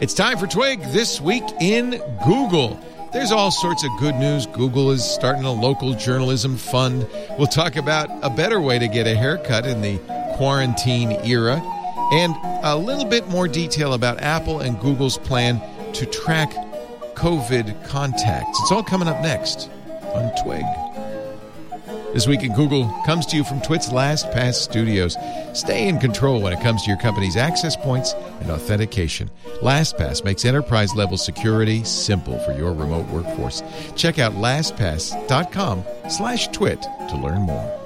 It's time for Twig This Week in Google. There's all sorts of good news. Google is starting a local journalism fund. We'll talk about a better way to get a haircut in the quarantine era and a little bit more detail about Apple and Google's plan to track COVID contacts. It's all coming up next on Twig. This Week in Google comes to you from Twit's LastPass Studios. Stay in control when it comes to your company's access points and authentication. LastPass makes enterprise level security simple for your remote workforce. Check out lastpass.com slash twit to learn more.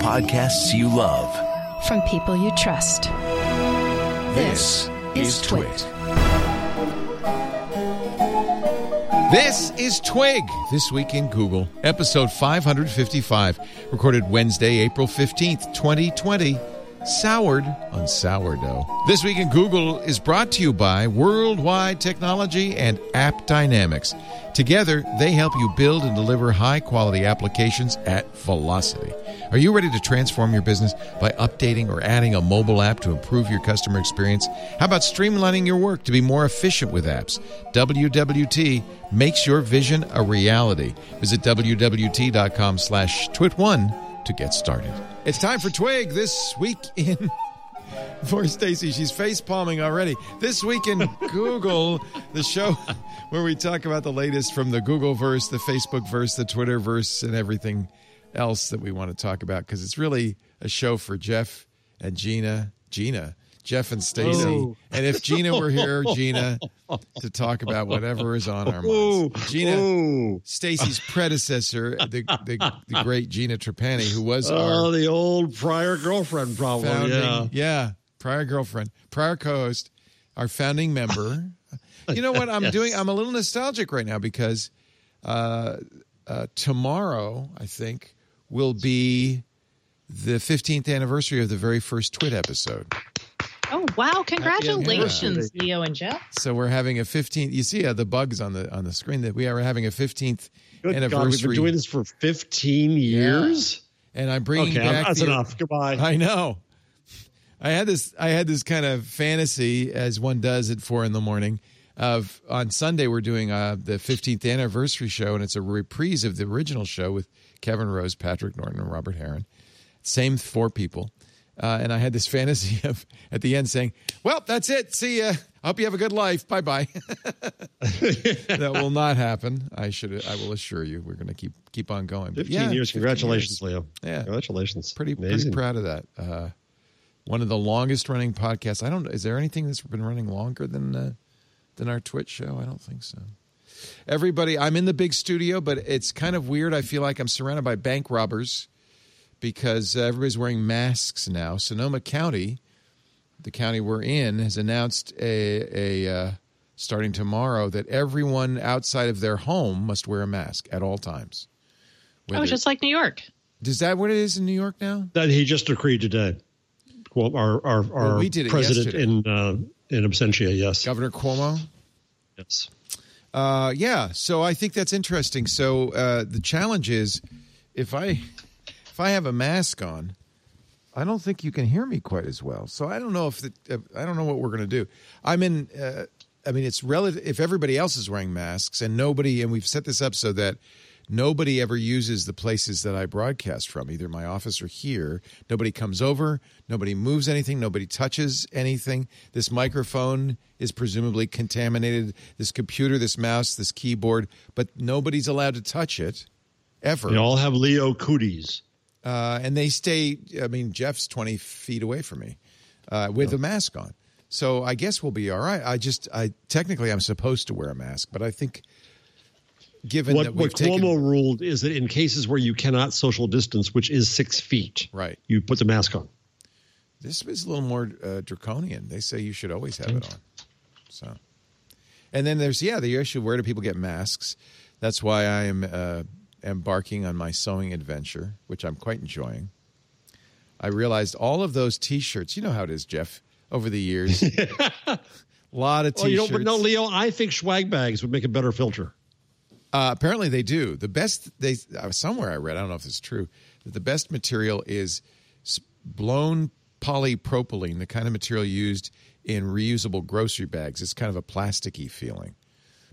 Podcasts you love. From people you trust. This, is Twit. This is Twig, This Week in Google, episode 555, recorded Wednesday, April 15th, 2020. Soured on sourdough. This Week in Google is brought to you by Worldwide Technology and App Dynamics. Together, they help you build and deliver high quality applications at velocity. Are you ready to transform your business by updating or adding a mobile app to improve your customer experience? How about streamlining your work to be more efficient with apps? WWT makes your vision a reality. Visit WWT.com slash twit1 to get started. It's time for Twig this week in. For Stacy, she's face palming already. This week in Google, the show where we talk about the latest from the Google verse, the Facebook verse, the Twitter verse, and everything else that we want to talk about because it's really a show for Jeff and Gina. Gina, Jeff and Stacy. Oh. And if Gina were here, Gina, to talk about whatever is on our minds. Gina, Stacy's predecessor, the, the the great Gina Trapani, who was oh, our the old prior girlfriend problem. founding, Yeah. prior girlfriend, prior co-host, our founding member. you know what I'm Yes. doing? I'm a little nostalgic right now because uh, uh, tomorrow, I think, will be the 15th anniversary of the very first Twit episode. Oh wow! Congratulations, anniversary. Leo and Jeff. So we're having a 15th. You see uh, the bugs on the on the screen that we are having a 15th Good anniversary. God, we've been doing this for 15 years. and I'm bringing Okay, back that's the, enough. Goodbye. I know. I had this. I had this kind of fantasy, as one does at four in the morning. Of on Sunday, we're doing uh, the 15th anniversary show, and it's a reprise of the original show with Kevin Rose, Patrick Norton, and Robert Heron. Same four people. Uh, and I had this fantasy of at the end saying, "Well, that's it. See ya. I hope you have a good life. Bye bye." that will not happen. I should. I will assure you, we're going to keep keep on going. But 15 yeah, years. 15 Congratulations, years. Leo. Yeah. Congratulations. Pretty pretty proud of that. Uh, one of the longest running podcasts. I don't. Is there anything that's been running longer than uh, than our Twitch show? I don't think so. Everybody, I'm in the big studio, but it's kind of weird. I feel like I'm surrounded by bank robbers because uh, everybody's wearing masks now. Sonoma County, the county we're in, has announced a, a uh, starting tomorrow that everyone outside of their home must wear a mask at all times. Oh, Whether- just like New York. is that what it is in New York now? That he just decreed today. Well, our our, our Well, we did president yesterday. in uh, in absentia. Yes. Governor Cuomo. Yes. Uh, yeah, so I think that's interesting. So uh, the challenge is, if I if I have a mask on, I don't think you can hear me quite as well. So I don't know if the, if, I don't know what we're going to do. I'm in. Uh, I mean, it's relative. If everybody else is wearing masks and nobody, and we've set this up so that nobody ever uses the places that I broadcast from, either my office or here. Nobody comes over. Nobody moves anything. Nobody touches anything. This microphone is presumably contaminated. This computer, this mouse, this keyboard, but nobody's allowed to touch it ever. They all have Leo cooties. Uh, and they stay. I mean, Jeff's twenty feet away from me uh, with a mask on. So I guess we'll be all right. I just, I technically, I'm supposed to wear a mask, but I think, given What that we've what taken, Cuomo ruled is that in cases where you cannot social distance, which is six feet, Right. you put the mask on. this is a little more uh, draconian. They say you should always have it on. So, and then there's yeah the issue where do people get masks? That's why I am uh, embarking on my sewing adventure, which I'm quite enjoying. I realized all of those T-shirts. You know how it is, Jeff. Over the years, a lot of T-shirts. Oh, you know, but no, Leo, I think swag bags would make a better filter. Uh, apparently, they do. The best they uh, somewhere I read. I don't know if it's true that the best material is blown polypropylene, the kind of material used in reusable grocery bags. It's kind of a plasticky feeling,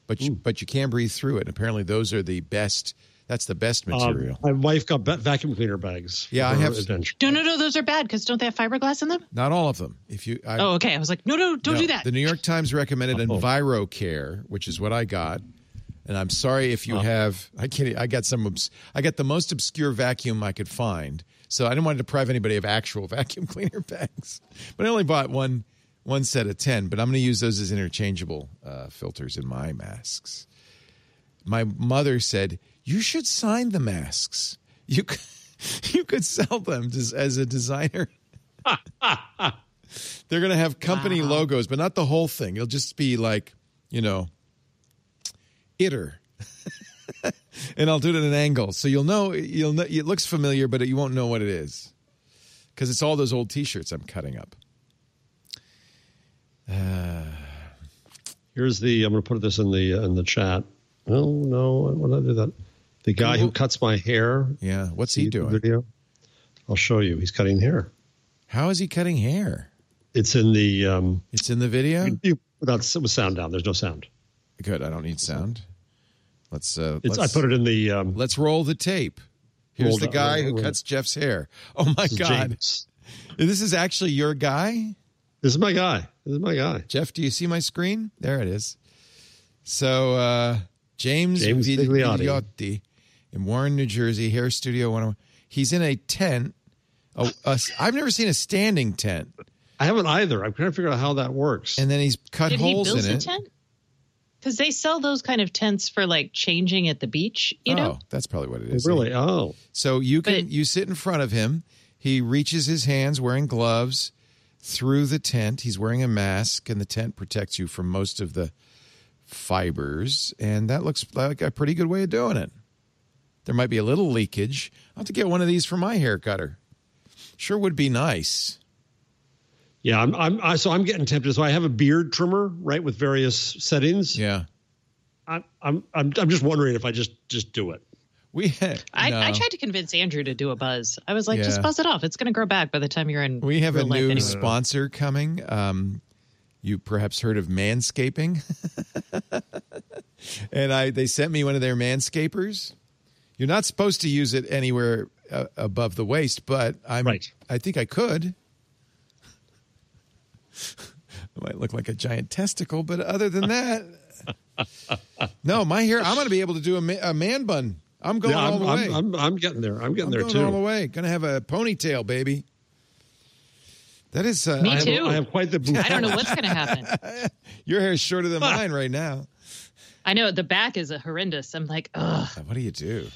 but you, but you can breathe through it. And apparently, those are the best. That's the best material. Um, my wife got ba- vacuum cleaner bags. Yeah, I have- Adventure. No, no, no. Those are bad because don't they have fiberglass in them? Not all of them. If you, I, Oh, okay. I was like, no, no, don't No, do that. The New York Times recommended Oh. EnviroCare, which is what I got. And I'm sorry if you Oh. have. I can't. I got some. I got the most obscure vacuum I could find. So I didn't want to deprive anybody of actual vacuum cleaner bags. But I only bought one one set of ten. But I'm going to use those as interchangeable uh, filters in my masks. My mother said you should sign the masks. You could, you could sell them as, as a designer. They're going to have company logos, but not the whole thing. It'll just be like, you know, itter. and I'll do it at an angle. So you'll know, you'll know, it looks familiar, but you won't know what it is. Because it's all those old t shirts I'm cutting up. Here's the. I'm going to put this in the in the chat. Oh no, I want to do that. The guy who cuts my hair. Yeah. What's he doing? Video. I'll show you. He's cutting hair. How is he cutting hair? It's in the. Um, It's in the video? you, without with sound down. There's no sound. Good. I don't need sound. Let's, uh, let's, I put it in the. Um, let's roll the tape. Here's the the- guy roll- who roll. cuts Jeff's hair. Oh my this God. James. This is actually your guy? This is my guy. This is my guy. Jeff, do you see my screen? There it is. So uh, James, James Vid- Bigliotti. Bigliotti in Warren, New Jersey, Hair Studio 101. He's in a tent. A, a, I've never seen a standing tent. I haven't either. I'm trying to figure out how that works. And then he's cut Did he holes build in a it. tent? Because they sell those kind of tents for like changing at the beach, you oh, know? that's probably what it is. Oh, really? Oh, So you can it- you sit in front of him. He reaches his hands wearing gloves through the tent. He's wearing a mask, and the tent protects you from most of the fibers. And that looks like a pretty good way of doing it. There might be a little leakage. I'll have to get one of these for my hair cutter. Sure would be nice. Yeah. I'm. I'm. I, so I'm getting tempted. So I have a beard trimmer, right, with various settings. Yeah. I'm. I'm. I'm, I'm just wondering if I just just do it. We I, no. I tried to convince Andrew to do a buzz. I was like, Yeah. just buzz it off. It's going to grow back by the time you're in. We have a life new anyway. sponsor coming. Um, you perhaps heard of Manscaping, and I they sent me one of their Manscapers. You're not supposed to use it anywhere uh, above the waist, but I'm. Right. I think I could. It might look like a giant testicle, but other than that, no. My hair. I'm going to be able to do a, ma- a man bun. I'm going yeah, all I'm, the way. I'm, I'm. I'm getting there. I'm getting I'm there going too. all the way. Going to have a ponytail, baby. That is. Uh, Me I have, too. I have quite the. I don't know what's going to happen. Your hair is shorter than mine right now. I know the back is horrendous. I'm like, ugh. What do you do?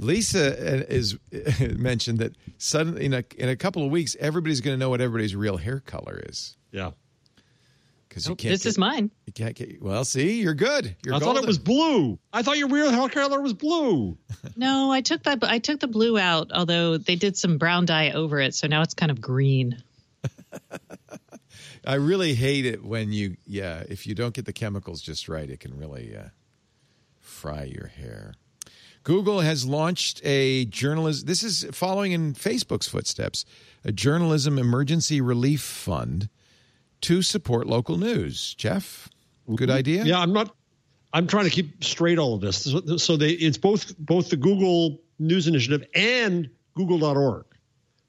Lisa uh, is mentioned that suddenly in a in a couple of weeks everybody's going to know what everybody's real hair color is Yeah. because you Nope, can't. this get- is mine. You can't get. Well, see, you're good. You're I thought it was blue. I thought your real hair color was blue. No, I took that. I took the blue out, although they did some brown dye over it, so now it's kind of green. I really hate it when you. Yeah, if you don't get the chemicals just right, it can really uh, fry your hair. Google has launched a journalism. This is following in Facebook's footsteps. A journalism emergency relief fund to support local news. Jeff, good idea. Yeah, I'm not. I'm trying to keep straight all of this. So, so they it's both both the Google News Initiative and Google.org.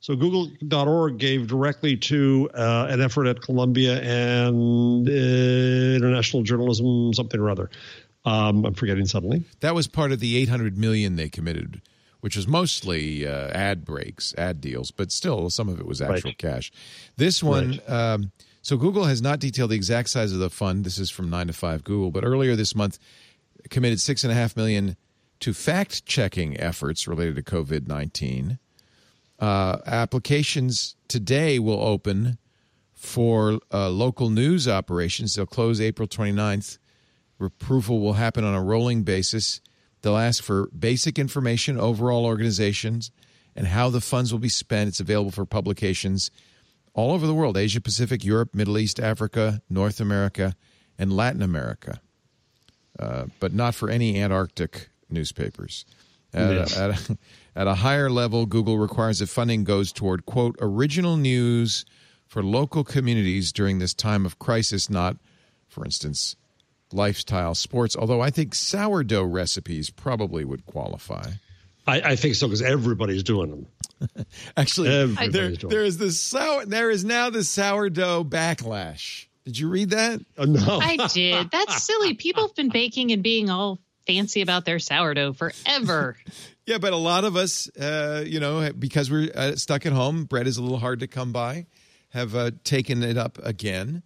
So Google.org gave directly to uh, an effort at Columbia and uh, International Journalism something or other. Um, I'm forgetting suddenly. That was part of the 800 million they committed, which was mostly uh, ad breaks, ad deals, but still some of it was actual Right. cash. This one, um, so Google has not detailed the exact size of the fund. This is from nine to five Google, but earlier this month committed six and a half million to fact checking efforts related to COVID 19. Uh, applications today will open for uh, local news operations. They'll close April 29th. Approval will happen on a rolling basis. They'll ask for basic information, overall organizations, and how the funds will be spent. It's available for publications all over the world Asia Pacific, Europe, Middle East, Africa, North America, and Latin America, uh, but not for any Antarctic newspapers. At, Yes. a, at, a, at a higher level, Google requires that funding goes toward, quote, original news for local communities during this time of crisis, not, for instance, lifestyle sports. Although I think sourdough recipes probably would qualify. I, I think so because everybody's doing them. Actually, Everybody's there, doing there is this sour. There is now the sourdough backlash. Did you read that? Oh, no. I did. That's silly. People have been baking and being all fancy about their sourdough forever. Yeah, but a lot of us, uh, you know, because we're uh, stuck at home, bread is a little hard to come by, have uh, taken it up again.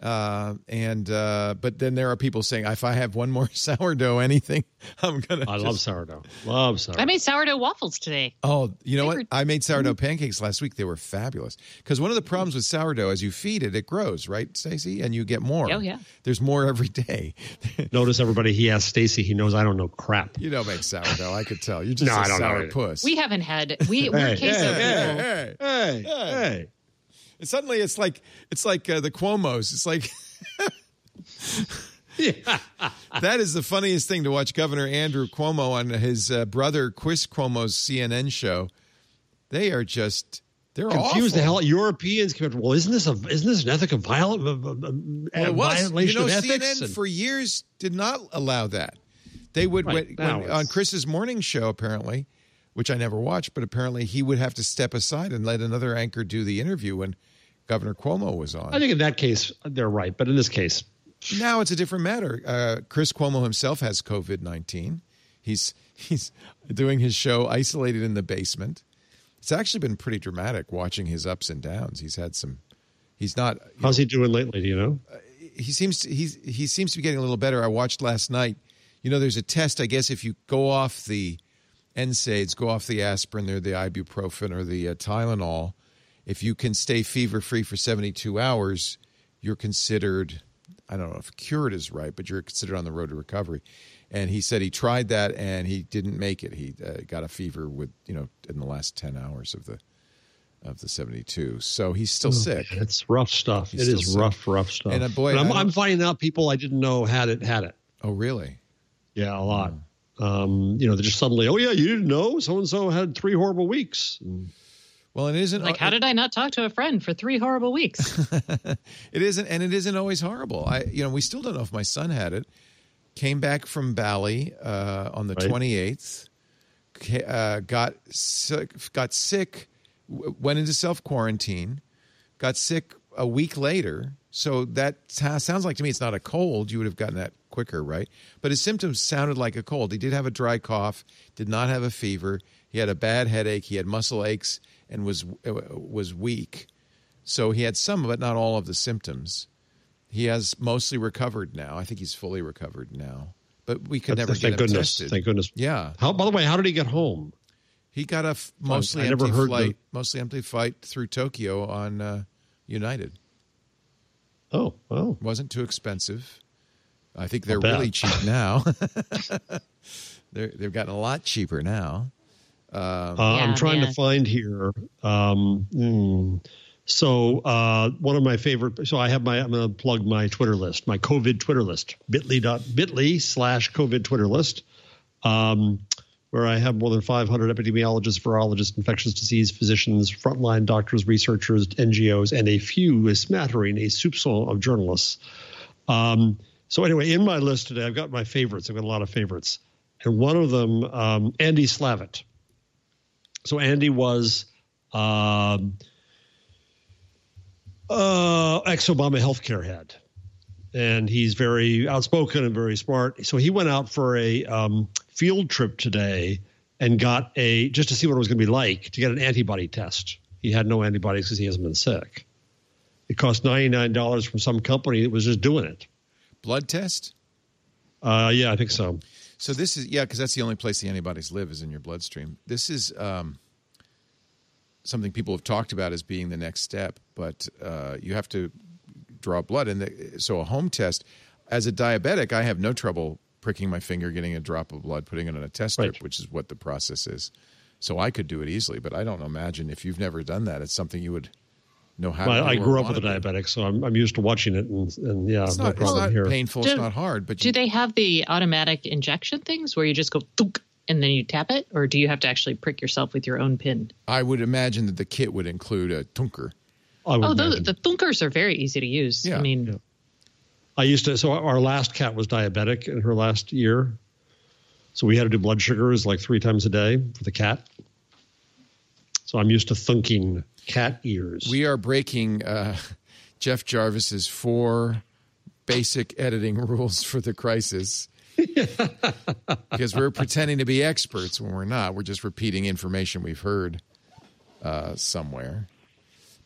Uh, and uh, but then there are people saying, if I have one more sourdough, anything, I'm gonna. I just- love sourdough. Love sourdough. I made sourdough waffles today. Oh, you know They what? were- I made sourdough pancakes last week. They were fabulous. Because one of the problems with sourdough, as you feed it, it grows, right, Stacy? And you get more. Oh, yeah. There's more every day. Notice everybody. He asked Stacy. He knows I don't know crap. you don't make sourdough. I could tell. You're just No, a I don't sour it. puss. We haven't had we we're Hey, queso hey, people. hey, Hey, Hey. hey. And suddenly it's like it's like uh, the Cuomo's. It's like Yeah. that is the funniest thing to watch Governor Andrew Cuomo on his uh, brother Chris Cuomo's CNN show. They are just they're Confused the awful. hell. Europeans up. Well, isn't this a isn't this an ethical viol- uh, uh, Well, it was. violation You know, of ethics? CNN And- for years did not allow that. They would Right, when, when, on Chris's morning show apparently, which I never watched, but apparently he would have to step aside and let another anchor do the interview when Governor Cuomo was on. I think in that case they're right, but in this case, Now it's a different matter. Uh, Chris Cuomo himself has COVID nineteen. He's he's doing his show isolated in the basement. It's actually been pretty dramatic watching his ups and downs. He's had some. He's not. how's he doing lately? Do you know? He seems to, he's he seems to be getting a little better. I watched last night. You know, there's a test. I guess if you go off the NSAIDs, go off the aspirin or the ibuprofen or the uh, Tylenol, if you can stay fever free for 72 hours, you're considered. I don't know if cured is right, but you're considered on the road to recovery. And he said he tried that and he didn't make it. He uh, got a fever with you know in the last 10 hours of the of the 72. So he's still sick. It's rough stuff. He's It is rough, rough stuff. And, uh, boy, But I'm, I'm finding out people I didn't know had it had it. Oh, really? Yeah, a lot. Um, you know, they're just suddenly, oh yeah, you didn't know so and so had three horrible weeks. Well, it isn't Like, how did I not talk to a friend for three horrible weeks? It isn't, and it isn't always horrible. I, you know, we still don't know if my son had it. Came back from Bali uh, on the Right. twenty eighth. Uh, got sick, got sick, w- went into self quarantine, got sick a week later. So that sa- sounds like to me it's not a cold. You would have gotten that quicker, right? But his symptoms sounded like a cold. He did have a dry cough, did not have a fever. He had a bad headache. He had muscle aches and was uh, was weak. So he had some, but not all of the symptoms. He has mostly recovered now. I think he's fully recovered now. But we could never Thank get him goodness. tested. Thank goodness. Yeah, How? By the way, how did he get home? he got a f- mostly I empty flight, the- mostly empty flight through Tokyo on uh, United. Oh, oh, wasn't too expensive. I think they're really cheap now. they're, they've gotten a lot cheaper now. Uh, Yeah, I'm trying man. to find here. Um, hmm. so uh, one of my favorite. So I have my. I'm going to plug my Twitter list, my COVID Twitter list. Bitly dot Bitly slash COVID Twitter list. Um, where I have more than 500 epidemiologists, virologists, infectious disease physicians, frontline doctors, researchers, NGOs, and a few, a smattering, a soupçon of journalists. Um, so anyway, in my list today, I've got my favorites. I've got a lot of favorites, and one of them, um, Andy Slavitt. So Andy was um, uh, ex-Obama healthcare head, and he's very outspoken and very smart. So he went out for a um, field trip today and got a just to see what it was going to be like to get an antibody test. He had no antibodies because he hasn't been sick. It cost ninety nine dollars from some company that was just doing it. Blood test. Uh, yeah, I think so. So this is yeah, because that's the only place the antibodies live is in your bloodstream. This is um, something people have talked about as being the next step, but uh, you have to draw blood, and the, so a home test. As a diabetic, I have no trouble pricking my finger, getting a drop of blood, putting it on a test strip, Right. which is what the process is. So I could do it easily, but I don't imagine if you've never done that, it's something you would know how. Well, to I grew up with a diabetic, so I'm, I'm used to watching it, and, and yeah, It's no not, it's problem not here. painful. Do- it's not hard, but Do you, they have the automatic injection things where you just go thunk and then you tap it, or do you have to actually prick yourself with your own pin? I would imagine that the kit would include a tunker. I would Oh, those, the thunkers are very easy to use. Yeah. I mean, Yeah. I used to. So our last cat was diabetic in her last year, so we had to do blood sugars like three times a day for the cat. So I'm used to thunking cat ears. We are breaking uh, Jeff Jarvis's four basic editing rules for the crisis. because we're pretending to be experts when we're not. We're just repeating information we've heard uh, somewhere.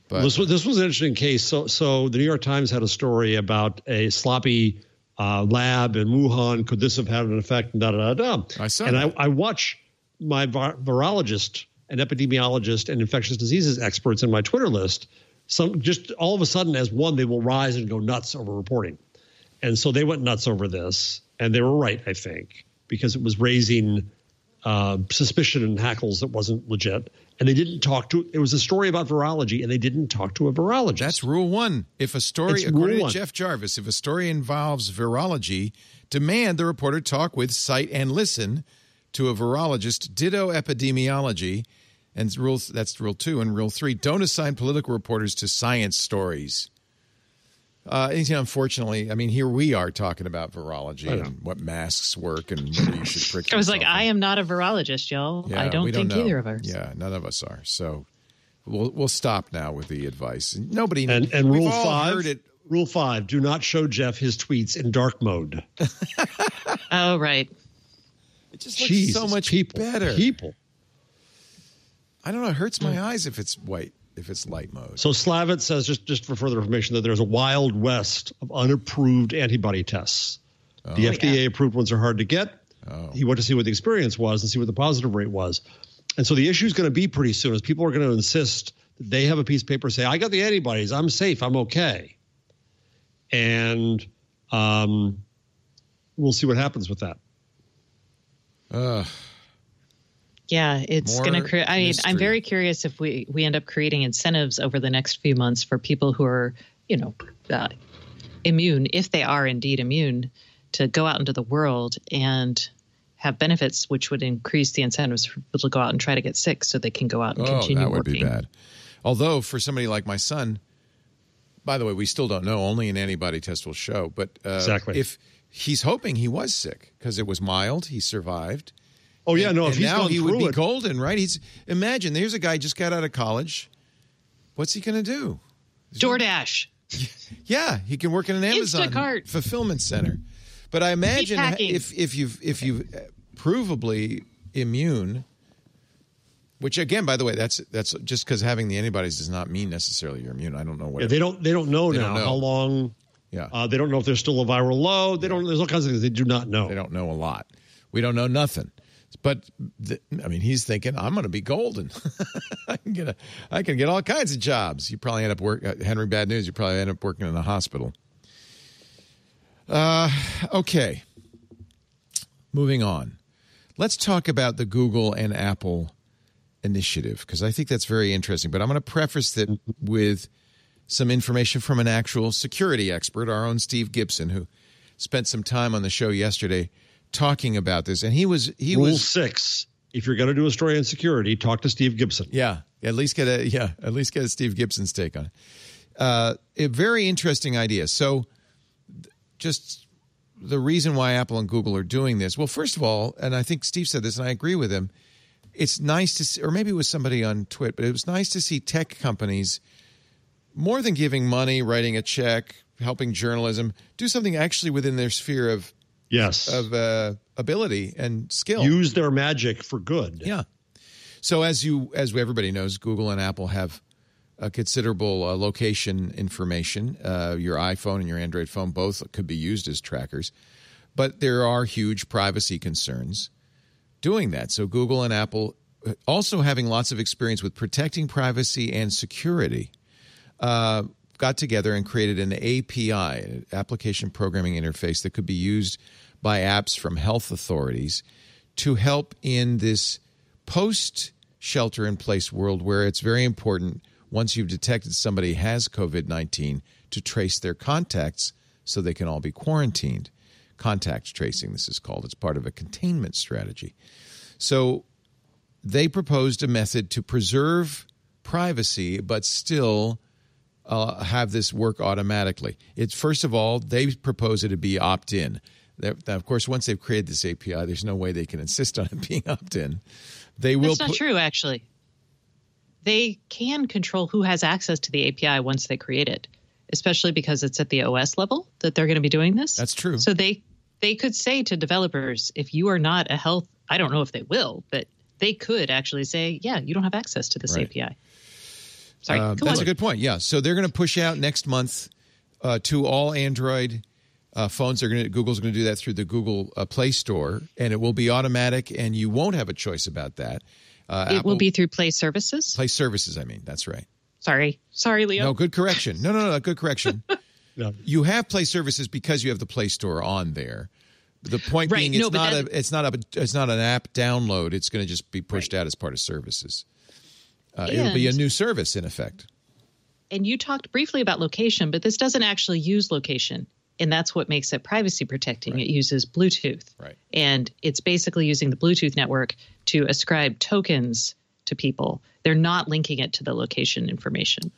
But this was this was an interesting case. So so the New York Times had a story about a sloppy uh, lab in Wuhan. Could this have had an effect? And da da da da. I saw And that. I, I watch my vi- virologist and epidemiologist and infectious diseases experts in my Twitter list. Some just all of a sudden, as one, they will rise and go nuts over reporting. And so they went nuts over this, and they were right, I think, because it was raising uh, suspicion and hackles that wasn't legit. And they didn't talk to. It was a story about virology, and they didn't talk to a virologist. that's rule one. If a story, It's according to one. Jeff Jarvis, if a story involves virology, demand the reporter talk with, cite, and listen to a virologist. Ditto epidemiology. And rule that's rule two. And rule three: don't assign political reporters to science stories. Uh, you know, unfortunately, I mean, here we are talking about virology and what masks work and whether you should prick. I was like, yourself. I am not a virologist, y'all. Yeah, I don't we think know. either of us. Yeah, none of us are. So we'll we'll stop now with the advice. Nobody and and rule five. heard it. Rule five: Do not show Jeff his tweets in dark mode. Oh, right. It just looks Jesus, so much people, better. People. I don't know. It hurts my eyes if it's white, if it's light mode. So Slavitt says, just just for further information, that there's a wild west of unapproved antibody tests. the FDA approved ones are hard to get. Oh. He went to see what the experience was and see what the positive rate was. And so the issue is going to be pretty soon is people are going to insist that they have a piece of paper say, I got the antibodies, I'm safe, I'm okay. And um, we'll see what happens with that. Ugh. Yeah, it's More going to create. I mean, mystery. I'm very curious if we we end up creating incentives over the next few months for people who are, you know, uh, immune, if they are indeed immune, to go out into the world and have benefits, which would increase the incentives for people to go out and try to get sick, so they can go out and Oh, continue that would working. be bad. Although for somebody like my son, by the way, we still don't know. Only an antibody test will show. But uh, Exactly. if he's hoping he was sick because it was mild, he survived. Oh, yeah, no, and if he's now gone he would be it, golden, right? He's imagine there's a guy just got out of college. What's he going to do? DoorDash. Yeah, he can work in an Amazon Instacart. fulfillment center. But I imagine if if you've if you've provably immune, which again, by the way, that's that's just because having the antibodies does not mean necessarily you're immune. I don't know what. Yeah, they don't they don't know They now don't know. how long. yeah, Uh, they don't know if there's still a viral load. They don't. There's all kinds of things they do not know. they don't know a lot. We don't know nothing. But the, I mean, he's thinking, I'm going to be golden. I can get a, I can get all kinds of jobs. You probably end up work. Uh, Henry, bad news. You probably end up working in a hospital. Uh, okay. Moving on. Let's talk about the Google and Apple initiative because I think that's very interesting. But I'm going to preface that with some information from an actual security expert, our own Steve Gibson, who spent some time on the show yesterday talking about this. And he was he Rule was six: If you're going to do a story on security, talk to Steve Gibson. yeah, at least get a yeah, at least get a Steve Gibson's take on it. Uh, a very interesting idea. So, th- just the reason why Apple and Google are doing this. Well, first of all, and I think Steve said this, and I agree with him. It's nice to see, or maybe it was somebody on Twitter, but it was nice to see tech companies more than giving money, writing a check, helping journalism, do something actually within their sphere of Yes. of uh, ability and skill. Use their magic for good. Yeah. So as you as everybody knows, Google and Apple have a considerable uh, location information. Uh, your iPhone and your Android phone both could be used as trackers, but there are huge privacy concerns doing that. So Google and Apple uh, also having lots of experience with protecting privacy and security. Got together and created an API, application programming interface that could be used by apps from health authorities to help in this post shelter in place world where it's very important once you've detected somebody has COVID 19 to trace their contacts so they can all be quarantined. Contact tracing, this is called. It's part of a containment strategy. So they proposed a method to preserve privacy but still uh, have this work automatically. It's first of all they propose it to be opt in. Of course, once they've created this API, there's no way they can insist on it being opt in. They will. That's not true, actually. They can control who has access to the API once they create it, especially because it's at the OS level that they're going to be doing this. That's true. So they they could say to developers, if you are not a health, I don't know if they will, but they could actually say, yeah, you don't have access to this Right. API. Sorry, Uh, that's on. a good point. Yeah. So they're going to push out next month uh, to all Android uh, phones. They're going to Google's going to do that through the Google uh, Play Store, and it will be automatic, and you won't have a choice about that. Uh, It Apple- will be through Play Services. Play Services. I mean, that's right. Sorry, sorry, Leo. No, good correction. No, no, no, good correction. Yeah. You have Play Services because you have the Play Store on there. The point Right, being, it's no, not that- a, it's not a, it's not an app download. It's going to just be pushed out as part of services. Uh, it'll be a new service in effect. and you talked briefly about location, but this doesn't actually use location. And that's what makes it privacy protecting. It uses Bluetooth. Right. And it's basically using the Bluetooth network to ascribe tokens to people. They're not linking it to the location information.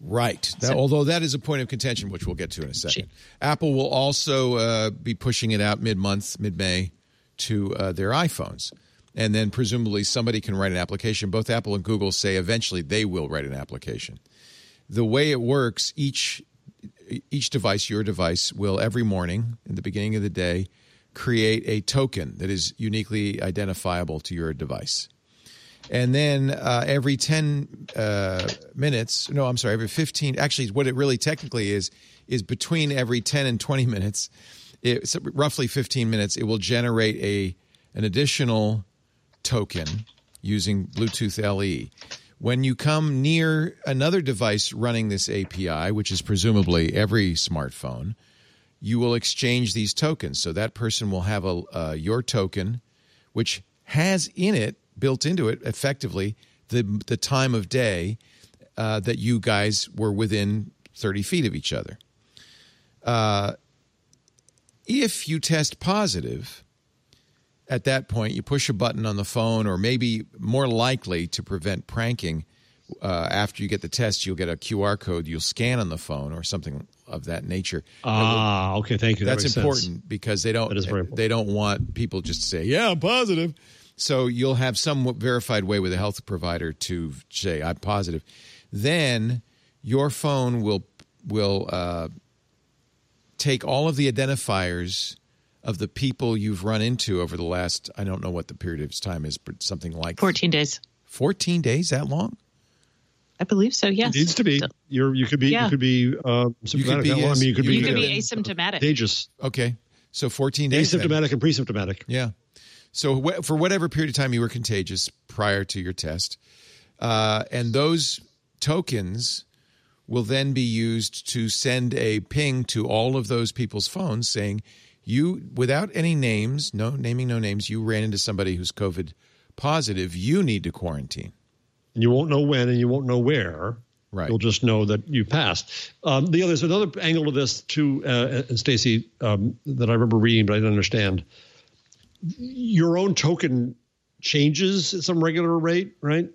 Right. That, although that is a point of contention, which we'll get to in a second. Apple will also uh, be pushing it out mid month, mid May, to uh, their iPhones. And then presumably somebody can write an application. Both Apple and Google say eventually they will write an application. The way it works, each each device, your device, will every morning in the beginning of the day create a token that is uniquely identifiable to your device. And then uh, every 10 uh, minutes, no, I'm sorry, every 15, actually, what it really technically is, is between every 10 and 20 minutes, it's roughly 15 minutes, it will generate a an additional token using Bluetooth LE. When you come near another device running this API, which is presumably every smartphone, you will exchange these tokens. So that person will have a uh, your token, which has in it built into it effectively the the time of day uh, that you guys were within thirty feet of each other. Uh, if you test positive, at that point you push a button on the phone, or maybe more likely to prevent pranking. Uh, after you get the test, you'll get a QR code you'll scan on the phone or something of that nature. Ah, okay. Thank you. That That's makes sense. important because they don't That is very important. they don't want people just to say, "Yeah, I'm positive." So you'll have some verified way with a health provider to say, "I'm positive." Then your phone will will uh, take all of the identifiers of the people you've run into over the last I don't know what the period of time is, but something like 14 days. 14 days. That long? I believe so, yes. It needs to be. You're. You could be. Yeah. You could be. Uh, symptomatic. be, I mean, you could You be. you could uh, be asymptomatic. contagious, Okay, so 14 days. then. asymptomatic, and pre-symptomatic. Yeah. So wh- for whatever period of time you were contagious prior to your test, uh, and those tokens will then be used to send a ping to all of those people's phones saying you, without any names, no naming no names, you ran into somebody who's COVID positive. You need to quarantine. and you won't know when and you won't know where. Right. You'll just know that you passed. Um, the other, there's another angle to this too, uh, and Stacy, um, that I remember reading, but I didn't understand. Your own token changes at some regular rate, right?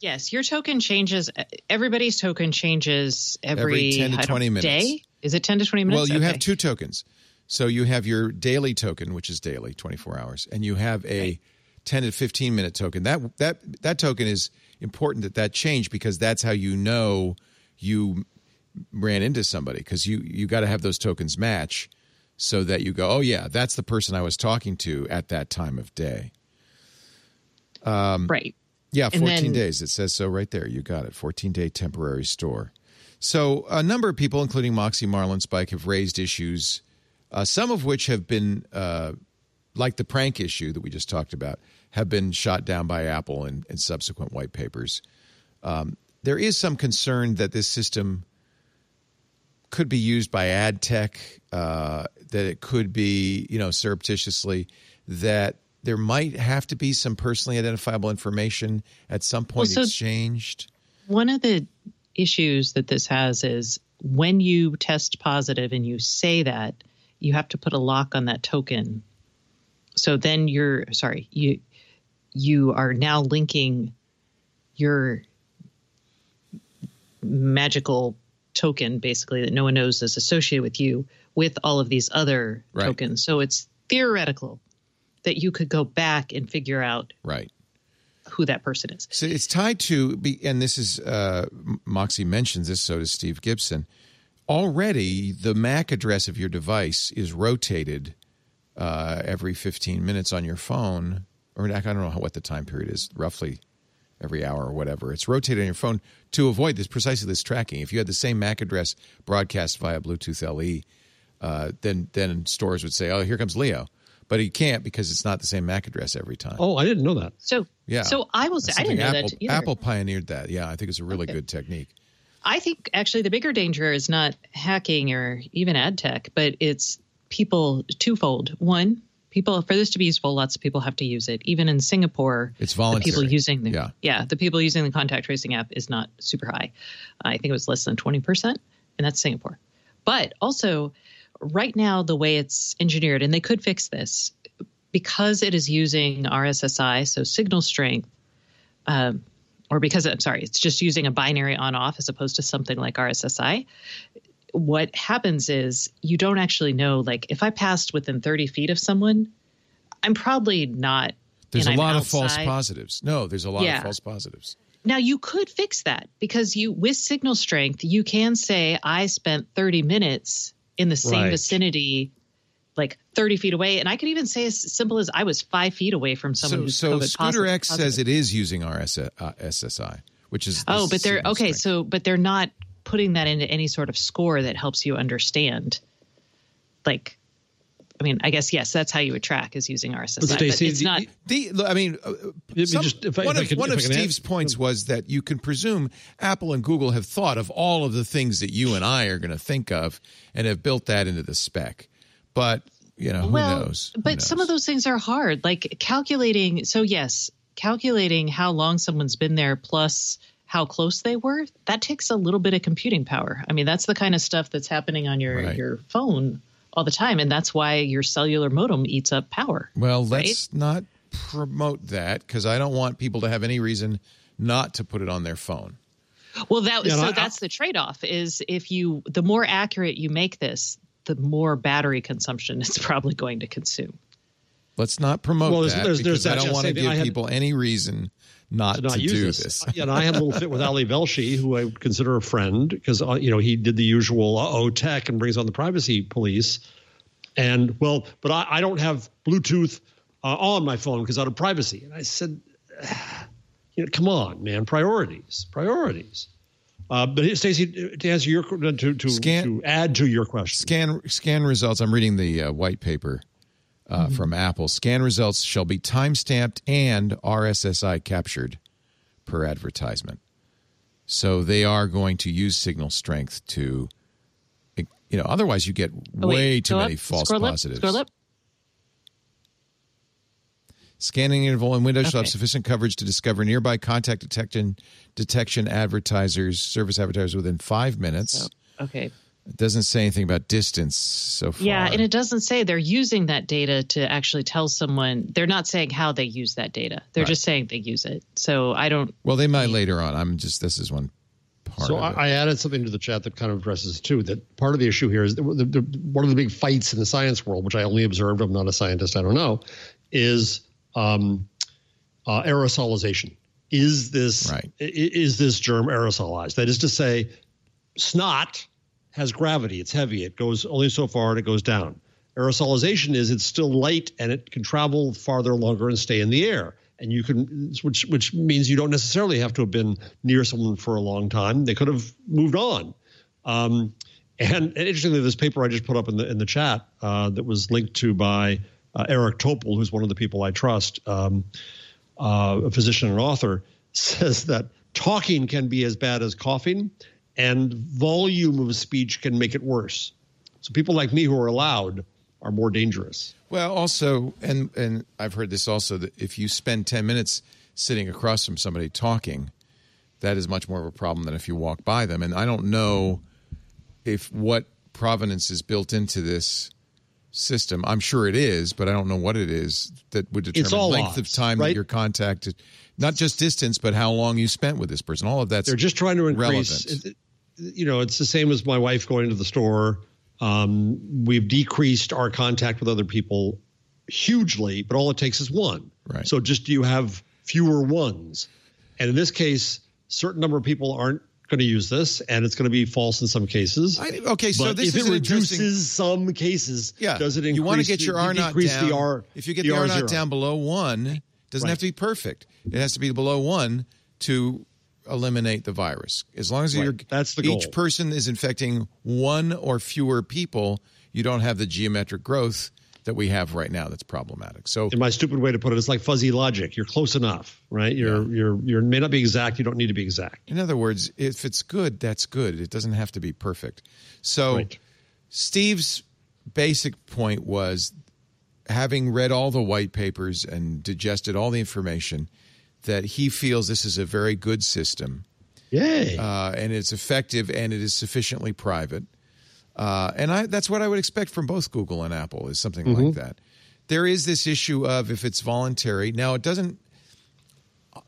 Yes, your token changes. Everybody's token changes every, Every 10 to 20 minutes. Day? Is it 10 to 20 minutes? Well, you have two tokens. So you have your daily token, which is daily, 24 hours, and you have a 10 to 15 minute token. That that that token is important that that change because that's how you know you ran into somebody because you you got to have those tokens match so that you go, "Oh yeah, that's the person I was talking to at that time of day." Um, Right. Yeah, 14 then- days. It says so right there. You got it. 14 day temporary store. So a number of people, including Moxie Marlinspike, have raised issues, uh, some of which have been, uh, like the prank issue that we just talked about, have been shot down by Apple and, in subsequent white papers. Um, there is some concern that this system could be used by ad tech, uh, that it could be, you know, surreptitiously, that there might have to be some personally identifiable information at some point Well, so- exchanged. One of the issues that this has is when you test positive and you say that, you have to put a lock on that token. So then you're sorry, you you are now linking your magical token basically that no one knows is associated with you with all of these other Right. tokens. So it's theoretical that you could go back and figure out Right. who that person is. So it's tied to, be- and this is uh, Moxie mentions this. So does Steve Gibson. Already, the MAC address of your device is rotated uh, every 15 minutes on your phone, or I don't know how, what the time period is, roughly every hour or whatever. It's rotated on your phone to avoid this precisely this tracking. If you had the same MAC address broadcast via Bluetooth LE, uh, then then stores would say, "Oh, here comes Leo," but he can't because it's not the same MAC address every time. Oh, I didn't know that. So Yeah. So I will say I didn't know something that Apple, either. Apple pioneered that. Yeah, I think it's a really Okay. good technique. I think actually the bigger danger is not hacking or even ad tech, but it's people twofold. One, people for this to be useful, lots of people have to use it. Even in Singapore, It's voluntary. The people using the Yeah. the people using the contact tracing app is not super high. I think it was less than twenty percent, and that's Singapore. But also, right now the way it's engineered, and they could fix this because it is using RSSI, so signal strength um, or because I'm sorry, it's just using a binary on off as opposed to something like RSSI. What happens is you don't actually know, like, if I passed within 30 feet of someone, I'm probably not. There's a I'm lot of false positives. No, there's a lot Yeah. of false positives. Now you could fix that because you, with signal strength, you can say I spent 30 minutes in the same Right. vicinity, like 30 feet away, and I could even say as simple as I was five feet away from someone So, who's so COVID Scooter posi- X positive. says it is using RSSI, uh, SSI, which is Oh, but they're okay. strength. So, but they're not putting that into any sort of score that helps you understand. Like, I mean, I guess yes, that's how you would track is using RSSI, But but, Stacey, it's the- not. The, I mean, uh, some- just- if I- one if I of, could- one if of I can add- Steve's points was that you can presume Apple and Google have thought of all of the things that you and I are going to think of and have built that into the spec. But you know, who well, knows? Who but some of those things are hard, like calculating. So yes, calculating how long someone's been there plus how close they were. That takes a little bit of computing power. I mean, that's the kind of stuff that's happening on your Right. your phone all the time, and that's why your cellular modem eats up power. Well, right? let's not promote that because I don't want people to have any reason not to put it on their phone. Well, that Yeah, and so I- that's the trade-off. Is if you the more accurate you make this, the more battery consumption it's probably going to consume. Let's not promote Well, there's- that there's- there's because I don't want to give had- people any reason not to to, not use do this. this. Yeah, and I had a little fit with Ali Velshi, who I would consider a friend, because uh, you know he did the usual uh oh tech and brings on the privacy police. And well, but I, I don't have Bluetooth uh, on my phone because out of privacy. And I said, you know, come on, man, priorities, priorities. Uh, but Stacey, to answer your to to, Scan- to add to your question, Scan scan results. I'm reading the uh, white paper uh, Mm-hmm. from Apple. Scan results shall be time stamped and RSSI captured per advertisement. So they are going to use signal strength to, you know. Otherwise, you get Oh, wait, way too go many up, false scroll positives. Up, scroll up. Scanning interval and windows shall have sufficient coverage to discover nearby contact detection detection advertisers, service advertisers within five minutes. Okay. It doesn't say anything about distance so far. Yeah, and it doesn't say they're using that data to actually tell someone. They're not saying how they use that data. They're Right. just saying they use it. So I don't. well, they might later on. I'm just this is one part So of it. I, I added something to the chat that kind of addresses too. That part of the issue here is the, the, the, one of the big fights in the science world, which I only observed. I'm not a scientist. I don't know. Is um, uh, aerosolization? Is this Right. Is this germ aerosolized? That is to say, snot has gravity. It's heavy. It goes only so far and it goes down. Aerosolization is it's still light and it can travel farther, longer, and stay in the air. And you can, which which means you don't necessarily have to have been near someone for a long time. They could have moved on. Um, and, and interestingly, this paper I just put up in the in the chat uh, that was linked to by uh, Eric Topol, who's one of the people I trust, um, uh, a physician and author, says that talking can be as bad as coughing, and volume of speech can make it worse. So people like me who are loud are more dangerous. Well, also, and and I've heard this also that if you spend ten minutes sitting across from somebody talking, that is much more of a problem than if you walk by them. And I don't know if what provenance is built into this system. I'm sure it is, but I don't know what it is that would determine all length of time right? that you're contacted, not just distance, but how long you spent with this person. All of that's They're just trying to increase. relevant. you know, it's the same as my wife going to the store. Um, we've decreased our contact with other people hugely, but all it takes is one. Right. So just you have fewer ones, and in this case, certain number of people aren't going to use this, and it's going to be false in some cases. I, okay, so but this if is it reduces some cases, Yeah, does it increase? you want to get your the, R decrease down. The R, if you get the, R naught zero? down below one, doesn't Right. have to be perfect. It has to be below one to eliminate the virus. As long as Right. you're That's the each goal. person is infecting one or fewer people, you don't have the geometric growth that we have right now. That's problematic. So in my stupid way to put it, it's like fuzzy logic. You're close enough, right? You're you're you're may not be exact. You don't need to be exact. In other words, if it's good, that's good. It doesn't have to be perfect. So, Right. Steve's basic point was having read all the white papers and digested all the information that he feels this is a very good system Yay! uh, and it's effective and it is sufficiently private. Uh, and I, that's what I would expect from both Google and Apple is something like that. There is this issue of if it's voluntary. Now, it doesn't.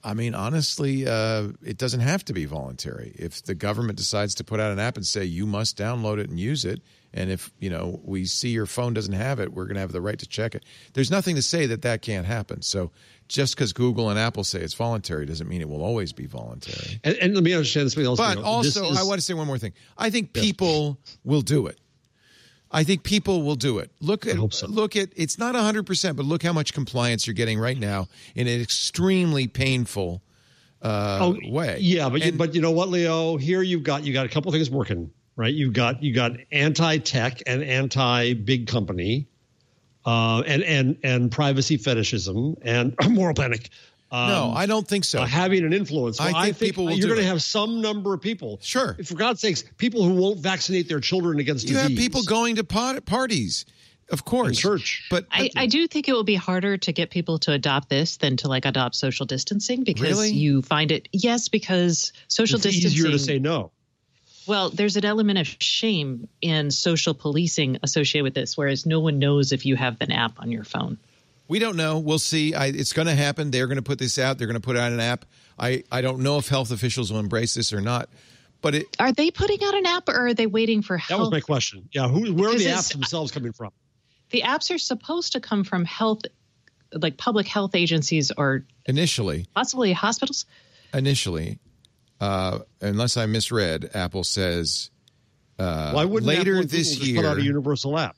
I mean, honestly, uh, it doesn't have to be voluntary. If the government decides to put out an app and say you must download it and use it, and if you know we see your phone doesn't have it, we're going to have the right to check it. There's nothing to say that that can't happen. So just because Google and Apple say it's voluntary doesn't mean it will always be voluntary. and, and let me understand something else. But This also, is- I want to say one more thing. I think people will do it. I think people will do it. Look at hope so. look at it's not 100%, but look how much compliance you're getting right now in an extremely painful uh, way. Oh, Yeah, but you, but you know what, Leo? Here you've got you got a couple things working, right? You've got you got anti tech and anti big company, uh, and and and privacy fetishism and moral panic. Um, no, I don't think so. uh, having an influence. I Well, think people will you're going to have some number of people. Sure. For God's sakes, people who won't vaccinate their children against you disease. have people going to pot- parties, of course, And church. But, I, I do think it will be harder to get people to adopt this than to like adopt social distancing because Really? you find it yes because social It's distancing easier to say no. Well there's an element of shame in social policing associated with this whereas no one knows if you have an app on your phone We don't know. We'll see. I, it's going to happen. They're going to put this out. They're going to put out an app. I, I don't know if health officials will embrace this or not. But it, are they putting out an app or are they waiting for That was my question. Yeah, who, where are the apps themselves coming from? the apps are supposed to come from health like public health agencies or initially, possibly hospitals initially, uh, unless I misread, Apple says Why wouldn't later Apple this Google just put out a year- universal app?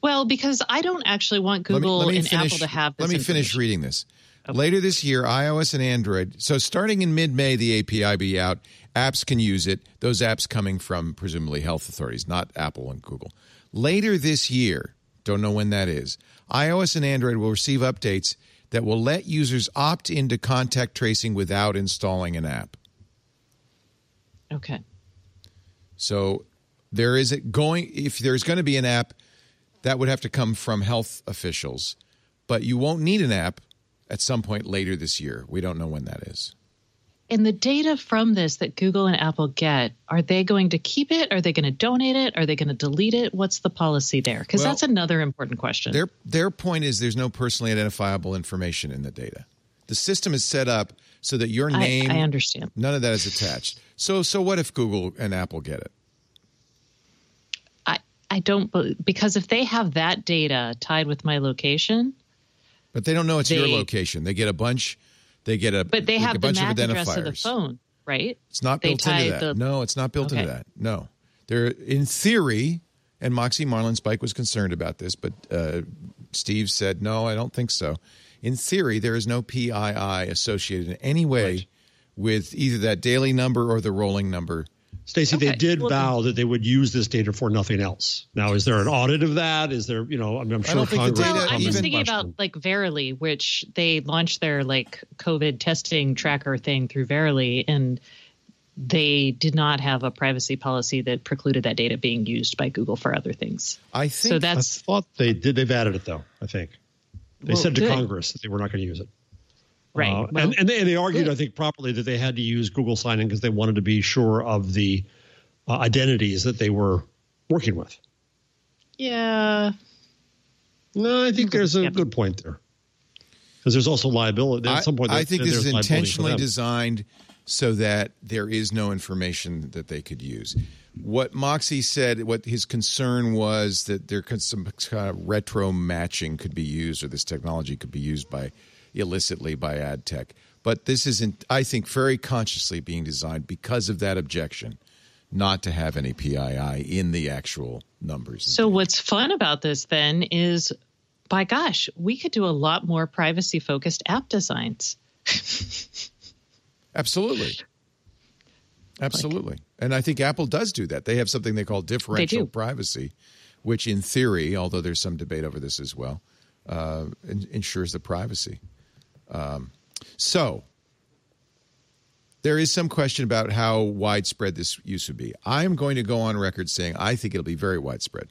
well because i don't actually want let me- google let me and finish, apple to have this Let me finish reading this. Later this year, iOS and Android. So starting in mid-May, the API be out. Apps can use it. Those apps coming from presumably health authorities, not Apple and Google. Later this year, don't know when that is. iOS and Android will receive updates that will let users opt into contact tracing without installing an app. okay So there is it going if there's going to be an app that would have to come from health officials, but you won't need an app at some point later this year. We don't know when that is. And the data from this that Google and Apple get, are they going to keep it? Are they going to donate it? Are they going to delete it? What's the policy there? Because Well, that's another important question. Their their point is there's no personally identifiable information in the data. The system is set up so that your name I understand. none of that is attached. So so what if Google and Apple get it? I, I don't, because if they have that data tied with my location, But they don't know it's your location. They get a bunch they get a but they a have the bunch MAC of address identifiers. of the phone, right? It's not They built into that. the- no, it's not built into that. No, they're in theory, and Moxie Marlinspike was concerned about this, but uh, Steve said no, I don't think so. In theory, there is no PII associated in any way with either that daily number or the rolling number. Stacey, they did Well, vow that they would use this data for nothing else. Now, is there an audit of that? Is there, you know, I mean, I'm sure don't think the Congress. data will Well, I'm just thinking question. about like Verily, which they launched their like COVID testing tracker thing through Verily, and they did not have a privacy policy that precluded that data being used by Google for other things. I think So I that's thought they did. They've added it though. I think they Well, said to good. Congress that they were not going to use it. Right. Uh, Well, and, and, they, and they argued, good. I think, properly that they had to use Google sign-in because they wanted to be sure of the uh, identities that they were working with. yeah, No, I think there's a Yep. good point there because there's also liability. At I, some point, I there- think there's this is intentionally designed so that there is no information that they could use. What Moxie said, what his concern was that there could some kind of retro matching could be used, or this technology could be used by illicitly by ad tech. But this isn't, I think, very consciously being designed because of that objection, not to have any PII in the actual numbers. So what's fun about this then is, by gosh, we could do a lot more privacy focused app designs. Absolutely. Absolutely. and I think Apple does do that. They have something they call differential privacy, which in theory, although there's some debate over this as well, uh, in- ensures the privacy. Um, so there is some question about how widespread this use would be. I'm going to go on record saying I think it'll be very widespread.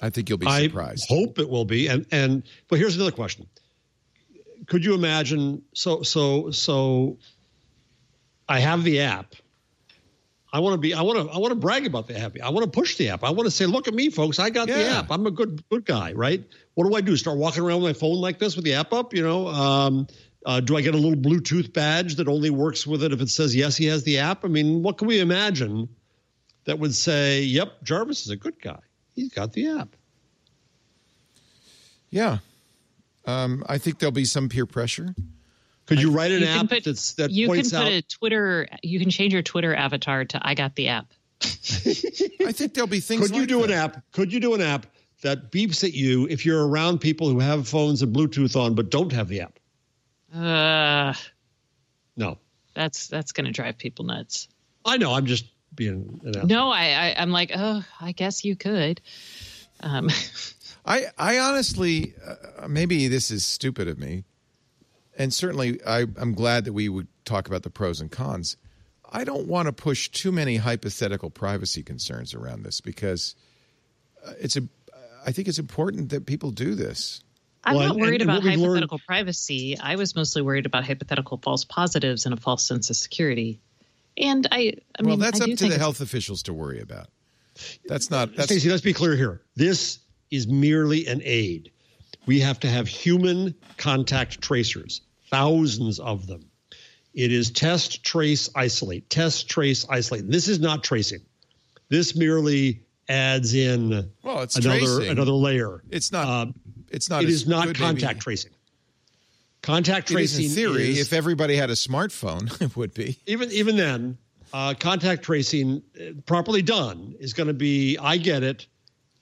I think you'll be surprised. I hope it will be. And and but here's another question: Could you imagine? So so so. I have the app. I want to be. I want to. I want to brag about the app. I want to push the app. I want to say, "Look at me, folks! I got the app. I'm a good good guy, right?" What do I do? Start walking around with my phone like this with the app up? You know, um, uh, do I get a little Bluetooth badge that only works with it if it says yes, he has the app? I mean, what can we imagine that would say, "Yep, Jarvis is a good guy. He's got the app." yeah. Um, I think there'll be some peer pressure. Could you write an You can app put- that's that you can put out? a Twitter. You can change your Twitter avatar to "I got the app." I think there'll be things Could you do that. an app? Could you do an app that beeps at you if you're around people who have phones and Bluetooth on but don't have the app? Uh, No, that's that's going to drive people nuts. I know. I'm just being an asshole. No, I, I I'm like, oh, I guess you could. Um, I, I honestly, uh, maybe this is stupid of me, and certainly I, I'm glad that we would talk about the pros and cons. I don't want to push too many hypothetical privacy concerns around this because uh, it's a. I think it's important that people do this. I'm Well, not worried and about what we've learned- hypothetical privacy. I was mostly worried about hypothetical false positives and a false sense of security. And I, I well, mean, that's I up to the health officials to worry about. That's not. That's Stacey, let's be clear here. This is merely an aid. We have to have human contact tracers, thousands of them. It is test, trace, isolate, test, trace, isolate. This is not tracing. This merely adds in Well, it's another tracing. another layer. It's not. Uh, it's not. It is not contact maybe. tracing. Contact is tracing in theory. is- if everybody had a smartphone, it would be. even even then, uh, contact tracing uh, properly done is going to be I get it,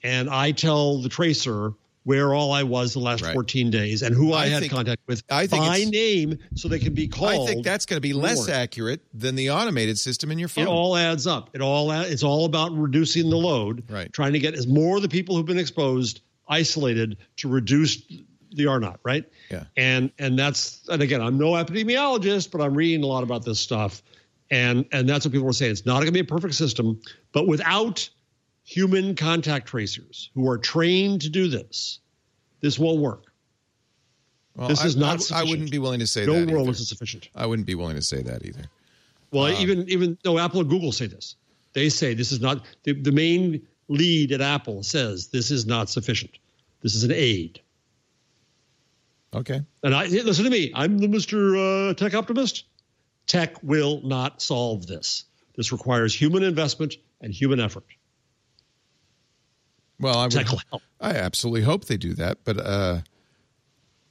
and I tell the tracer where all I was the last Right. 14 days and who I, I had think- contact with I think by name, so they can be called. I think that's going to be less accurate than the automated system in your phone. It all adds up. It all it's all about reducing the load. Right. Trying to get as more of the people who've been exposed isolated to reduce the R naught. Right. Yeah. And and that's and again, I'm no epidemiologist, but I'm reading a lot about this stuff, and and that's what people are saying. It's not going to be a perfect system, but without human contact tracers who are trained to do this, this won't work. Well, This I, is not I, I wouldn't be willing to say No that. world either. is sufficient. I wouldn't be willing to say that either. Well, even even though Apple and Google say this, they say this is not the, the main lead at Apple says this is not sufficient. This is an aid. Okay. And I listen to me. I'm the Mr. Uh, tech optimist. Tech will not solve this. This requires human investment and human effort. Well, I would, help. I absolutely hope they do that, but uh,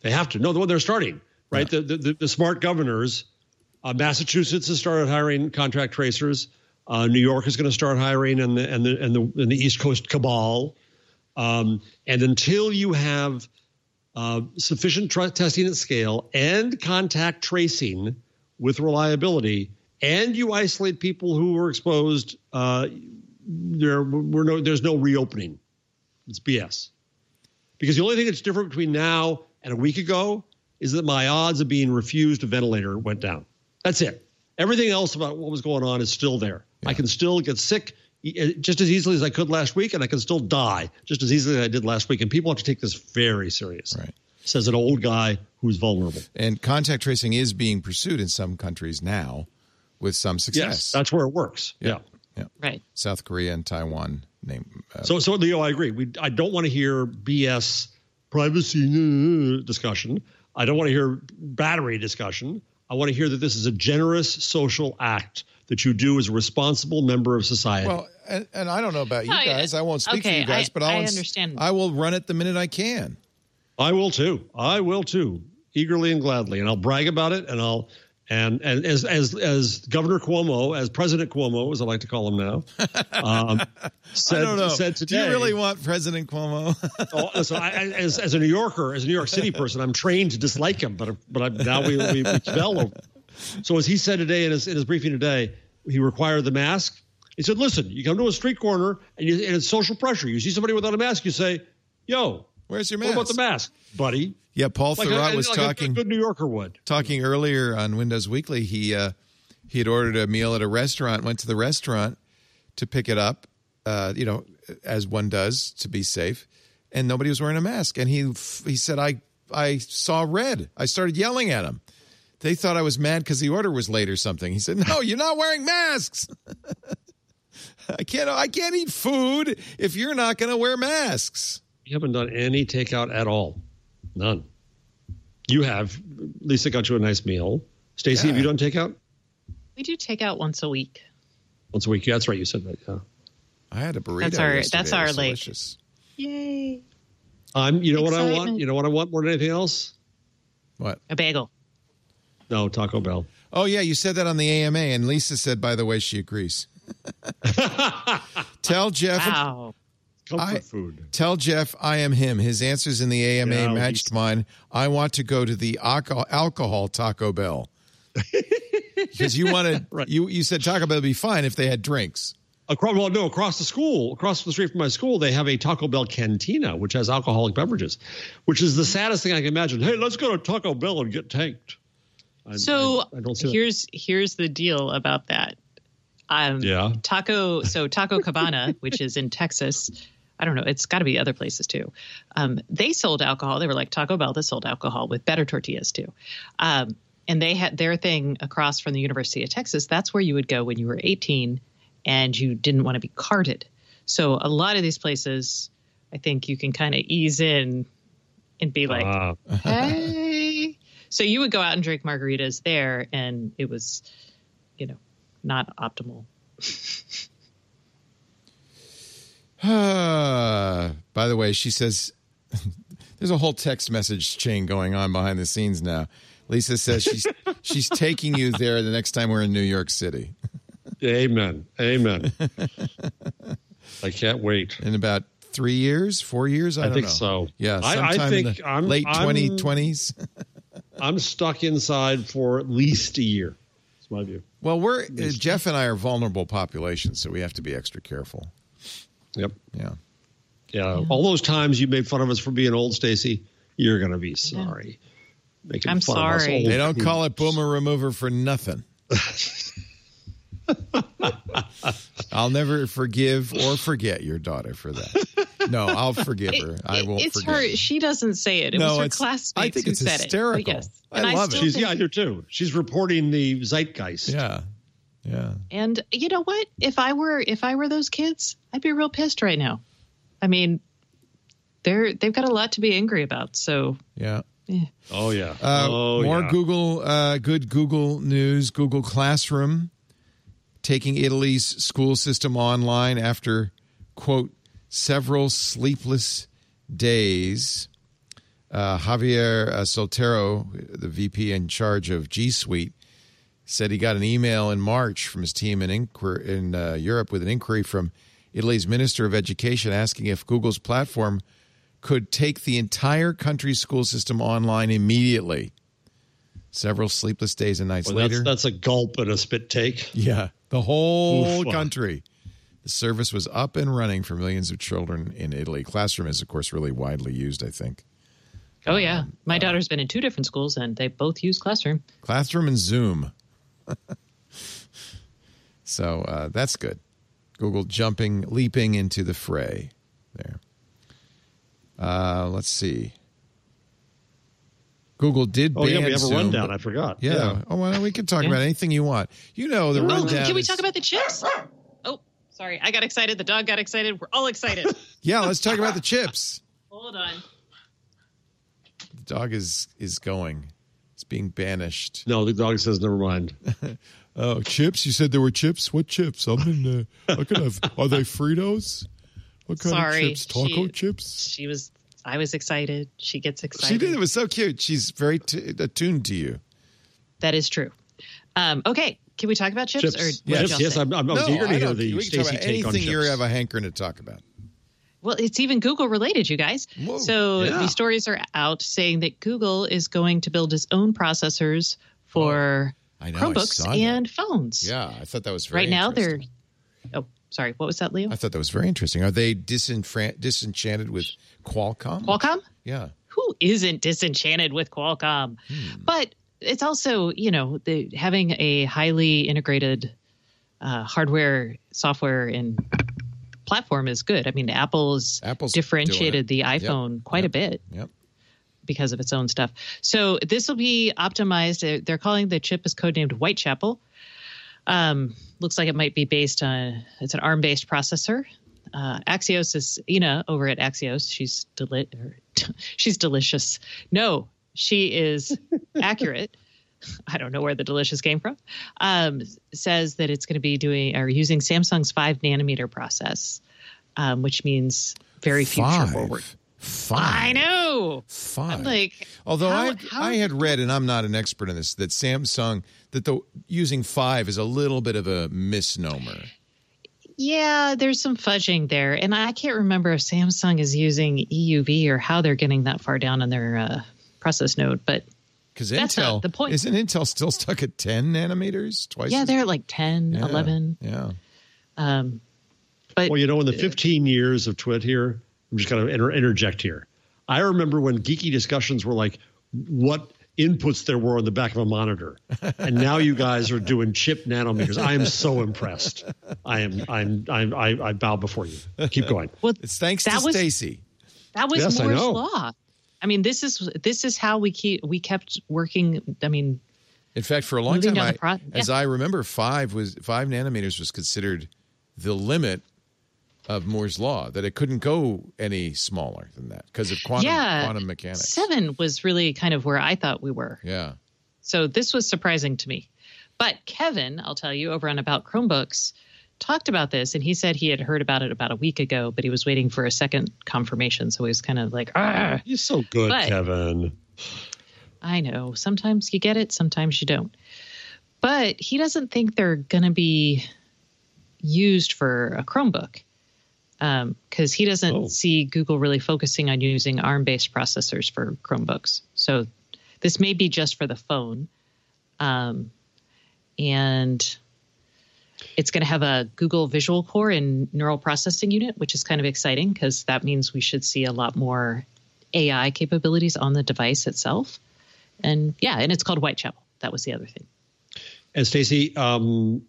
They have to. No, the one they're starting, right? The, the, the, the smart governors, uh, Massachusetts has started hiring contract tracers. Uh, New York is going to start hiring, and the and the and the, and the East Coast cabal. Um, and until you have uh, sufficient tr- testing at scale and contact tracing with reliability, and you isolate people who were exposed, uh, there we're no, there's no reopening. It's BS. Because the only thing that's different between now and a week ago is that my odds of being refused a ventilator went down. That's it. Everything else about what was going on is still there. I can still get sick e- just as easily as I could last week, and I can still die just as easily as I did last week. And people have to take this very serious. Right. Says an old guy who's vulnerable. and contact tracing is being pursued in some countries now with some success. Yes, that's where it works. Yeah. yeah. right. South Korea and Taiwan name. Uh, So, so Leo, I agree. We, I don't want to hear BS privacy uh, discussion. I don't want to hear battery discussion. I want to hear that this is a generous social act that you do as a responsible member of society. Well, and, and I don't know about you guys. I won't speak for you guys, I- but I'll I understand. I will run it the minute I can. I will too. I will too, eagerly and gladly, and I'll brag about it. And I'll and and as as as Governor Cuomo, as President Cuomo, as I like to call him now, um, said I don't know. said Do you really want President Cuomo? Oh, listen, I, I, as, as a New Yorker, as a New York City person, I'm trained to dislike him, but but I, now we we, we fell over. So as he said today in his in his briefing today, he required the mask. He said, "Listen, you come to a street corner and, you, and it's social pressure. You see somebody without a mask, you say, "Yo, Where's your mask? what about the mask, buddy?" Yeah, Paul Like, Thurrott a, was like talking a good New Yorker would. talking earlier on Windows Weekly. He uh, he had ordered a meal at a restaurant. Went to the restaurant to pick it up. Uh, you know, as one does to be safe, and nobody was wearing a mask. And he he said, "I I saw red. I started yelling at him. They thought I was mad because the order was late or something." He said, "No, you're not wearing masks." I can't. I can't eat food if you're not going to wear masks. You haven't done any takeout at all, none. You have. Lisa got you a nice meal. Stacey, have Yeah. you done takeout We do take out once a week. once a week? Yeah, that's right. You said that. Yeah. I had a burrito. That's our- yesterday. that's our, was like- delicious. Yay. I'm. You know what I want. You know what I want more than anything else. What? A bagel. No, Taco Bell. Oh yeah, you said that on the AMA, and Lisa said, by the way, she agrees. tell Jeff. Wow. Comfort I- food. Tell Jeff I am him. His answers in the AMA Yeah, matched mine. I want to go to the alcohol, alcohol Taco Bell because you wanted. Right. You you said Taco Bell would be fine if they had drinks. Across, well, no, across the school, across the street from my school, they have a Taco Bell cantina, which has alcoholic beverages, which is the saddest thing I can imagine. Hey, let's go to Taco Bell and get tanked. I, So I, I don't see that. here's here's the deal about that. Um, Yeah. Taco. So Taco Cabana, which is in Texas. I don't know. It's got to be other places too. Um, they sold alcohol. They were like Taco Bell that sold alcohol with better tortillas too. Um, and they had their thing across from the University of Texas. That's where you would go when you were 18 and you didn't want to be carded. So a lot of these places, I think you can kind of ease in and be like, Ah. hey. So you would go out and drink margaritas there, and it was, you know, not optimal. By the way, she says there's a whole text message chain going on behind the scenes now. Lisa says she's she's taking you there the next time we're in New York City Amen. Amen. I can't wait. in about three years, four years. I, I think know. so. Yeah, I- I think I'm- late twenty twenties. I'm stuck inside for at least a year. That's my view. Well, we're uh, Jeff and I are vulnerable populations, so we have to be extra careful. Yep. Yeah. Yeah. All those times you made fun of us for being old, Stacey, you're going to be sorry. Making I'm fun of us sorry. old They don't people. call it boomer remover for nothing. I'll never forgive or forget your daughter for that. No, I'll forgive her. I won't it's forget. her. She doesn't say it. It No, was her it's- classmates I think who it's said hysterical. it. But yes, I and love it. She's, think- yeah, I do too. She's reporting the zeitgeist. Yeah. Yeah. And you know what? If I were if I were those kids, I'd be real pissed right now. I mean, they're they've got a lot to be angry about. So Yeah. Oh, yeah. Uh, oh, more yeah. Google, uh, good Google news. Google Classroom taking Italy's school system online after, quote, several sleepless days. Uh, Javier uh, Soltero, the VP in charge of G Suite, said he got an email in March from his team in, inquir- in uh, Europe with an inquiry from Italy's Minister of Education asking if Google's platform could take the entire country's school system online immediately. Several sleepless days and nights Well, later. that's, that's a gulp and a spit take. yeah, the whole Oof. country. The service was up and running for millions of children in Italy. Classroom is, of course, really widely used, I think. oh yeah, my daughter's been in two different schools and they both use Classroom. Classroom and Zoom. so uh, that's good. Google jumping, leaping into the fray there. Uh, let's see. Google did Oh, ban yeah, we have a Zoom, rundown. but- I forgot. Yeah. Oh, well, we can talk Yeah. about anything you want. You know, the Oh, rundown. can we is- talk about the chips? Oh, sorry, I got excited. The dog got excited. We're all excited. Yeah, let's talk about the chips. Hold on. The dog is is going. He's being banished. No, the dog says, never mind. Oh, chips? You said there were chips? What chips? I'm in. Uh, I could have. Are they Fritos? What kind Sorry, of chips? Taco she- chips? She was. I was excited. She gets excited. She did. It was so cute. She's very t- attuned to you. That is true. Um, okay, can we talk about chips? Chips. Or Yes. yes. I'm, I'm, I'm no, eager to hear the we Stacey take on chips. anything you have a hankering to talk about. Well, it's even Google related, you guys. Whoa. So Yeah. these stories are out saying that Google is going to build its own processors for I know. Chromebooks and phones. Yeah, I thought that was very right now they're. Oh, sorry. What was that, Leo? I thought that was very interesting. Are they disenfran- disenchanted with Qualcomm? Qualcomm? Yeah. Who isn't disenchanted with Qualcomm? Hmm. But it's also, you know, the, having a highly integrated uh, hardware, software, and platform is good. I mean, Apple's, Apple's differentiated the it. Yep. iPhone quite Yep. a bit. Yep. because of its own stuff. So this will be optimized. They're- calling the chip is codenamed Whitechapel. Um, looks like it might be based on it's an ARM-based processor. Uh, Axios is Ina over at Axios. She's deli- or, she's delicious. No, she is accurate. I don't know where the delicious came from. Um, says that it's going to be doing or using Samsung's five nanometer process, um, which means very future forward. Five. I know. Five. I'm like, Although how- I how- I had read, and I'm not an expert in this, that Samsung that the using five is a little bit of a misnomer. Yeah, there's some fudging there, and I can't remember if Samsung is using EUV or how they're getting that far down on their uh, process node. But Because Intel the point. isn't Intel still stuck at 10 nanometers? Twice. yeah, they're at like 10, Yeah, 11. Yeah. Um, but Well, you know, in the 15 years of TWiT here, I'm just going to inter- interject here. I remember when geeky discussions were like, what inputs there were on the back of a monitor, and now you guys are doing chip nanometers. I am so impressed. I am. I'm. I'm I, I bow before you. Keep going. well, It's thanks That to Stacey. that was Yes, I Moore's know. law. I mean, this is this is how we keep we kept working. I mean, In fact, for a long time, I, pro- as yeah. I remember, five was five nanometers was considered the limit of Moore's law that it couldn't go any smaller than that because of quantum yeah, quantum mechanics. Seven was really kind of where I thought we were. Yeah. So this was surprising to me. But Kevin, I'll tell you, over on About Chromebooks, talked about this and he said he had heard about it about a week ago, but he was waiting for a second confirmation. So he was kind of like, ah, You're so good, But- Kevin. I know. Sometimes you get it, sometimes you don't. But he doesn't think they're going to be used for a Chromebook because he doesn't Oh. see Google really focusing on using ARM based processors for Chromebooks. So this may be just for the phone. Um, and it's going to have a Google Visual Core and neural processing unit, which is kind of exciting because that means we should see a lot more AI capabilities on the device itself. And yeah, and it's called Whitechapel. That was the other thing. And Stacey, um,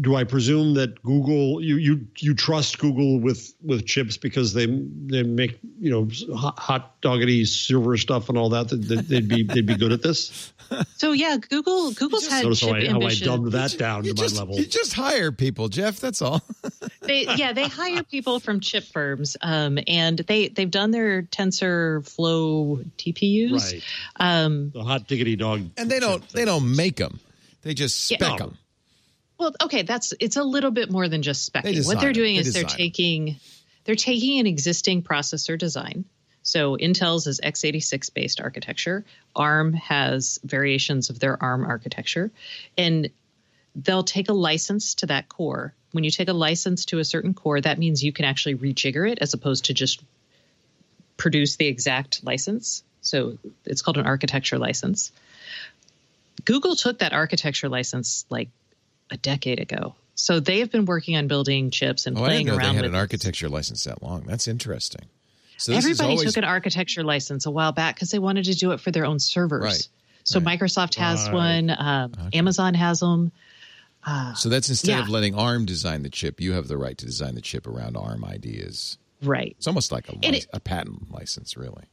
do I presume that Google you you you trust Google with with chips because they they make you know hot, hot doggedy server stuff and all that that, that they'd be they'd be good at this? So yeah, Google Google's had Notice chip how I, how I dumbed that down to You my level. you just hire people, Jeff. That's all. they yeah they hire people from chip firms um, and they they've done their TensorFlow tpus Right. um, The hot diggity dog. and they don't they don't make them. They just spec No. them. well okay that's it's a little bit more than just They specking design what they're doing They is they're design it. taking they're taking an existing processor design so intel's is x86 based architecture arm has variations of their arm architecture and they'll take a license to that core. When you take a license to a certain core, that means you can actually rejigger it as opposed to just produce the exact license. So it's called an architecture license. Google took that architecture license like a decade ago. So they have been working on building chips and Oh, I playing didn't know around they had with an architecture license that long. That's interesting. So Everybody always, took an architecture license a while back because they wanted to do it for their own servers. Right, So right. Microsoft has Right. one, um, Amazon has them. So that's instead of letting ARM design the chip, you have the right to design the chip around ARM ideas. Right. It's almost like a, lic- it- a patent license, really.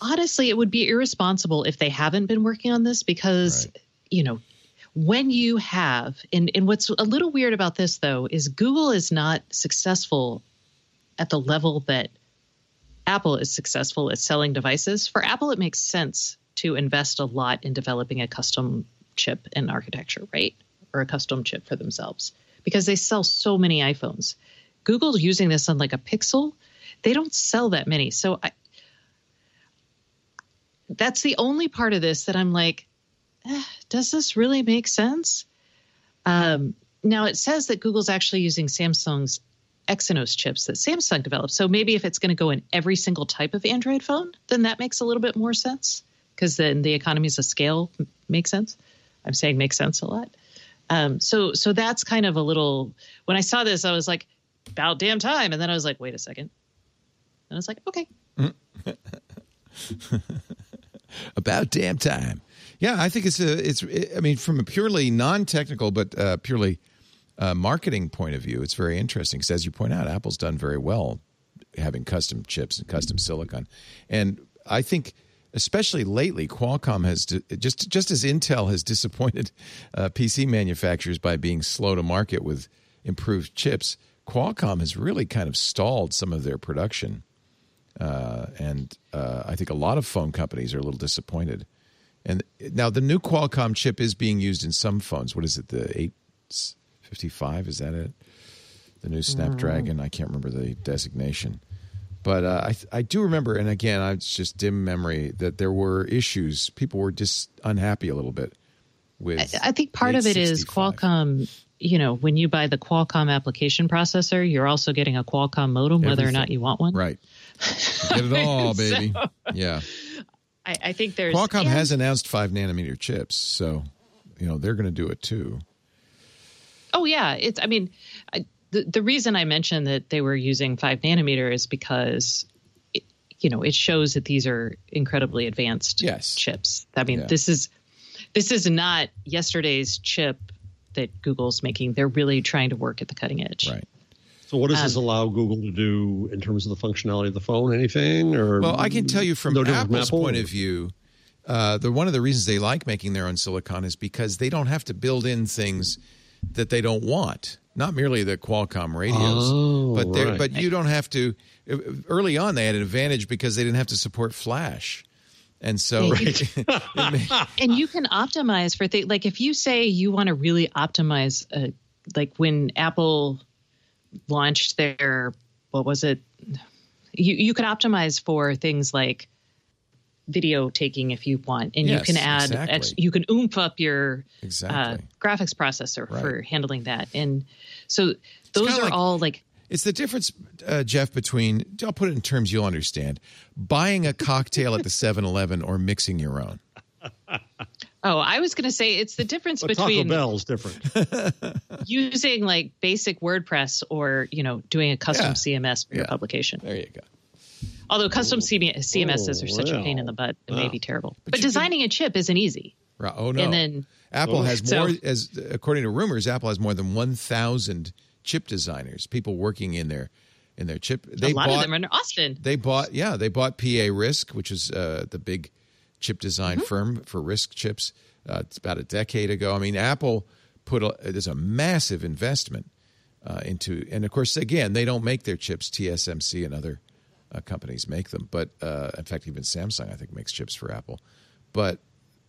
honestly, it would be irresponsible if they haven't been working on this because, Right. you know, when you have, and, and what's a little weird about this though is Google is not successful at the level that Apple is successful at selling devices. For Apple, it makes sense to invest a lot in developing a custom chip and architecture, right? Or a custom chip for themselves because they sell so many iPhones. Google's using this on like a Pixel. They don't sell that many. So I, that's the only part of this that I'm like, eh, does this really make sense? Um, now it says that Google's actually using Samsung's Exynos chips that Samsung developed. So maybe if it's going to go in every single type of Android phone, then that makes a little bit more sense because then the economies of scale make sense. I'm saying makes sense a lot. Um, so so that's kind of a little. When I saw this, I was like, about damn time, and then I was like, wait a second, and I was like, okay. About damn time. Yeah, I think it's a. It's. I mean, from a purely non-technical but uh, purely uh, marketing point of view, it's very interesting because, as you point out, Apple's done very well having custom chips and custom silicon, and I think especially lately, Qualcomm has just just as Intel has disappointed uh, PC manufacturers by being slow to market with improved chips. Qualcomm has really kind of stalled some of their production, uh, and uh, I think a lot of phone companies are a little disappointed. And now the new Qualcomm chip is being used in some phones. What is it? The eight fifty five? Is that it? The new Snapdragon? Mm. I can't remember the designation. But uh, I I do remember, and again, it's just dim memory that there were issues. People were just unhappy a little bit with. I, I think part of it is Qualcomm. You know, when you buy the Qualcomm application processor, you're also getting a Qualcomm modem, Everything. whether or not you want one. Right. get it all, baby. so, yeah. I, I, think there's Qualcomm and, has announced five nanometer chips, so you know they're going to do it too. Oh yeah, it's. I mean, I, the, the reason I mentioned that they were using five nanometer is because, it, you know, it shows that these are incredibly advanced yes. chips. I mean, yeah. this is this is not yesterday's chip that Google's making. They're really trying to work at the cutting edge. Right. So, what does um, this allow Google to do in terms of the functionality of the phone? Anything? Or well, I can tell you from no Apple's Apple? point of view, uh, the one of the reasons they like making their own silicon is because they don't have to build in things that they don't want not merely the Qualcomm radios, oh, but right. but you don't have to. Early on, they had an advantage because they didn't have to support Flash, and so right. and you can optimize for things like if you say you want to really optimize, uh, like when Apple launched their what was it? You you could optimize for things like video taking if you want, and yes, you can add exactly. ex, you can oomph up your uh, exactly. uh, graphics processor right. for handling that, and so those are like, all like. It's the difference, uh, Jeff, between, I'll put it in terms you'll understand, buying a cocktail at the 7 Eleven or mixing your own. Oh, I was going to say it's the difference but between Taco Bell's different. using like basic WordPress or you know doing a custom yeah. CMS for yeah. your publication. There you go. Although custom CMSs are such a pain in the butt, it may be terrible. But, but designing can, a chip isn't easy. Right. Oh no. And then Apple oh, has more, so, as according to rumors, Apple has more than one thousand chip designers, people working in their in their chip. They a lot bought, of them are in Austin. They bought, yeah, they bought PA Risk, which is uh, the big chip design mm-hmm. firm for RISC chips. Uh, it's about a decade ago. I mean, Apple put a, there's a massive investment uh, into, and of course, again, they don't make their chips. TSMC and other uh, companies make them, but uh, in fact, even Samsung, I think, makes chips for Apple. But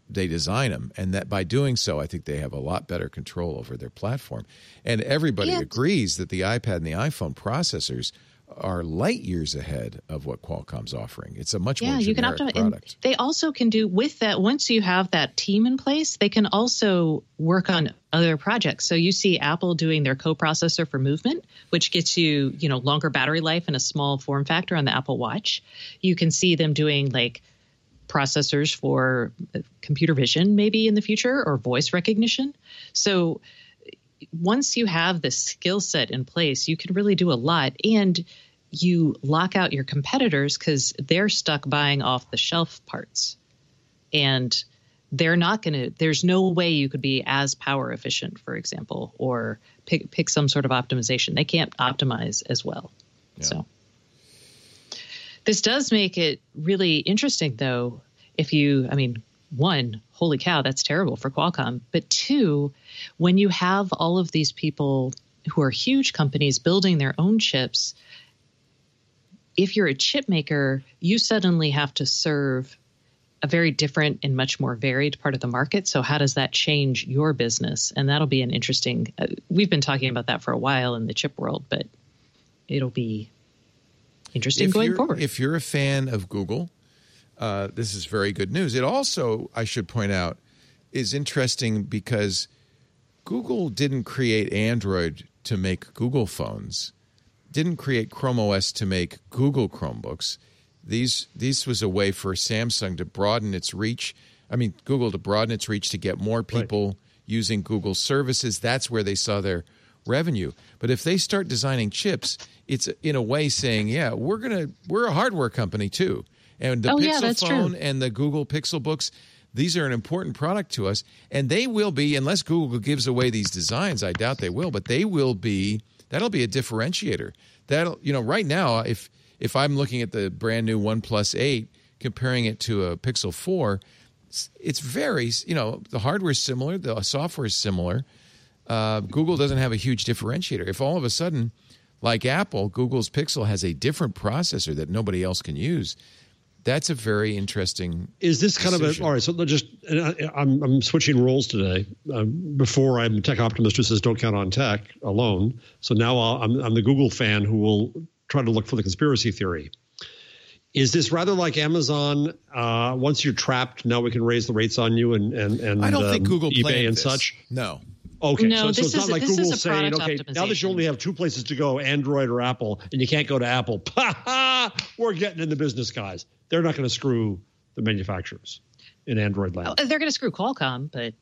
they design them, and that by doing so, I think they have a lot better control over their platform. And everybody yeah. agrees that the iPad and the iPhone processors are light years ahead of what Qualcomm's offering. It's a much yeah, more you can optimize, product. they also can do with that once you have that team in place, they can also work on other projects. So you see Apple doing their co-processor for movement, which gets you, you know, longer battery life and a small form factor on the Apple Watch. You can see them doing like processors for computer vision maybe in the future or voice recognition. So once you have the skill set in place, you can really do a lot and you lock out your competitors because they're stuck buying off the shelf parts. And they're not going to, there's no way you could be as power efficient, for example, or pick, pick some sort of optimization. They can't optimize as well. Yeah. So this does make it really interesting, though, if you, I mean, one, holy cow, that's terrible for Qualcomm. But two, when you have all of these people who are huge companies building their own chips, if you're a chip maker, you suddenly have to serve a very different and much more varied part of the market. So, how does that change your business? And that'll be an interesting. Uh, we've been talking about that for a while in the chip world, but it'll be interesting if going forward. If you're a fan of Google, uh, this is very good news. It also, I should point out, is interesting because Google didn't create Android to make Google phones, didn't create Chrome OS to make Google Chromebooks. These these was a way for Samsung to broaden its reach. I mean, Google to broaden its reach to get more people using Google services. That's where they saw their revenue. But if they start designing chips, it's in a way saying, "Yeah, we're gonna we're a hardware company too." And the Oh, Pixel yeah, that's true. phone and the Google Pixel books, these are an important product to us, and they will be unless Google gives away these designs. I doubt they will, but they will be. That'll be a differentiator. That'll you know right now if if I'm looking at the brand new OnePlus Eight, comparing it to a Pixel Four, it's- it's very you know the hardware is similar, the software is similar. Uh, Google doesn't have a huge differentiator. If all of a sudden, like Apple, Google's Pixel has a different processor that nobody else can use, that's a very interesting. Is this kind decision. of a all right? So just and I, I'm I'm switching roles today. Um, before I'm a tech optimist who says don't count on tech alone. So now I'll, I'm I'm the Google fan who will try to look for the conspiracy theory. Is this rather like Amazon? Uh, once you're trapped, now we can raise the rates on you and and and I don't think um, Google eBay and this. such. No, Okay, No, so, so this it's not is- like this is Google a saying, product okay, now that you only have two places to go, Android or Apple, and you can't go to Apple, we're getting in the business, guys. They're not going to screw the manufacturers in Android land. Oh, they're going to screw Qualcomm, but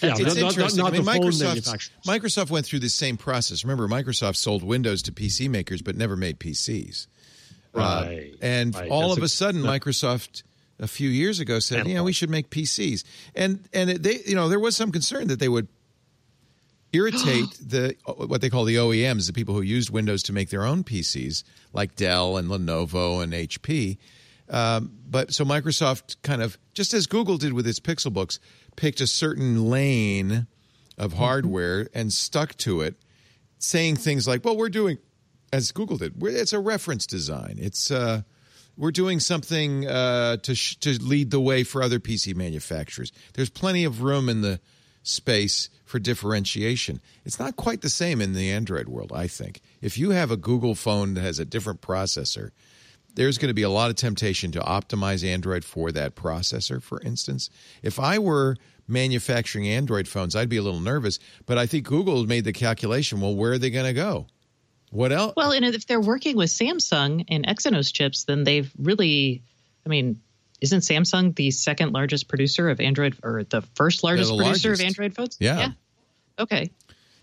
yeah, it's not, not- interesting. not I mean, the phone Microsoft manufacturers. Microsoft went through the same process. Remember, Microsoft sold Windows to PC makers, but never made PCs. Uh, Right. and right. all That's of a, sudden, yeah. Microsoft a few years ago said, And "Yeah, we should make PCs." And and they, you know, there was some concern that they would irritate the what they call the OEMs, the people who used Windows to make their own PCs, like Dell and Lenovo and HP. Um, but so Microsoft kind of, just as Google did with its Pixel books, picked a certain lane of hardware and stuck to it, saying things like, "Well, we're doing," as Google did, we're, it's a reference design. It's uh, we're doing something uh, to sh- to lead the way for other PC manufacturers. There's plenty of room in the space for differentiation. It's not quite the same in the Android world, I think. If you have a Google phone that has a different processor, there's going to be a lot of temptation to optimize Android for that processor, for instance. If I were manufacturing Android phones, I'd be a little nervous, but I think Google made the calculation well, where are they going to go? What else? well, and if they're working with Samsung and Exynos chips, then they've really, I mean, isn't Samsung the second largest producer of Android or the first largest the producer largest. of Android phones? Yeah. Okay.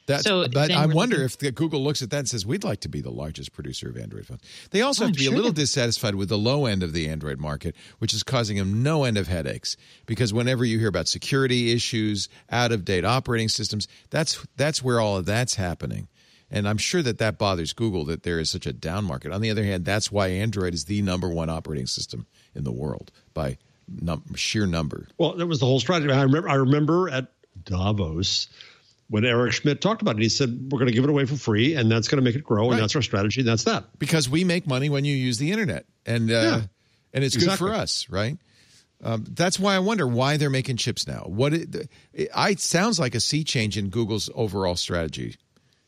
That's, So but I wonder looking- if the, Google looks at that and says, we'd like to be the largest producer of Android phones. They also Oh, have I'm to be sure a little they- dissatisfied with the low end of the Android market, which is causing them no end of headaches. Because whenever you hear about security issues, out of date operating systems, that's, that's where all of that's happening. And I'm sure that that bothers Google that there is such a down market. On the other hand, that's why Android is the number one operating system in the world by num- sheer number. Well, that was the whole strategy. I remember. I remember at Davos when Eric Schmidt talked about it. He said, "We're going to give it away for free, and that's going to make it grow, Right. and that's our strategy. And that's that." because we make money when you use the internet, and uh, Yeah. and it's Exactly. good for us, right? Um, that's why I wonder why they're making chips now. What it, it, I sounds like a sea change in Google's overall strategy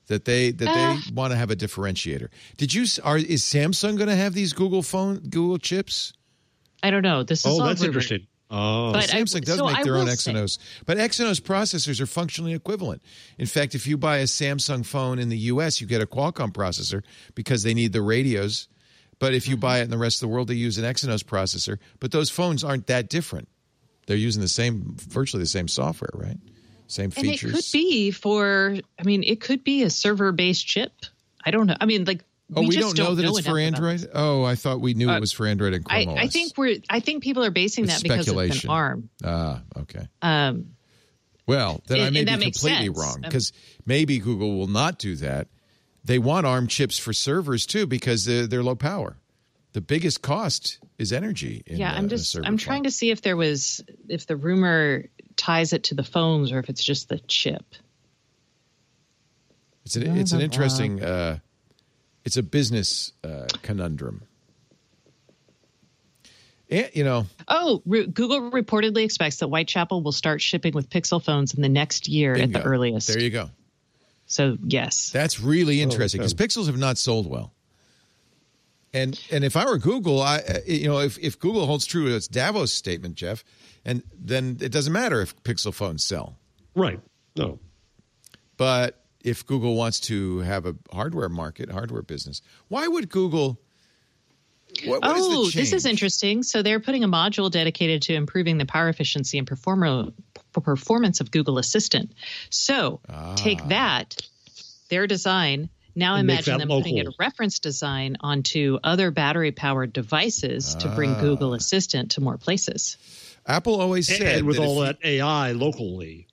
that they that Uh. they want to have a differentiator. Did you are is Samsung going to have these Google phone Google chips? I don't know. This is Oh, all that's rumored. interesting. Oh, But I- Samsung does so make their own will say- Exynos, but Exynos processors are functionally equivalent. In fact, if you buy a Samsung phone in the U.S., you get a Qualcomm processor because they need the radios. But if you buy it in the rest of the world, they use an Exynos processor. But those phones aren't that different. They're using the same, virtually the same software, right? Same features. And features. it could be for, I mean, it could be a server based chip. I don't know. I mean, like, Oh, we, just don't know that it's for Android. Oh, I thought we knew Uh, it was for Android and I, Chrome I OS. think we're. I think people are basing It's that because it's speculation. an ARM. Ah, okay. Um, Well, then I And- may and be completely sense. wrong Um, because maybe Google will not do that. They want ARM chips for servers too because they're, they're low power. The biggest cost is energy. In, yeah, I'm a just. server I'm trying farm. to see if there was, if the rumor ties it to the phones or if it's just the chip. It's an, it's an interesting. Uh, it's a business uh, conundrum. And, you know, Oh, re- Google reportedly expects that Whitechapel will start shipping with Pixel phones in the next year at the earliest. There you go. so, yes. That's really interesting okay. because Pixels have not sold well. And and if I were Google, I uh, you know if, if Google holds true to its Davos statement, Jeff, and then it doesn't matter if Pixel phones sell. Right. No. But if Google wants to have a hardware market, hardware business, why would Google? What, what is the oh, this is interesting. So they're putting a module dedicated to improving the power efficiency and perform- performance of Google Assistant. So Ah. take that, their design. Now And imagine that them putting a reference design onto other battery powered devices to Ah. bring Google Assistant to more places. Apple always said and with that all that AI locally,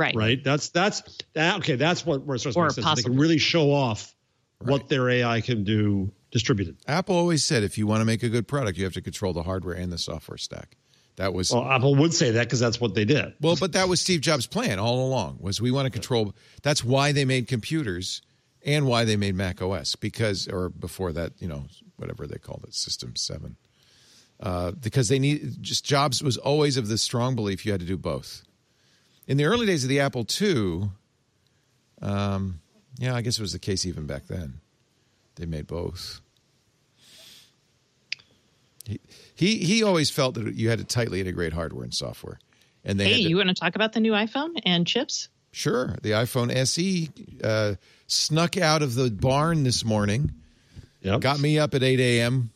Right. right? That's that's that. Okay, that's what where it starts to Or make sense. They can really show off what their AI can do distributed. Apple always said if you want to make a good product, you have to control the hardware and the software stack. That was Well, Apple would say that because that's what they did. Well, but that was Steve Jobs' plan all along. Was we want to control. That's why they made computers, and why they made Mac OS because, or before that, you know, whatever they called it, System Seven. Uh, because they need just Jobs was always of the strong belief you had to do both. In the early days of the Apple II, um, yeah, I guess it was the case even back then. They made both. He, he he always felt that you had to tightly integrate hardware and software, and they Hey, had to, you want to talk about the new iPhone and chips? Sure. The iPhone SE uh, snuck out of the barn this morning, Yep. got me up at 8 a.m.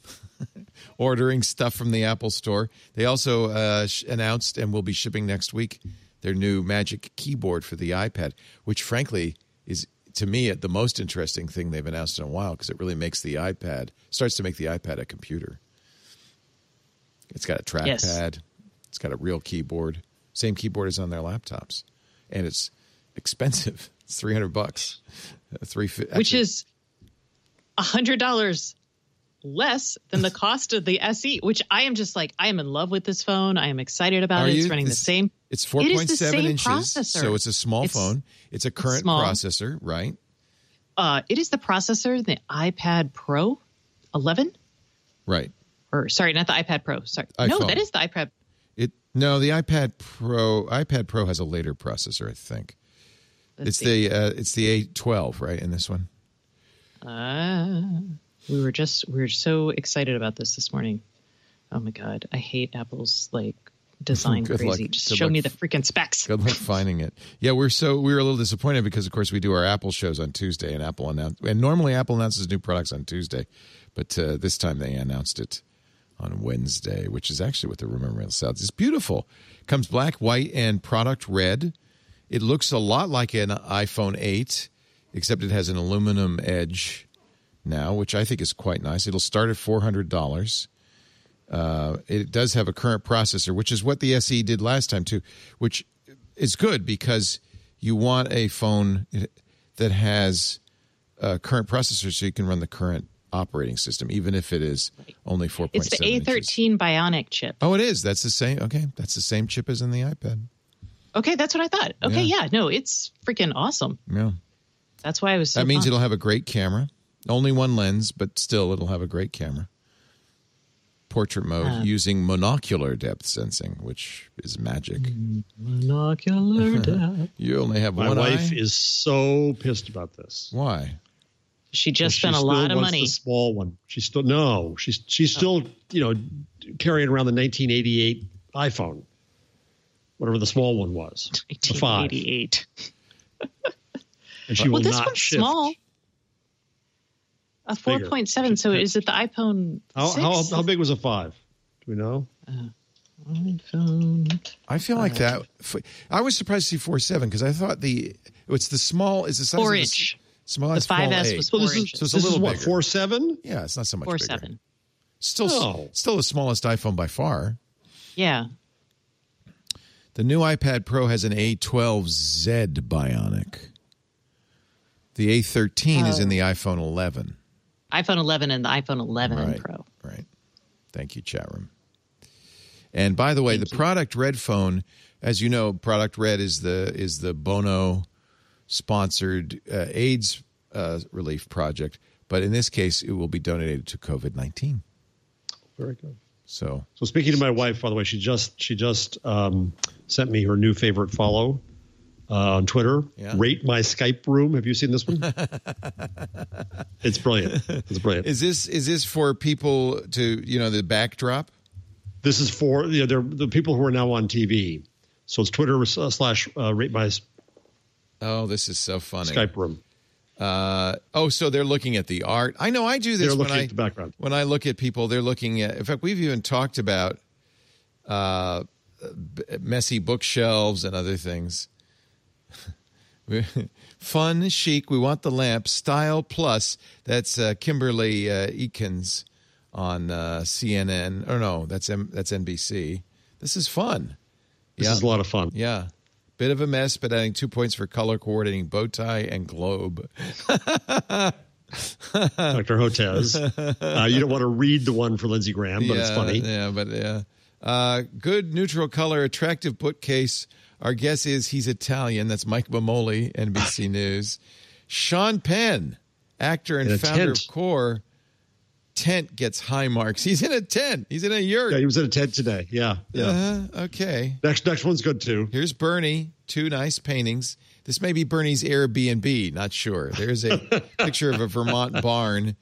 ordering stuff from the Apple Store. They also uh, sh- announced and will be shipping next week their new Magic Keyboard for the iPad, which frankly is to me the most interesting thing they've announced in a while because it really makes the iPad starts to make the iPad a computer. It's got a trackpad. Yes. It's got a real keyboard. Same keyboard as on their laptops, and it's expensive. It's three hundred bucks. Three, which actually- is hundred dollars less than the cost of the SE. Which I am just like, I am in love with this phone. I am excited about it. It's you? running the same. It's four It is point the seven inches, processor. so it's a small It's- phone. It's a current small. processor, right? Uh, it is the processor, the iPad Pro 11, Right. or sorry, not the iPad Pro. Sorry, no, that is the iPad. It no, the iPad Pro. iPad Pro has a later processor, I think. Let's it's see. the uh, it's the eight twelve, right? In this one. Uh, we were just we were so excited about this this morning. Oh my god, I hate Apple's like design Good crazy. luck. Just Good show luck. me the freaking specs. Good luck finding it. Yeah, we're so we were a little disappointed because, of course, we do our Apple shows on Tuesday, and Apple announced. And normally, Apple announces new products on Tuesday, but uh, this time they announced it on Wednesday, which is actually what the Remember sounds. It's beautiful. Comes black, white, and product red. It looks a lot like an iPhone 8, except it has an aluminum edge now, which I think is quite nice. It'll start at four hundred dollars. Uh, it does have a current processor, which is what the SE did last time too, which is good because you want a phone that has a current processor so you can run the current operating system, even if it is only four point It's the A13 Bionic chip. Oh, it is. That's the same. Okay, that's the same chip as in the iPad. Okay, that's what I thought. Okay, Yeah. yeah, no, it's freaking awesome. Yeah, That's why I was so. that means pumped. it'll have a great camera. Only one lens, but still, it'll have a great camera. Portrait mode Uh. using monocular depth sensing, which is magic. monocular depth. You only have My one My wife eye. is so pissed about this. Why? She just She spent a lot of money. The small one. She's still no. She's she's still you know carrying around the 1988 iPhone, whatever the small one was, the five, 1988. and she Well, will this not one's shift. small. A 4.7. So is it the iPhone? How, how how big was a five? Do we know? iPhone. I feel like that. I was surprised to see four seven because I thought the it's the small is the size Four of the inch. small The as small 5S eight. was So this Four is. So it's a this is little what bigger. four seven. Yeah, it's not so much Four bigger. seven. Still, No. Oh. still the smallest iPhone by far. Yeah. The new iPad Pro has an A12Z Bionic. The A13 is in oh. the iPhone 11. iPhone 11 and the iPhone 11 Right. Pro. Right. Thank you, chat room. And by the way, the Product Red phone, as you know, Product Red is the is the Bono sponsored uh, AIDS uh, relief project, but in this case, it will be donated to COVID nineteen. Very good. So So speaking to my wife, by the way, she just she just um, sent me her new favorite follow uh, on Twitter. Yeah. Rate my Skype room. Have you seen this one? it's brilliant. It's brilliant. is this is this for people to you know the backdrop? this is for you know, they're the people who are now on TV. So it's Twitter uh, slash uh, rate my Oh, this is so funny. Skype room. Uh, oh, so they're looking at the art. I know I do this They're when looking I the background. when I look at people. They're looking at. In fact, we've even talked about uh, b- messy bookshelves and other things. Fun, chic. We want the lamp. Style plus. That's uh, Kimberly uh, Atkins on uh, CNN. Or no, that's M- that's NBC. This is fun. This Yeah. is a lot of fun. Yeah. Bit of a mess, but adding two points for color coordinating bow tie and globe. Dr. Hotez. Uh, you don't want to read the one for Lindsey Graham, but it's funny. Yeah, but yeah. Uh, good neutral color, attractive bookcase. Our guess is he's Italian. That's Mike Memoli, NBC News. Sean Penn, actor and founder tent. of Core. Tent gets high marks. He's in a tent. He's in a yurt. Yeah, he was in a tent today. Yeah. Yeah. Uh-huh. Okay. Next next one's good too. Here's Bernie, two nice paintings. This may be Bernie's Airbnb, not sure. There's a picture of a Vermont barn.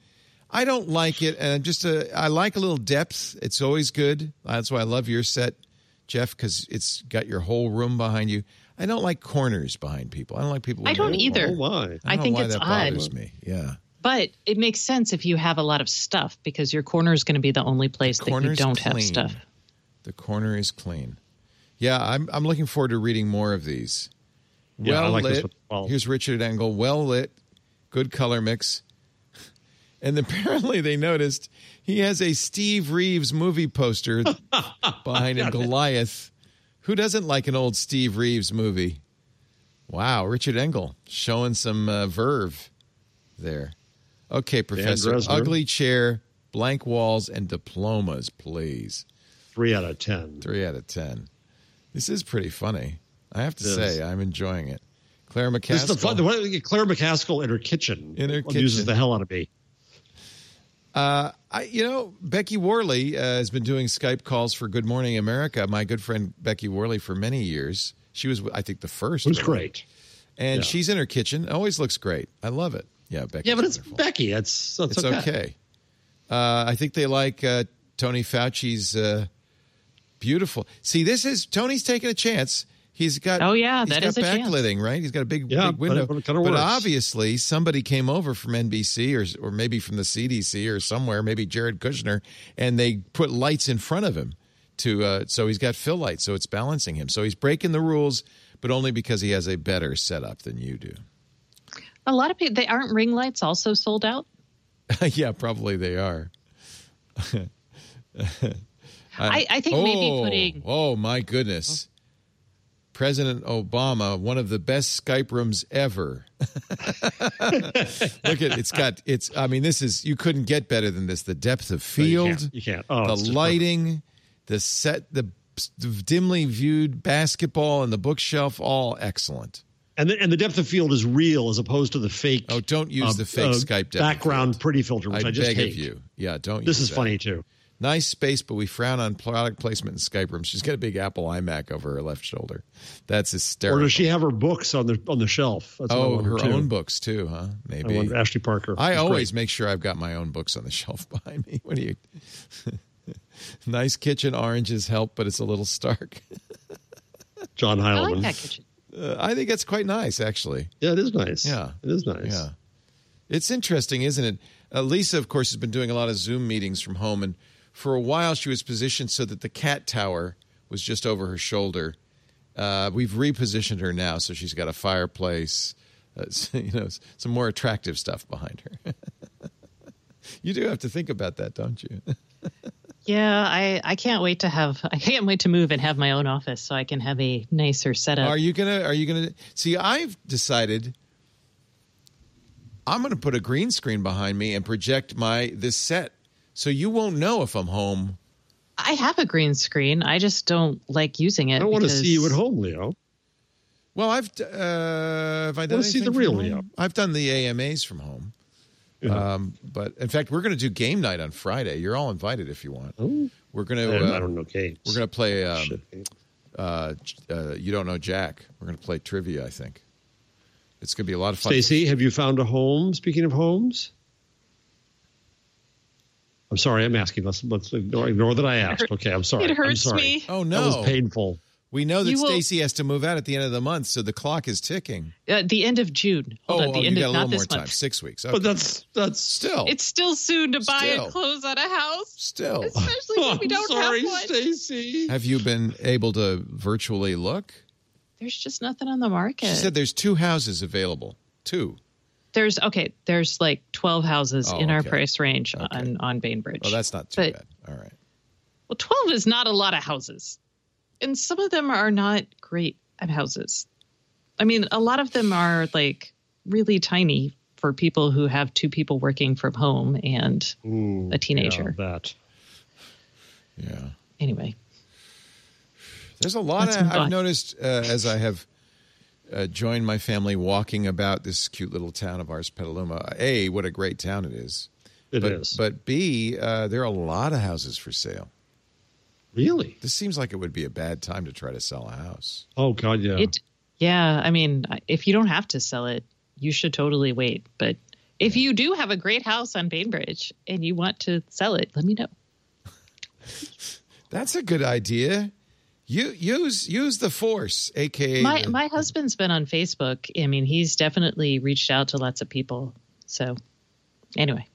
I don't like it, and just a, I like a little depth. It's always good. That's why I love your set, Jeff, because it's got your whole room behind you. I don't like corners behind people. I don't like people. I don't either. Oh my. I, don't I know think why it's that odd. bothers me. Yeah, But it makes sense if you have a lot of stuff because your corner is going to be the only place that you corner's don't have stuff. The corner is clean. Yeah, I'm I'm looking forward to reading more of these. Yeah, I well like this lit. one. Well- Here's Richard Engel. Well lit, good color mix. And apparently they noticed he has a Steve Reeves movie poster behind him, Goliath. Who doesn't like an old Steve Reeves movie? Wow, Richard Engel showing some uh, verve there. Okay, Professor. Ugly chair, blank walls, and diplomas, please. Three out of ten. Three out of ten. This is pretty funny. I have to say, I'm enjoying it. Claire McCaskill. This is the fun. The Claire McCaskill in her kitchen. In her kitchen. the hell out of me. I, you know, Becky Worley uh, has been doing Skype calls for Good Morning America. My good friend Becky Worley for many years. She was, I think, the first. It was really. great. and Yeah. she's in her kitchen. Always looks great. I love it. Yeah, Becky. Yeah, but it's Becky. It's that's it's okay. Uh, I think they like uh, Tony Fauci's uh, beautiful. See, this is Tony's taking a chance. He's got Oh, yeah, he's that got is a chance. backlighting, right? He's got a big Yeah, big window. but it kinda but obviously, somebody came over from NBC or or maybe from the CDC or somewhere, maybe Jared Kushner, and they put lights in front of him to uh, so he's got fill lights, so it's balancing him. So he's breaking the rules, but only because he has a better setup than you do. A lot of people, they aren't ring lights also sold out. yeah, probably they are. I, I think maybe oh, putting Oh my goodness. President Obama, one of the best Skype rooms ever. Look at it's got it's I mean this is you couldn't get better than this. The depth of You field, can't. You can't. Oh, the lighting, the set the dimly viewed basketball and the bookshelf all excellent. And the, and the depth of field is real as opposed to the fake. Oh, don't use uh, the fake uh, Skype depth background pretty filter, which I, I just beg hate. of you. Yeah, don't This is that. funny too. Nice space, but we frown on product placement in Skype rooms. She's got a big Apple iMac over her left shoulder. That's hysterical. Or does she have her books on the on the shelf? That's oh, her too. own books too, huh? Maybe. wonder, Ashley Parker. I It's always great. make sure I've got my own books on the shelf behind me. What do you? nice kitchen oranges help, but it's a little stark. John Heilemann. I like that kitchen. Uh, I think that's quite nice, actually. Yeah, it is nice. Yeah. it is nice. Yeah. It's interesting, isn't it? Uh, Lisa, of course, has been doing a lot of Zoom meetings from home, and for a while she was positioned so that the cat tower was just over her shoulder. Uh, we've repositioned her now, so she's got a fireplace, uh, you know, some more attractive stuff behind her. you do have to think about that, don't you? Yeah, I, I can't wait to have I can't wait to move and have my own office so I can have a nicer setup. Are you gonna? Are you gonna? See, I've decided I'm gonna put a green screen behind me and project my this set, so you won't know if I'm home. I have a green screen. I just don't like using it. I don't want to because- see you at home, Leo. Well, I've uh, have I done wanna see the real from Leo. I've done the AMAs from home. Um, but in fact, we're going to do game night on Friday. You're all invited if you want. We're going I, to. I don't know games. We're going to play. Um, uh, uh, you don't know Jack. We're going to play trivia. I think it's going to be a lot of fun. Stacey, have you found a home? Speaking of homes, I'm sorry, I'm asking. Let's let's ignore, ignore that I asked. Okay, I'm sorry. It I'm hurts sorry. me. Oh no, That no! was painful. We know that will- Stacey has to move out at the end of the month, so the clock is ticking. Uh, the end of June. Hold oh, on, the oh, end you got of a not little more this time. month. Six weeks. Okay. But that's that's still, It's still soon to buy Still. and close on a house, still. especially when we don't sorry, have one. Stacey. Have you been able to virtually look? There's just nothing on the market. She said there's two houses available. Two. There's okay. There's like 12 houses Oh, in our price range on on Bainbridge. Oh, that's not too But- bad. All right. Well, 12 is not a lot of houses. And some of them are not great at houses. I mean, a lot of them are like really tiny for people who have two people working from home and Ooh, a teenager. yeah, that. Yeah. anyway. There's a lot Let's of, I've noticed uh, as I have uh, joined my family walking about this cute little town of ours, Petaluma. A, what a great town it is. It but, is. But B, uh, there are a lot of houses for sale. really? This seems like it would be a bad time to try to sell a house. Oh God, yeah. It yeah, I mean, if you don't have to sell it, you should totally wait, but if you do have a great house on Bainbridge and you want to sell it, let me know. That's a good idea. You use use the force, aka My the- my husband's been on Facebook. I mean, he's definitely reached out to lots of people. So, anyway,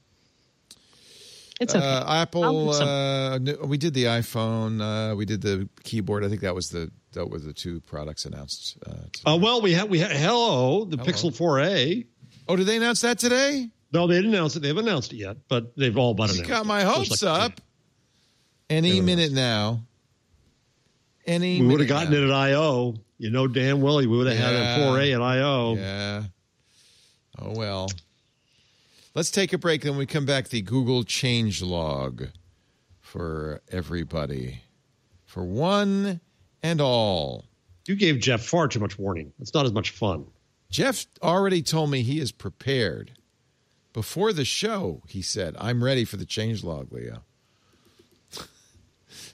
it's okay. Uh, Apple. Uh, we did the iPhone. Uh, we did the keyboard. I think that was the that were the two products announced. Uh, today. Uh, well, we have we have hello the Pixel 4a. oh, did they announce that today? No, they didn't announce it. They haven't announced it yet, but they've all but You announced. got my hopes like- up. Any minute now. Any We would have gotten now. it at I/O. You know damn well we would have had Yeah. a 4A at I/O. Yeah. Oh well. Let's take a break. Then we come back. The Google change log for everybody, for one and all. You gave Jeff far too much warning. It's not as much fun. Jeff already told me he is prepared. Before the show, he said, "I'm ready for the change log, Leo."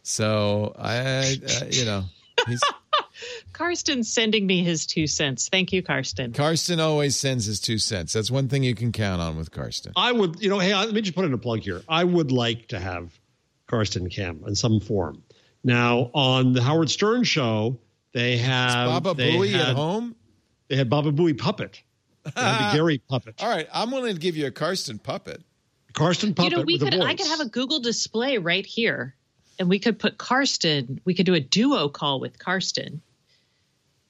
So I, uh, you know, he's Karsten's sending me his two cents. Thank you, Karsten. Karsten always sends his two cents. That's one thing you can count on with Karsten. I would, you know, hey, let me just put in a plug here. I would like to have Karsten Cam in some form. Now, on the Howard Stern show, they have Baba they Booey had, at home. They had Baba Booey puppet. They had the Gary puppet. All right, I'm willing to give you a Karsten puppet. Karsten puppet you know, we with could. I could have a Google display right here, and we could put Karsten. We could do a duo call with Karsten,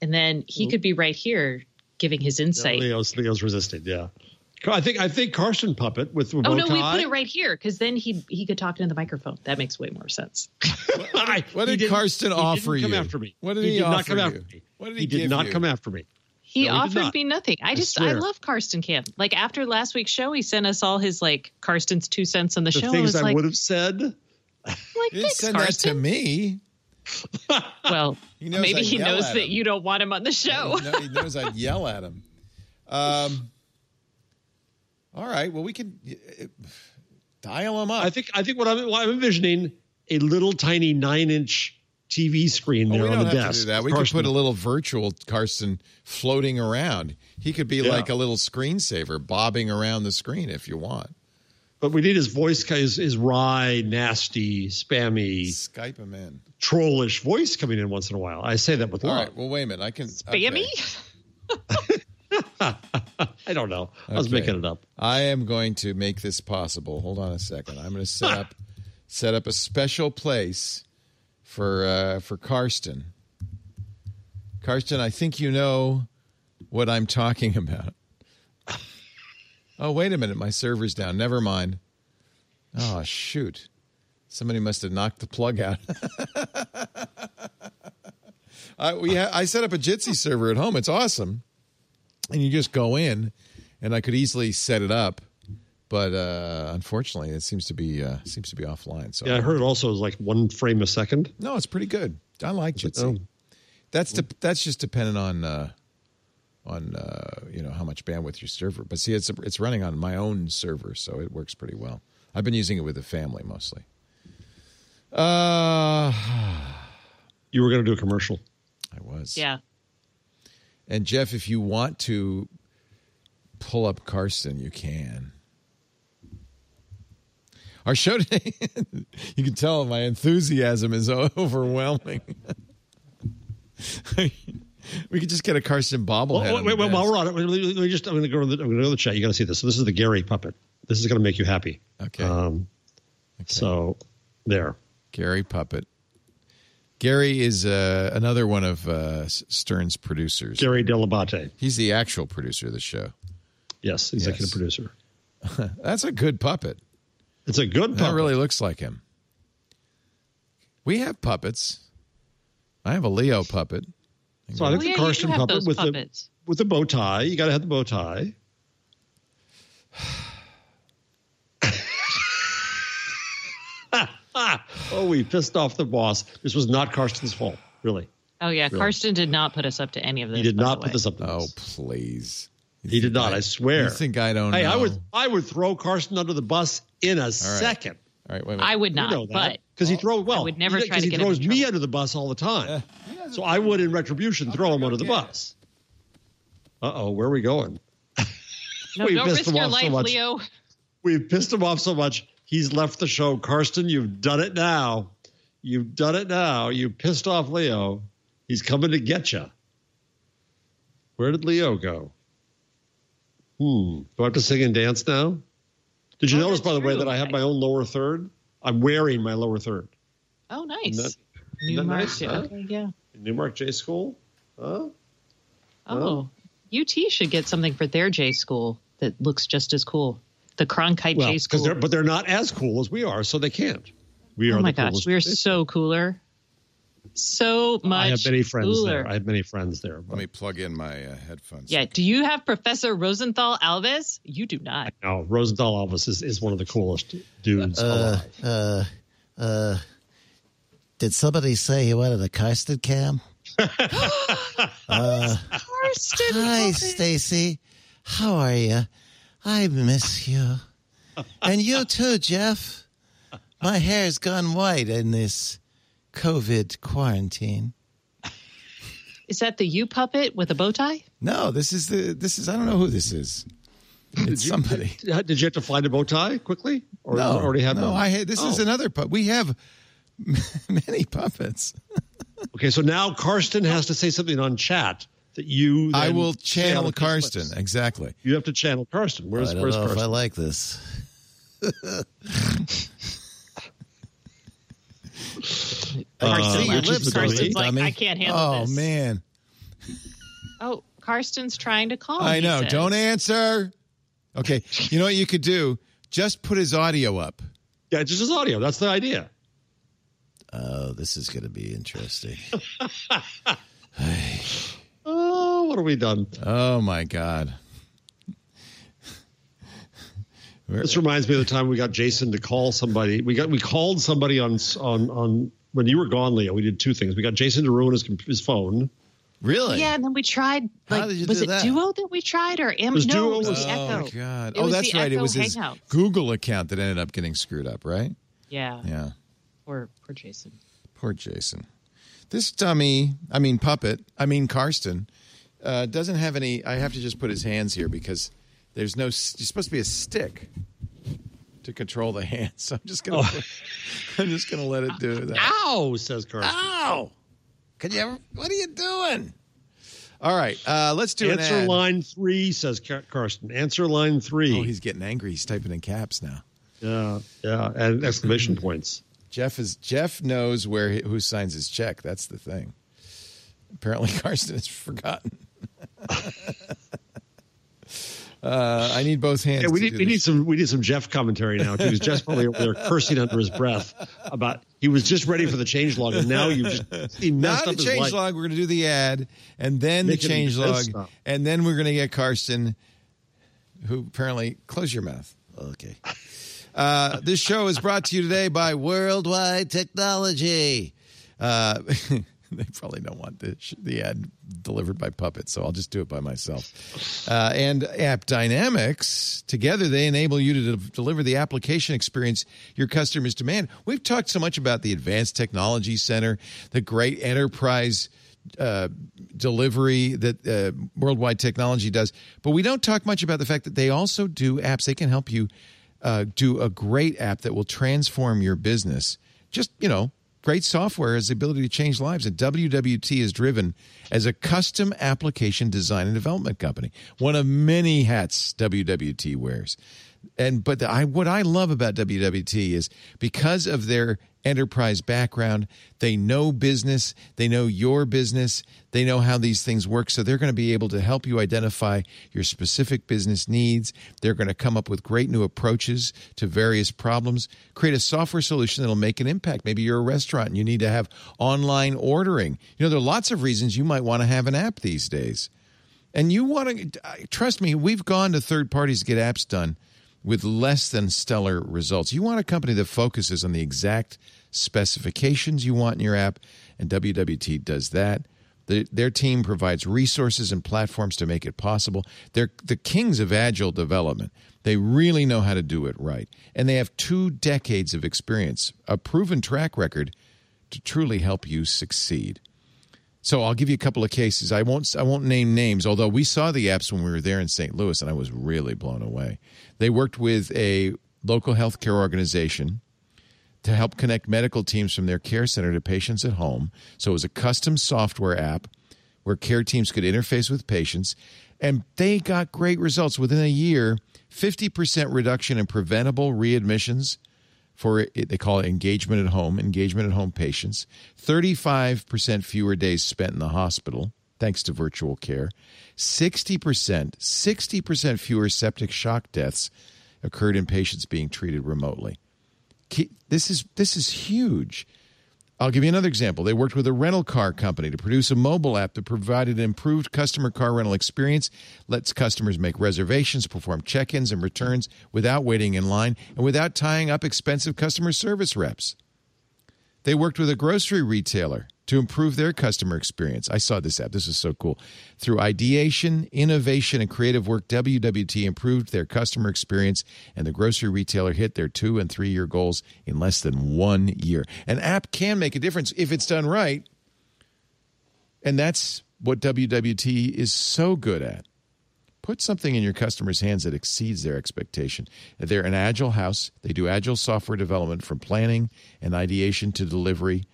and then he could be right here giving his Yeah, insight. Leo's Leo's resisted. Yeah, I think I think Karsten puppet with the Oh no, we put it right here because then he he could talk into the microphone. That makes way more sense. I- What did didn't- Karsten offer didn't come after me. What did he, he did not come you? after me. What did he he did not you? come after me. He No, he offered not. me nothing. I just I, love Karsten Camp. Like after last week's show, he sent us all his like Karsten's two cents on the, The show. I things was I like, would have said. Like You didn't thanks, send that to me. Well, He knows maybe I'd he knows that him. you don't want him on the show. No, he knows I'd yell at him. Um, all right. Well, we can uh, dial him up. I think I think what I'm, what I'm envisioning a little tiny nine inch TV screen Oh, there we on the have desk. to do that. We Karsten- could put a little virtual Karsten floating around. He could be Yeah. like a little screensaver bobbing around the screen if you want. But we need his voice, his, his wry, nasty, spammy, Skype him in. trollish voice coming in once in a while. I say that with All love. right. Well, wait a minute. I can. Spammy? okay. I don't know. I was Okay. making it up. I am going to make this possible. Hold on a second. I'm going to set up set up a special place for uh, for Karsten. Karsten, I think you know what I'm talking about. Oh, wait a minute. My server's down. Never mind. Oh, shoot. Somebody must have knocked the plug out. I, we ha- I set up a Jitsi server at home. It's awesome. And you just go in, and I could easily set it up. But uh, unfortunately, it seems to be uh, seems to be offline. So Yeah, I heard it also is like one frame a second. no, it's pretty good. I like Jitsi. Oh. That's de- that's just dependent on uh, on uh, you know how much bandwidth your server. But see, it's it's running on my own server, so it works pretty well. I've been using it with the family mostly. Uh, You were going to do a commercial. I was. Yeah. And Jeff, if you want to pull up Karsten, you can. Our show today, you can tell my enthusiasm is overwhelming. we could just get a Karsten bobblehead. Well, wait, wait, while we're on it, let me, just, I'm going to go to the, I'm going to go to the chat. You got to see this. So this is the Gary puppet. This is going to make you happy. Okay. Um, So there. Gary Puppet. Gary is uh, another one of uh, Stern's producers. Gary Dell'Abate. He's the actual producer of the show. Yes, executive Yes. producer. That's a good puppet. It's a good That puppet. really looks like him. We have puppets. I have a Leo puppet. So I think Oh, yeah, the you Karsten puppet with puppets. the with the bow tie. You got to have the bow tie. oh, we pissed off the boss. This was not Karsten's fault, really. Oh yeah, Karsten did not put us up to any of this. He did not put way. this up to Oh, this. please. You He did not. I swear. You think I don't Hey, know? I would I would throw Karsten under the bus in a second. All right, wait a minute. I would You not, know that but because he throws well. would never he, try 'cause to he get him throws in me trouble. under the bus all the time. So I would, in retribution, throw him under the bus. Uh oh, where are we going? no, we don't pissed risk him your off so life, much. Leo. We've pissed him off so much. He's left the show. Karsten, you've done it now. You've done it now. You pissed off Leo. He's coming to get you. Where did Leo go? Hmm. Do I have to sing and dance now? Did you Oh, notice, by the that's way, that I have my own lower third? I'm wearing my lower third. Oh, nice. Isn't that- New isn't that nice, huh? Okay, yeah. Newmark J School? Huh? Oh, UT should get something for their J school that looks just as cool. The Cronkite Well, J school. they're but they're not as cool as we are, so they can't. We are oh my the gosh, coolest. we are so cooler. So much. I have many friends cooler. there. I have many friends there. Let me plug in my uh, headphones. Yeah. Do you have Professor Rosental Alves? You do not. no, Rosental Alves is, is one of the coolest dudes alive. Uh, uh, did somebody say you wanted a Karsten cam? Uh, Karsten. Hi, Stacey. How are you? I miss you. And you too, Jeff. My hair's gone white in this COVID quarantine. Is that the you puppet with a bow tie? No, this is the this is I don't know who this is. It's somebody. Did you have to find a bow tie quickly, or No, already had no. one? I had, this is Oh. another puppet. We have many puppets. Okay, so now Karsten has to say something on chat that you. I will channel on Karsten clips. exactly. You have to channel Karsten. Where's I don't Where's know if I like this. Karsten see, your lips Karsten's big, like. I can't handle Oh this. man, Oh, Karsten's trying to call. I know. says. Don't answer. Okay, you know what you could do? Just put his audio up. Yeah, just his audio. That's the idea. Oh, this is going to be interesting. Oh, what have we done? Oh my god. This reminds me of the time we got Jason to call somebody. We got we called somebody on on on when you were gone, Leo. We did two things. We got Jason to ruin his his phone. Really? Yeah, and then we tried. Like, was it that? Duo that we tried, or Am- was no? Duo it was was- the Oh Echo. god. It oh, that's the right. It was his Hangouts. Google account that ended up getting screwed up, right? Yeah. Yeah. Poor, poor Jason. Poor Jason. This dummy, I mean puppet, I mean Karsten, uh, doesn't have any. I have to just put his hands here because there's no. s- You're supposed to be a stick to control the hands. So I'm just gonna. Oh. put- I'm just gonna let it do that. Ow! Says Karsten. Ow! Can you ever? What are you doing? All right, uh, let's do an Answer ad. line three says Car- Karsten. Answer line three. Oh, he's getting angry. He's typing in caps now. yeah, yeah, and exclamation points. Jeff is Jeff knows where he, who signs his check. That's the thing. Apparently, Karsten has forgotten. uh, I need both hands. Yeah, we need we this. need some we need some Jeff commentary now. Because Jeff's probably over there cursing under his breath about he was just ready for the change log and now you just he messed the up his change log. We're going to do the ad, and then Make the change log, stuff. and then we're going to get Karsten, who apparently close your mouth. Okay. Uh, this show is brought to you today by Worldwide technology. Uh, they probably don't want the, the ad delivered by puppets, so I'll just do it by myself. Uh, and App Dynamics, together they enable you to de- deliver the application experience your customers demand. We've talked so much about the Advanced Technology Center, the great enterprise uh, delivery that uh, Worldwide Technology does, but we don't talk much about the fact that they also do apps. They can help you uh, do a great app that will transform your business. Just, you know, Great software has the ability to change lives, and WWT is driven as a custom application design and development company. One of many hats WWT wears. And but the, I, what I love about WWT is because of their enterprise background. They know business, they know your business, they know how these things work. So they're going to be able to help you identify your specific business needs. They're going to come up with great new approaches to various problems, create a software solution that'll make an impact. Maybe you're a restaurant and you need to have online ordering. You know, there are lots of reasons you might want to have an app these days. And you want to, uh, trust me, we've gone to third parties to get apps done with less than stellar results. You want a company that focuses on the exact specifications you want in your app, and WWT does that. The, their team provides resources and platforms to make it possible. They're the kings of agile development. They really know how to do it right. And they have two decades of experience, a proven track record to truly help you succeed. So I'll give you a couple of cases. I won't I won't name names, although we saw the apps when we were there in St. Louis and I was really blown away. They worked with a local healthcare organization to help connect medical teams from their care center to patients at home. So it was a custom software app where care teams could interface with patients and they got great results within a year 50% reduction in preventable readmissions for they call it engagement at home, engagement at home patients, 35% fewer days spent in the hospital thanks to virtual care, 60%, 60% fewer septic shock deaths occurred in patients being treated remotely. This is this is huge. I'll give you another example. They worked with a rental car company to produce a mobile app that provided an improved customer car rental experience, lets customers make reservations, perform check ins and returns without waiting in line, and without tying up expensive customer service reps. They worked with a grocery retailer to improve their customer experience. I saw this app. This is so cool. Through ideation, innovation, and creative work, WWT improved their customer experience, and the grocery retailer hit their two and three year goals in less than one year. An app can make a difference if it's done right. And that's what WWT is so good at. Put something in your customer's hands that exceeds their expectation. They're an agile house. They do agile software development from planning and ideation to delivery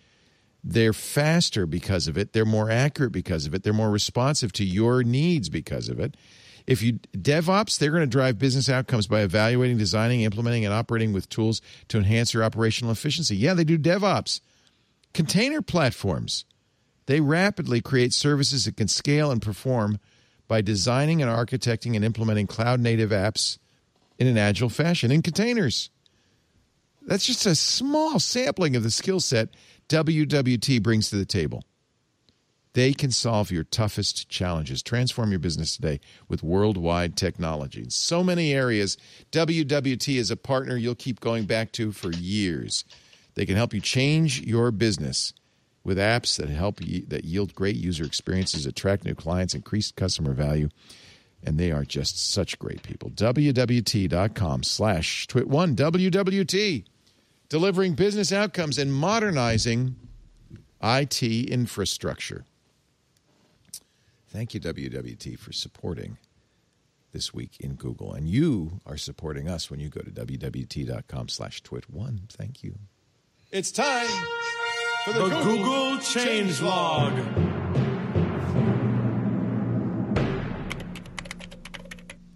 they're faster because of it. They're more accurate because of it. They're more responsive to your needs because of it. If you DevOps, they're going to drive business outcomes by evaluating, designing, implementing, and operating with tools to enhance your operational efficiency. Yeah, they do DevOps. Container platforms, they rapidly create services that can scale and perform by designing and architecting and implementing cloud native apps in an agile fashion in containers. That's just a small sampling of the skill set WWT brings to the table. They can solve your toughest challenges. Transform your business today with worldwide technology. In so many areas, WWT is a partner you'll keep going back to for years. They can help you change your business with apps that help you, that yield great user experiences, attract new clients, increase customer value, and they are just such great people. WWT.com slash twit1 WWT delivering business outcomes and modernizing IT infrastructure. Thank you, WWT, for supporting this week in Google. And you are supporting us when you go to WWT.com slash twit1. Thank you. It's time for the, the Google, Google Change Log.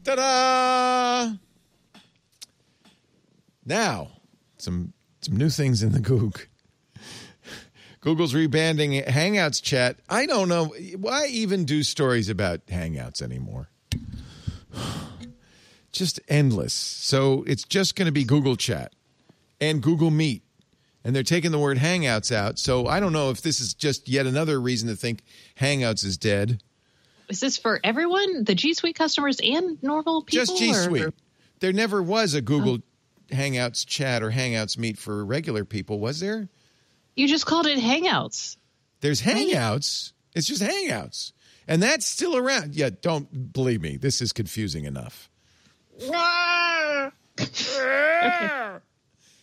Ta-da! Now, some some new things in the Goog. Google's rebanding Hangouts chat. I don't know why even do stories about Hangouts anymore. Just endless. So it's just going to be Google Chat and Google Meet. And they're taking the word Hangouts out. So I don't know if this is just yet another reason to think Hangouts is dead. Is this for everyone? The G Suite customers and normal people? Just G Suite. There never was a Google oh. Hangouts chat or Hangouts meet for regular people, was there? You just called it Hangouts. There's Hangouts. It's just Hangouts. And that's still around. Yeah, don't believe me. This is confusing enough.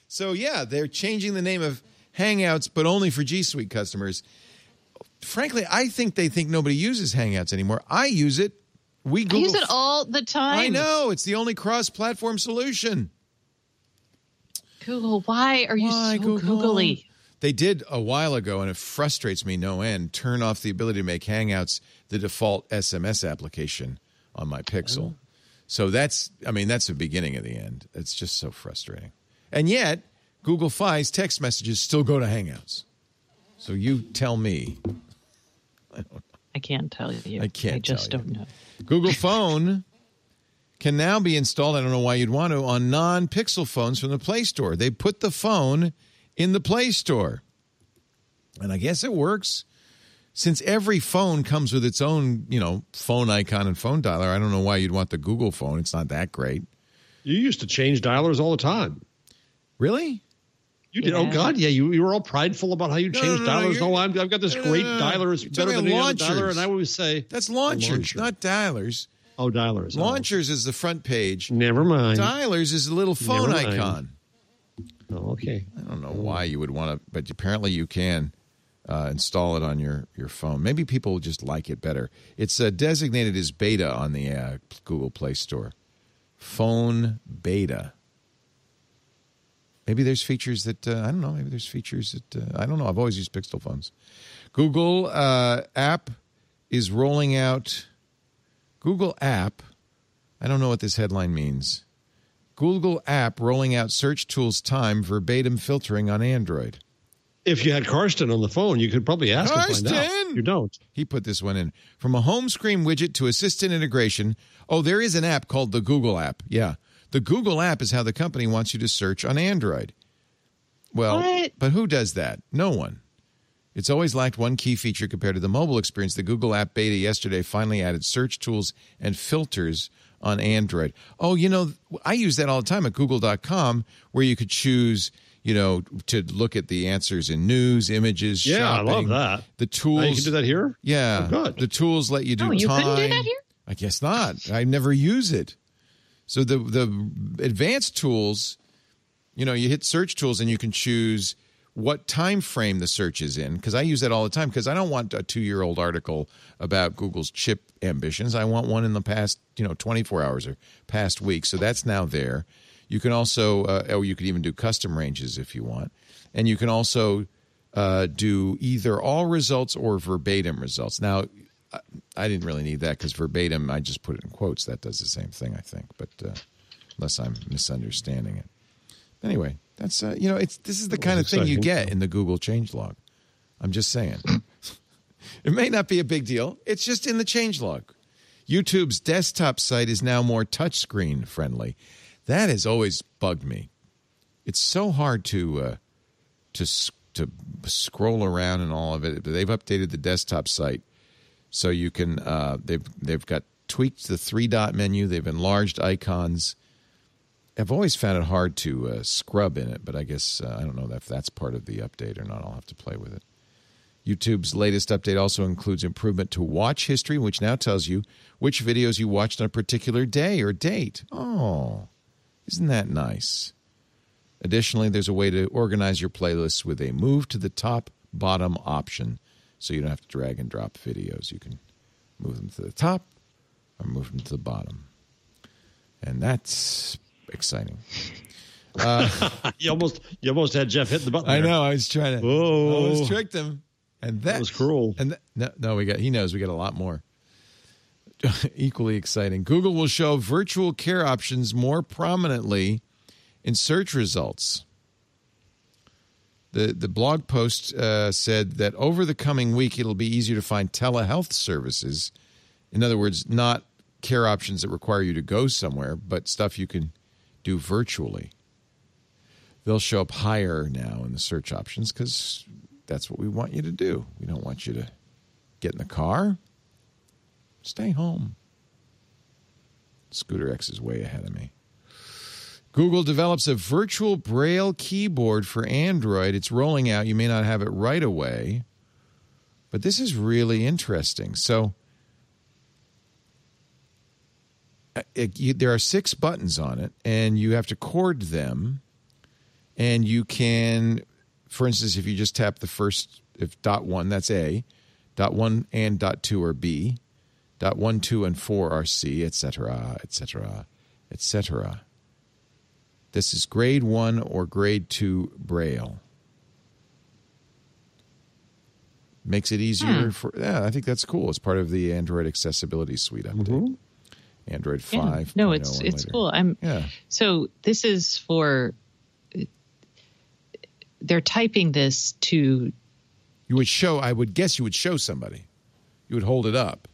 So, yeah, they're changing the name of Hangouts, but only for G Suite customers. Frankly, I think they think nobody uses Hangouts anymore. I use it. We I use it all the time. I know. It's the only cross platform solution. Google, why are you Why, so Google? googly? They did a while ago, and it frustrates me no end. Turn off the ability to make Hangouts the default SMS application on my Pixel. Oh. So that's, I mean, that's the beginning of the end. It's just so frustrating. And yet, Google Fi's text messages still go to Hangouts. So you tell me. I can't tell you. I can't I just tell you. don't know. Google Phone can now be installed. I don't know why you'd want to on non-Pixel phones from the Play Store. They put the phone in the Play Store, and I guess it works. Since every phone comes with its own, you know, phone icon and phone dialer, I don't know why you'd want the Google phone. It's not that great. You used to change dialers all the time. Really? You did. Oh God, yeah. You you were all prideful about how you changed no, no, no, dialers. you're- No, I'm, I've got this No, no, great no, no. dialer. It's You're better talking than any other dialer. And I always say That's launchers, launcher. not dialers. Oh dialers. Launchers is the front page. Never mind. Dialers is a little phone icon. Oh, okay. I don't know why you would want to, but apparently you can uh, install it on your, your phone. Maybe people just like it better. It's uh, designated as beta on the uh, Google Play Store. Phone beta. Maybe there's features that uh, I don't know. Maybe there's features that uh, I don't know. I've always used Pixel phones. Google uh, app is rolling out. Google app. I don't know what this headline means. Google app rolling out search tools time verbatim filtering on Android. If you had Karsten on the phone, you could probably ask him to find out. Karsten! You don't. He put this one in. From a home screen widget to assistant integration. Oh, there is an app called the Google app. Yeah. The Google app is how the company wants you to search on Android. Well, What? but who does that? No one. It's always lacked one key feature compared to the mobile experience. The Google app beta yesterday finally added search tools and filters on Android. Oh, you know, I use that all the time at google.com where you could choose, you know, to look at the answers in news, images, Yeah, I love that. The tools. Now you can do that here. Yeah. Oh, good. The tools let you do Oh, you time. couldn't do that here? I guess not. I never use it. So the the advanced tools, you know, you hit search tools and you can choose what time frame the search is in because I use that all the time because I don't want a 2-year-old article about Google's chip ambitions. I want one in the past, you know, 24 hours or past week. So that's now there. You can also uh, oh, you could even do custom ranges if you want. And you can also uh, do either all results or verbatim results. Now, I- I didn't really need that because verbatim, I just put it in quotes. That does the same thing, I think, but uh, unless I'm misunderstanding it. Anyway, that's uh, you know, it's this is the kind of thing you get in the Google changelog. I'm just saying. it may not be a big deal. It's just in the changelog. YouTube's desktop site is now more touchscreen friendly. That has always bugged me. It's so hard to uh, to to scroll around and all of it. They've updated the desktop site so you can uh, they've they've got tweaked the three dot menu. They've enlarged icons. I've always found it hard to uh, scrub in it, but I guess uh, I don't know if that's part of the update or not. I'll have to play with it. YouTube's latest update also includes improvement to watch history, which now tells you which videos you watched on a particular day or date. Oh, isn't that nice? Additionally, there's a way to organize your playlists with a move to the top bottom option so you don't have to drag and drop videos. You can move them to the top or move them to the bottom. And that's exciting. You almost you almost had Jeff hit the button. I there. know. I was trying to. Whoa. I almost tricked him, and that, That was cruel. And no, no, we got. He knows we got a lot more. Equally exciting. Google will show virtual care options more prominently in search results. The the blog post uh, said that over the coming week, it'll be easier to find telehealth services. In other words, not care options that require you to go somewhere, but stuff you can do virtually they'll show up higher now in the search options because that's what we want you to do. We don't want you to get in the car. Stay home. Scooter X is way ahead of me. Google develops a virtual braille keyboard for Android. It's rolling out. You may not have it right away. But this is really interesting. So uh, Uh, it, you, there are six buttons on it, and you have to chord them. And you can, for instance, if you just tap the first, if dot one, that's A, dot one and dot two are B, dot one, two, and four are C, etc., etc., etc. This is grade one or grade two Braille. Makes it easier hmm. for. Yeah, I think that's cool. It's part of the Android Accessibility Suite update. Mm-hmm. Android Yeah. five. No, it's it's cool. I'm Yeah. so this is for they're typing this to You would show. I would guess you would show somebody. You would hold it up.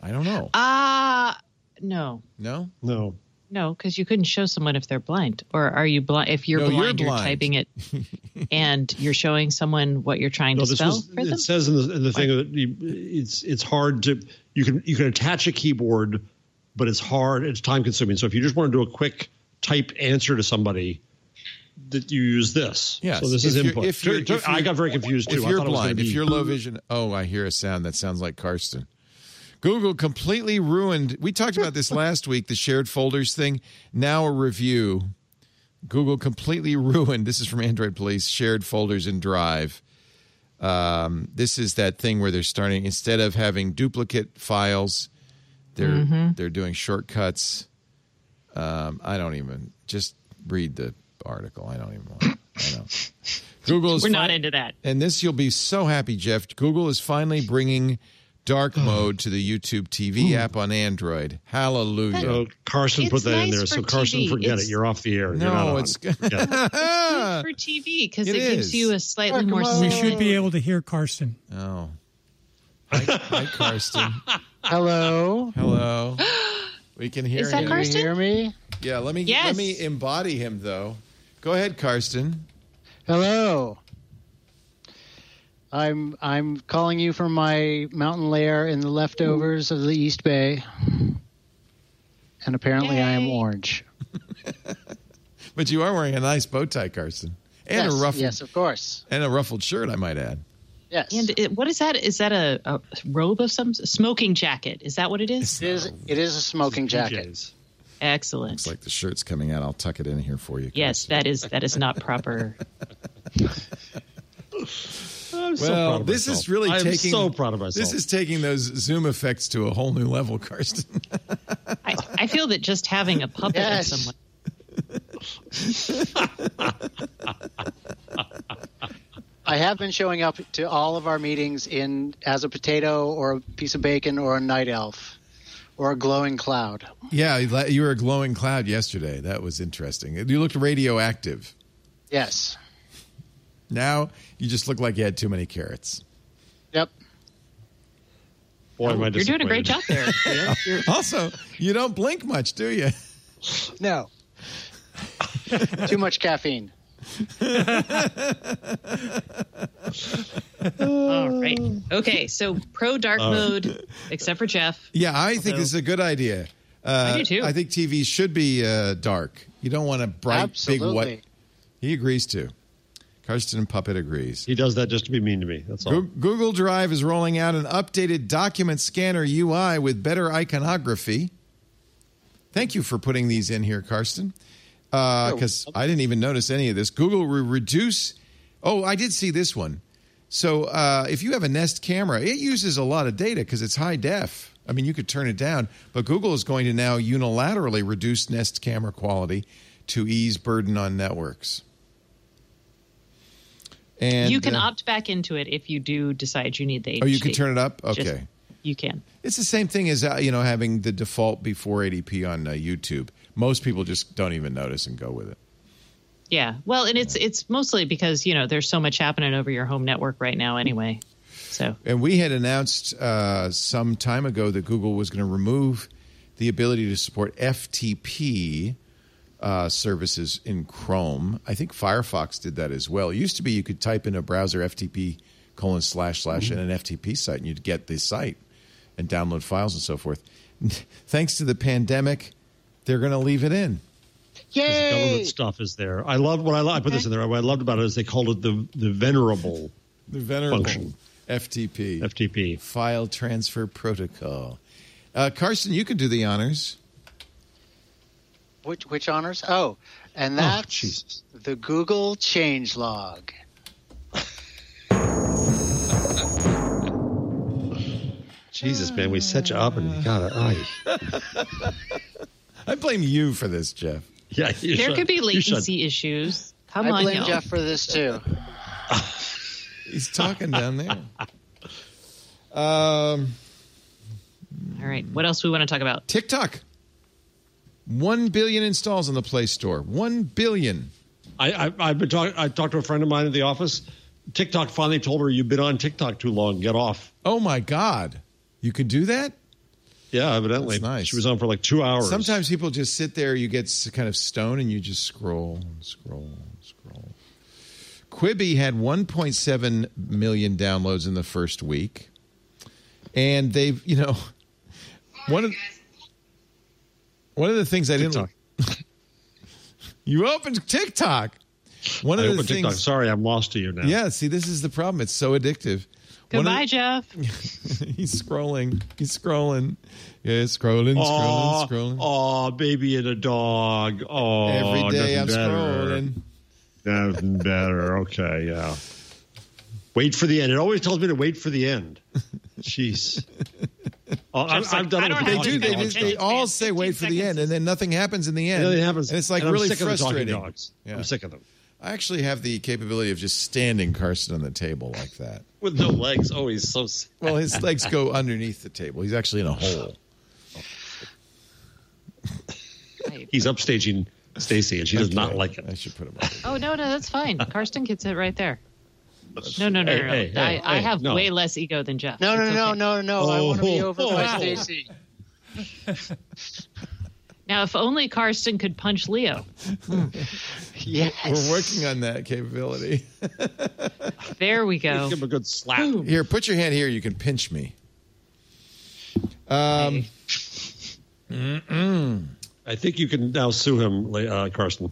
I don't know. ah no No. No. no because you couldn't show someone if they're blind or are you blind if you're No, you're blind you're, typing it and you're showing someone what you're trying No, to this spell was. for them It says in the, in the thing that you, it's it's hard to you can you can attach a keyboard, but it's hard. It's time consuming. So if you just want to do a quick type answer to somebody, that you use this. Yes. So this If is you're- input. if you're- if you're- I got very confused too. If you're thought it was blind, if you're low vision, oh, I hear a sound that sounds like Karsten. Google completely ruined. We talked about this last week, the shared folders thing. Now a review. Google completely ruined. This is from Android Police. Shared folders in Drive. Um, this is that thing where they're starting instead of having duplicate files, they're they're doing shortcuts. Um, I don't even just read the article. I don't even want. I don't. Google is we're not into that and this you'll be so happy, Jeff. Google is finally bringing dark oh. mode to the YouTube TV app on Android. Hallelujah. So Karsten It's put that in there. So Karsten, TV. forget It's- it. You're off the air. You're not no, on. it's Good for TV because It it, gives you a slightly more We should be able to hear Karsten. oh. Hi, hi, Karsten. Hello. Hello. We can hear Is that him. Can you Karsten? hear me? Yeah, let me Yes. let me embody him though. Go ahead, Karsten. Hello. I'm I'm calling you from my mountain lair in the leftovers of the East Bay. And apparently I am orange. But you are wearing a nice bow tie, Karsten, and yes, a ruffled yes, of course. and a ruffled shirt. I might add. Yes. And it, what is that? Is that a, a robe of some smoking jacket? Is that what it is? it is it is a smoking jacket. PJs. Excellent. Looks like the shirt's coming out. I'll tuck it in here for you. yes, Karsten. that is that is not proper. I'm so Well, proud of this myself. is really I am taking so proud of myself. This is taking those zoom effects to a whole new level, Karsten. I, I feel that just having a puppet Yes. of someone. I have been showing up to all of our meetings in as a potato or a piece of bacon or a night elf or a glowing cloud. yeah, you were a glowing cloud yesterday. That was interesting. You looked radioactive. Yes. Now you just look like you had too many carrots. Yep. Boy, am I You're doing a great job there. You're- Also, you don't blink much, do you? No. Too much caffeine. all right. Okay. So pro dark mode, except for Jeff. Yeah, I think this is a good idea. Uh, I do too. I think TV should be uh, dark. You don't want a bright, Absolutely. big white. He agrees too. Karsten Puppet agrees. He does that just to be mean to me. That's all. Goo- Google Drive is rolling out an updated document scanner UI with better iconography. Thank you for putting these in here, Karsten. Because I didn't even notice any of this. Google will reduce. Oh, I did see this one. So uh, if you have a Nest camera, it uses a lot of data because it's high def. I mean, you could turn it down, but Google is going to now unilaterally reduce Nest camera quality to ease burden on networks. And you can uh, opt back into it if you do decide you need the HD. Oh, you can turn it up. Just- Okay. you can. It's the same thing as uh, you know having the default before 80p on uh, YouTube. Most people just don't even notice and go with it. Yeah. Well, and it's it's mostly because you know there's so much happening over your home network right now anyway. So And we had announced uh, some time ago that Google was going to remove the ability to support FTP uh, services in Chrome. I think Firefox did that as well. It used to be you could type in a browser FTP colon slash slash and an FTP site, and you'd get the site and download files and so forth. Thanks to the pandemic, they're going to leave it in. His Yay! government stuff is there. I love what I, lo- I put this in there. What I loved about it is they called it the the venerable. The venerable. Function. FTP. FTP. File Transfer Protocol. Uh, Karsten, you can do the honors. Which which honors? Oh, and Oh, that's Jesus. the Google change log. Jesus, man, we set you up and you got it. Oh, I blame you for this, Jeff. yeah, you There should. could be latency issues. Come I on, blame y'all. Jeff for this too. He's talking down there. Um, All right. What else we want to talk about? TikTok. One billion installs on the Play Store. One billion. I, I, I've been talking. I talked to a friend of mine at the office. TikTok finally told her you've been on TikTok too long. Get off. Oh my God! You could do that. Yeah, evidently. That's nice. She was on for like two hours. Sometimes people just sit there. You get kind of stone, and you just scroll and scroll and scroll. Quibi had 1.7 million downloads in the first week, and they've you know one of one of the things I didn't. You opened TikTok. One of I of the opened things. TikTok. Sorry, I'm lost to you now. Yeah, see, this is the problem. It's so addictive. One of Goodbye, Jeff. he's scrolling. He's scrolling. Yeah, scrolling, Oh, scrolling, scrolling. oh, baby and a dog. Oh, Every day I'm better. scrolling. Nothing better. Okay, yeah. Wait for the end. It always tells me to wait for the end. Jeez. Oh, I've, like, I've done it. don't with They do. They, pay they, all say wait for the end, and then nothing happens in the end. Nothing happens. And it's like And I'm really sick of the talking frustrating. dogs. Yeah. I'm sick of them. I actually have the capability of just standing Karsten on the table like that. With no legs. Oh, he's so sad. Well, his legs go underneath the table. He's actually in a hole. He's upstaging Stacey, and she does not like it. I should put him up. Oh no, no, that's fine. Karsten can sit right there. No, no, no, Hey, no, no. hey, hey, I, I have no. way less ego than Jeff. No, no, It's no, okay. no, no. I want to be Oh. over by Oh. Stacey. Now, if only Karsten could punch Leo. Yes. We're working on that capability. There we go. Give him a good slap. Here, put your hand here. You can pinch me. Um, I think you can now sue him, uh, Karsten.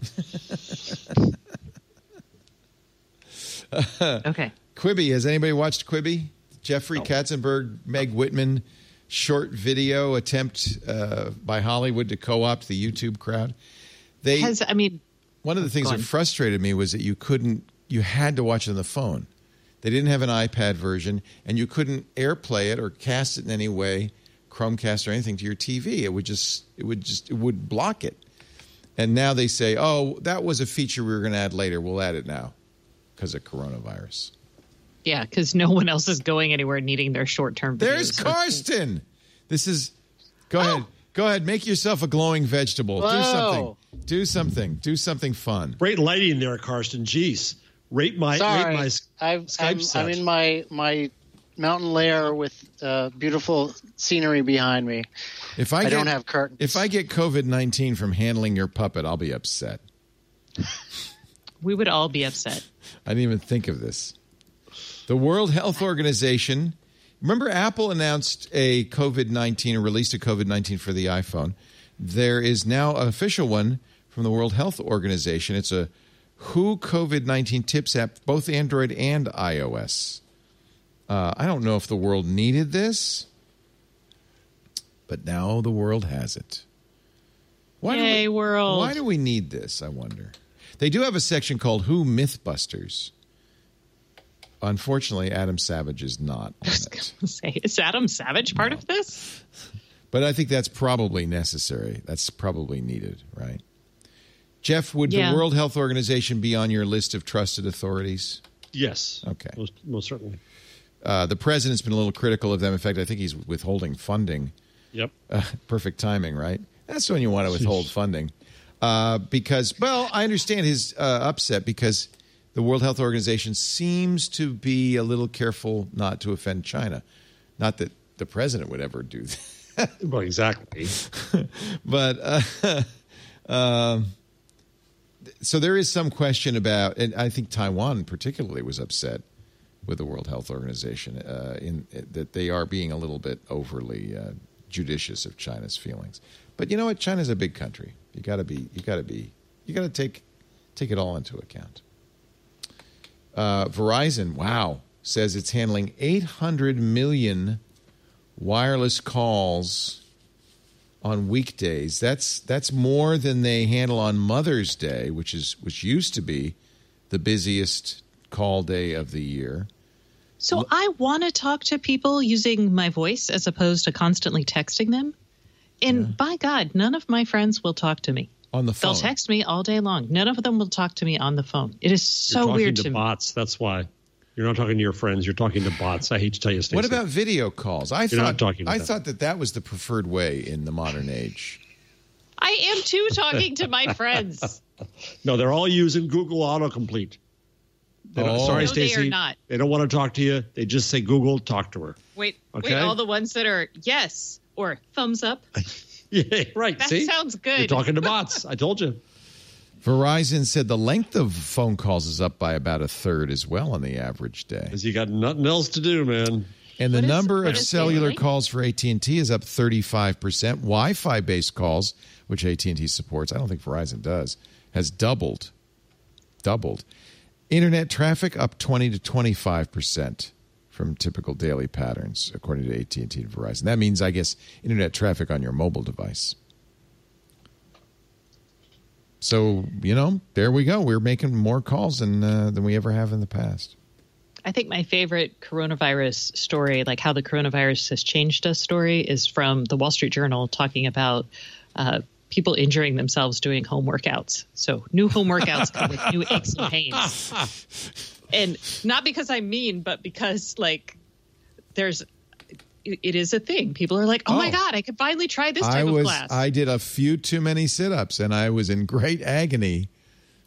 Okay. Quibi. Has anybody watched Quibi? Jeffrey Katzenberg, Meg Whitman, short video attempt uh, by Hollywood to co-opt the YouTube crowd. They Has I mean, one of the things that frustrated me was that you couldn't. You had to watch it on the phone. They didn't have an iPad version, and you couldn't AirPlay it or cast it in any way, Chromecast or anything to your TV. It would just. It would just. It would block it. And now they say, "Oh, that was a feature we were going to add later. We'll add it now because of coronavirus." yeah, because no one else is going anywhere needing their short-term. There's videos. Karsten. This is. Go ahead. Go ahead. Make yourself a glowing vegetable. Do something. Do something. Do something fun. Great lighting there, Karsten. Jeez. Rate my, Sorry, rate my I've, Skype I'm, set. I'm in my my mountain lair with uh, beautiful scenery behind me. If I, I get, don't have curtains. If I get COVID nineteen from handling your puppet, I'll be upset. We would all be upset. I didn't even think of this. The World Health Organization. Remember, Apple announced a COVID nineteen or released a COVID nineteen for the iPhone. There is now an official one from the World Health Organization. It's a Who COVID nineteen tips app, both Android and iOS. Uh, I don't know if the world needed this, but now the world has it. Why do Yay, we, world. Why do we need this? I wonder. They do have a section called Who Mythbusters. Unfortunately, Adam Savage is not on it. Say, is Adam Savage part of this? But I think that's probably necessary. That's probably needed, right? Jeff, would Yeah. the World Health Organization be on your list of trusted authorities? yes. Okay. Most, most certainly. Uh, the president's been a little critical of them. In fact, I think he's withholding funding. Yep. Uh, perfect timing, right? That's when you want to withhold funding. Uh, because, well, I understand his uh, upset because the World Health Organization seems to be a little careful not to offend China. Not that the president would ever do that. Well, exactly. but uh, um, so there is some question about, and I think Taiwan particularly was upset with the World Health Organization uh, in that they are being a little bit overly uh, judicious of China's feelings. But you know what? China's a big country. You got to be. You got to be. You got to take take it all into account. Uh, Verizon, wow, says it's handling 800 million wireless calls on weekdays. That's that's more than they handle on Mother's Day, which is which used to be the busiest call day of the year. So I want to talk to people using my voice as opposed to constantly texting them. And by God, none of my friends will talk to me. On the phone. They'll text me all day long. None of them will talk to me on the phone. It is You're so talking weird to, to me. bots. That's why. You're not talking to your friends. You're talking to bots. I hate to tell you, Stacey. What about video calls? I You're thought not talking to I them. thought that that was the preferred way in the modern age. I am too talking to my friends. No, they're all using Google autocomplete. They don't- Oh. Sorry, No, they are not. They don't want to talk to you. They just say Google, talk to her. Wait, Okay. wait, all the ones that are yes or thumbs up. Yeah, right. That See, sounds good. you're talking to bots. I told you. Verizon said the length of phone calls is up by about a third as well on the average day. Because you got nothing else to do, man. And the What is- number what of cellular daily? calls for AT&T is up 35%. Wi-Fi based calls, which AT&T supports, I don't think Verizon does, has doubled. Doubled. Internet traffic up 20 to 25% from typical daily patterns according to AT&T and Verizon. That means I guess internet traffic on your mobile device. So, you know, there we go. We're making more calls than uh, than we ever have in the past. I think my favorite coronavirus story, like how the coronavirus has changed us story, is from the Wall Street Journal talking about uh, people injuring themselves doing home workouts. So new home workouts come with new aches and pains. And not because I'm mean, but because like there's it is a thing. People are like, "Oh, my Oh. god, I could finally try this type I of class." I did a few too many sit-ups and I was in great agony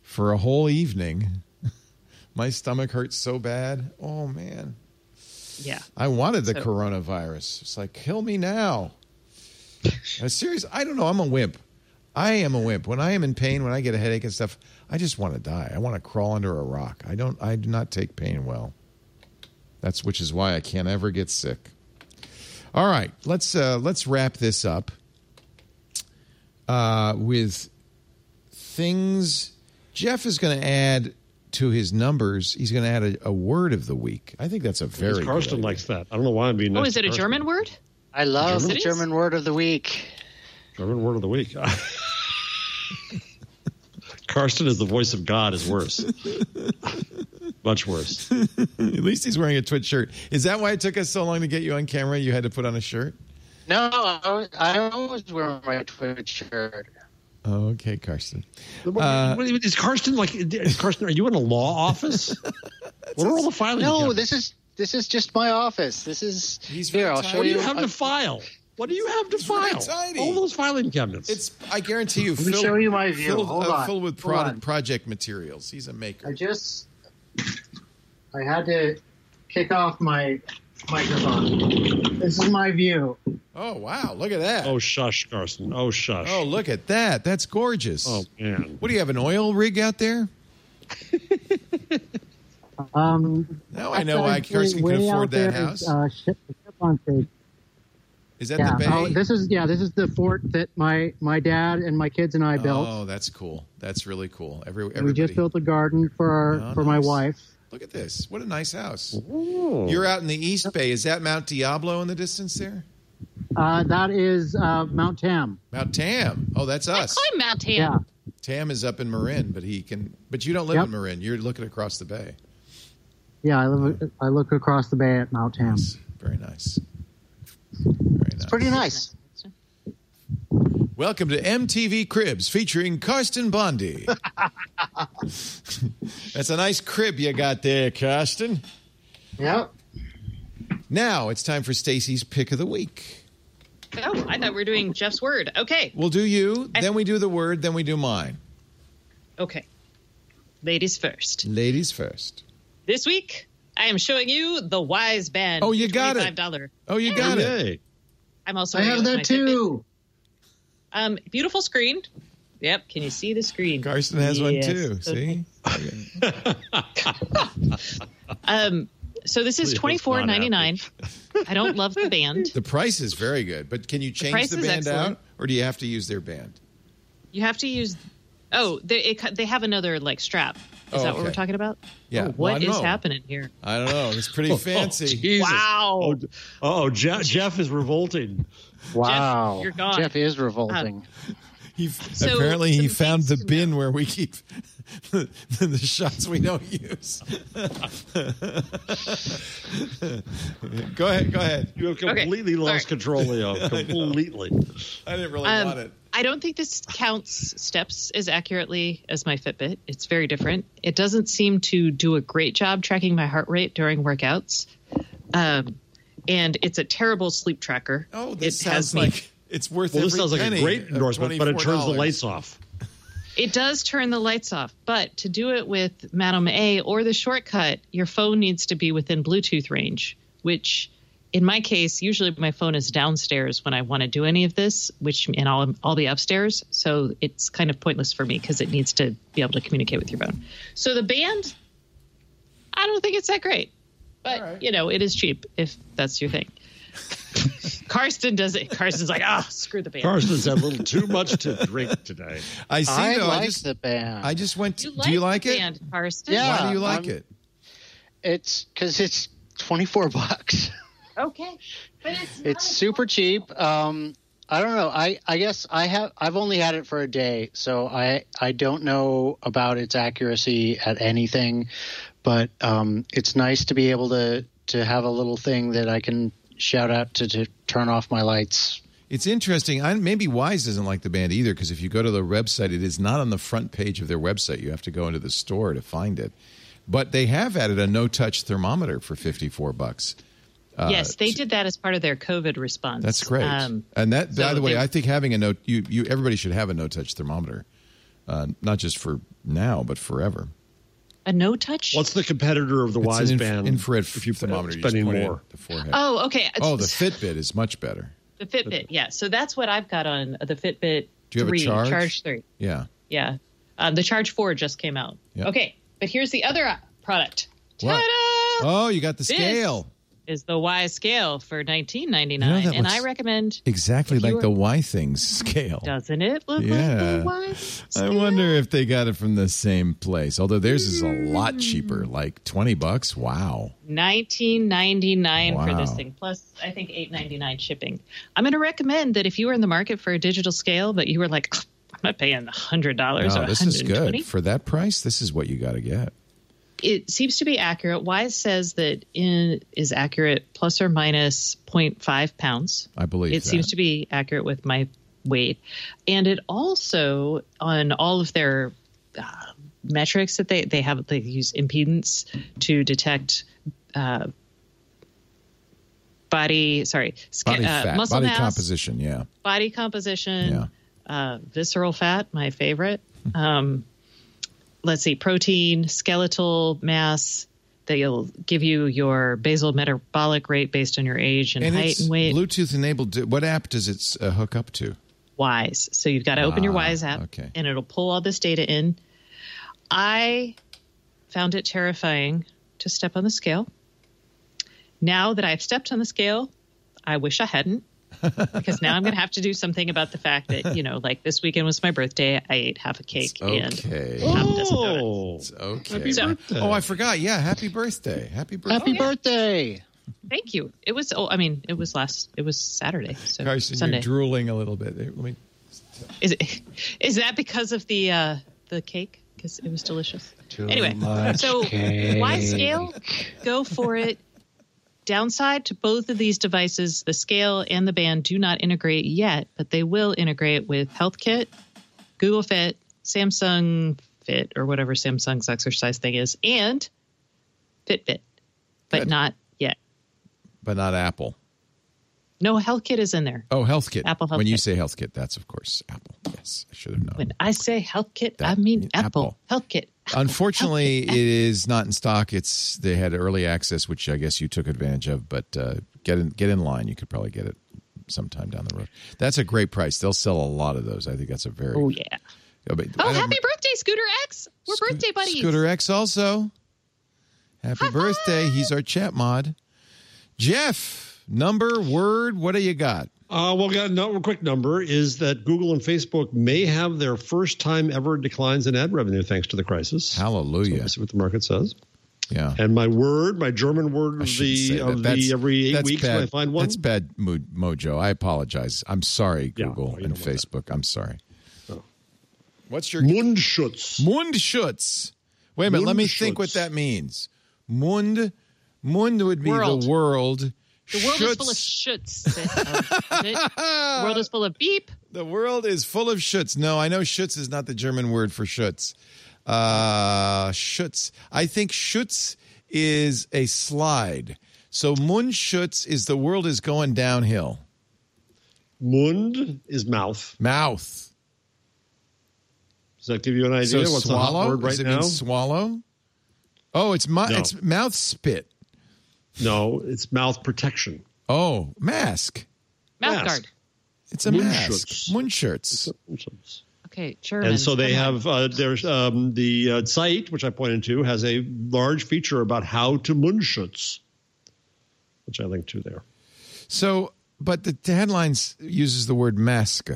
for a whole evening. My stomach hurt so bad. Oh man. yeah. I wanted the So- coronavirus. It's like kill me now. I'm serious. I don't know. I'm a wimp. I am a wimp. When I am in pain, when I get a headache and stuff, I just want to die. I want to crawl under a rock. I don't. I do not take pain well. That's which is why I can't ever get sick. All right, let's uh, let's wrap this up uh, with things. Jeff is going to add to his numbers. He's going to add a, a word of the week. I think that's a very. Because good Karsten idea. likes that. I don't know why I'm being. Oh, nice is to it a Karsten. German word? I love German? the German word of the week. German word of the week. Karsten is the voice of God is worse. Much worse. At least he's wearing a Twitch shirt. Is that why it took us so long to get you on camera? You had to put on a shirt. No, I, I always wear my Twitch shirt. Oh, okay, Karsten. Uh, what- what- is Karsten like? Is Karsten, are you in a law office? what are all the filing? No, cabinets? this is this is just my office. This is He's here. I'll show you. What do you. you have I- to file? What do you have to very file? tiny. All those filing cabinets. It's. I guarantee you. Let me show you my view. Filled, Hold uh, on. filled with Hold prod- on. project materials. He's a I maker. I just I had to kick off my microphone. This is my view. Oh wow! Look at that. oh shush, Karsten. Oh shush. Oh, look at that. That's gorgeous. Oh, man. What do you have? An oil rig out there? Um, Now I know why actually Karsten can afford that there house. is, Uh, ship, ship on stage. Is that Yeah. the bay? Oh, this is yeah. This is the fort that my my dad and my kids and I built. Oh, that's cool. That's really cool. Every we just built a garden for our, Oh, for my wife. Look at this. What a nice house. Ooh. You're out in the East Bay. Is that Mount Diablo in the distance there? Uh, that is uh, Mount Tam. Mount Tam. Oh, that's us. I us. climb Mount Tam. Yeah. Tam is up in Marin, but he can. But you don't live Yep. in Marin. You're looking across the bay. Yeah, I live. I look across the bay at Mount Tam. Yes. Very nice. Very nice. Pretty uh, nice. Welcome to MTV Cribs featuring Karsten Bondy. That's a nice crib you got there, Karsten. Yep. Now it's time for Stacey's pick of the week. Oh, I thought we were doing Jeff's word. Okay. We'll do you, then we do the word, then we do mine. Okay. Ladies first. Ladies first. This week, I am showing you the Wyze Band. Oh, you got it. $25. Oh, you got it. I'm also I have that my Fitbit. too. Um, beautiful screen. Yep. Can you see the screen? Karsten has one Yes. too. See? Um, so this is Please, twenty four not ninety nine. I don't love the band. The price is very good, but can you change price the band out, or do you have to use their band? You have to use. Oh, they it, they have another like strap Oh, that what we're talking about? Yeah. Oh, what I is know. happening here? I don't know. It's pretty Oh, fancy. Jesus. Wow. Oh, oh Jeff, Jeff is revolting. Wow. you're gone. Jeff is uh, revolting. He So, apparently he found the things to bin where we keep the, the shots we don't use. go ahead. Go ahead. You have Okay. completely lost All right. control, Leo. Completely. I didn't really Um, want it. I don't think this counts steps as accurately as my Fitbit. It's very different. It doesn't seem to do a great job tracking my heart rate during workouts. Um, and it's a terrible sleep tracker. Oh, this it sounds has me. like it's worth. Well, this sounds like a great endorsement, but it turns the lights off. It does turn the lights off, but to do it with Madam A or the shortcut, your phone needs to be within Bluetooth range, which in my case, usually my phone is downstairs when I want to do any of this, which and I'll I'll be upstairs, so it's kind of pointless for me because it needs to be able to communicate with your phone. So the band, I don't think it's that great, but you know it is cheap if that's your thing. Karsten does it. Karsten's like, ah, screw the band. Karsten's had a little too much to drink today. I see. I though, like I just, the band. I just went. To, You do you like like the it? band, Karsten? Yeah. Why do you like I'm- it? it's because it's 24 bucks. Okay. But it's, It's super cheap. Um, I don't know. I, I guess I have I've only had it for a day, so I I don't know about its accuracy at anything, but um, it's nice to be able to to have a little thing that I can shout out to to turn off my lights. It's interesting. I, maybe Wyze doesn't like the band either because if you go to the website, it is not on the front page of their website. You have to go into the store to find it. But they have added a no-touch thermometer for fifty-four bucks. Uh, yes, they did that as part of their COVID response. That's great. Um, and that, by the way, they- I think having a no, you, you, everybody should have a no-touch thermometer, uh, not just for now, but forever. A no touch. What's the competitor of the It's Wyze an inf- band? infrared if you thermometer. You just spending point more. the forehead. Oh, okay. Oh, the Fitbit is much better. the Fitbit. Yeah, so that's what I've got on the Fitbit. Do you have a 3, charge? Charge three. Yeah. Yeah, um, the Charge four just came out. Yep. Okay, but here's the other uh, product. What? Ta-da! Oh, you got the This scale. Is the Y scale for 19.99, You know, and I recommend. Exactly like were- the Y things scale. Doesn't it look Yeah. like the Y? I wonder if they got it from the same place. Although theirs is a lot hmm. cheaper, like twenty bucks. Wow. 19.99 for this thing plus i think 8.99 shipping i'm going to recommend that if you were in the market for a digital scale but you were like "Ugh, i'm not paying $100 No, or this is 120 good for that price. This is what you got to get. It seems to be accurate Wyze says that in is accurate plus or minus 0.5 pounds I believe it that. seems to be accurate with my weight and it also on all of their uh, metrics that they they have they use impedance to detect uh, body sorry body uh, fat, muscle body mass composition. Yeah. body composition Yeah. uh, visceral fat my favorite um, let's see protein skeletal mass they'll give you your basal metabolic rate based on your age and, And height and weight Bluetooth enabled. What app does it uh, hook up to? Wyze. So you've got to open your Ah, Wyze app okay. and it'll pull all this data in. I found it terrifying to step on the scale. Now that I've stepped on the scale, I wish I hadn't because now I'm going to have to do something about the fact that, you know, like this weekend was my birthday. I ate half a cake and Okay. half a dozen donuts. Oh, It's okay. Happy So- birthday. Oh, I forgot. Yeah, happy birthday. Happy birthday. Happy birthday! Thank you. It was, oh, I mean, it was last, it was Saturday. So Karsten, Sunday. you're drooling a little bit. Let me. Is it, is that because of the, uh, the cake? Because it was delicious. anyway, much so cake. why scale? Go for it. Downside to both of these devices, the scale and the band do not integrate yet, but they will integrate with HealthKit, Google Fit, Samsung Fit, or whatever Samsung's exercise thing is, and Fitbit, but Good. not yet. But not Apple. No, Health Kit is in there. Oh, Health Kit. Apple Health When you HealthKit. say HealthKit, that's of course Apple. Yes, I should have known. When I say HealthKit, I That mean means Apple. HealthKit. Unfortunately, it is not in stock. It's they had early access, which I guess you took advantage of. But uh, get in get in line. You could probably get it sometime down the road. That's a great price. They'll sell a lot of those. I think that's a very. Oh yeah. Oh, Oh, happy birthday, Scooter X! We're Sco- birthday buddies. Scooter X also. Happy birthday. He's our chat mod. Jeff, number, word, what do you got? Uh, well, got no, a quick number is that Google and Facebook may have their first time ever declines in ad revenue thanks to the crisis. Hallelujah. So see what the market says. Yeah. And my word, my German word of the of the every eight weeks bad. when I find one. That's bad mood mojo. I apologize. I'm sorry, Google you and Facebook. I'm sorry. Oh. What's your Mundschutz. Mundschutz? Wait a minute. Let me think what that means. Mund. Mund would be World. the world. The world is full of Schutz- shoots. Is it? Is it? The world is full of beep. The world is full of schutz. No, I know schutz is not the German word for schutz. Uh, schutz. I think schutz is a slide. So Mundschutz is the world is going downhill. Mund is mouth. Mouth. Does that give you an idea? So What's the hot swallow? word right Does it now? mean swallow? Oh, it's mu- No. it's mouth spit. No, it's mouth protection. Oh, mask. Mouth Mask. guard. It's a Mundschutz. mask. Mundschutz. Okay, German. And so they have uh, there's um, the uh, site which I pointed to has a large feature about how to Mundschutz, which I linked to there. So, but the, the headlines uses the word mask.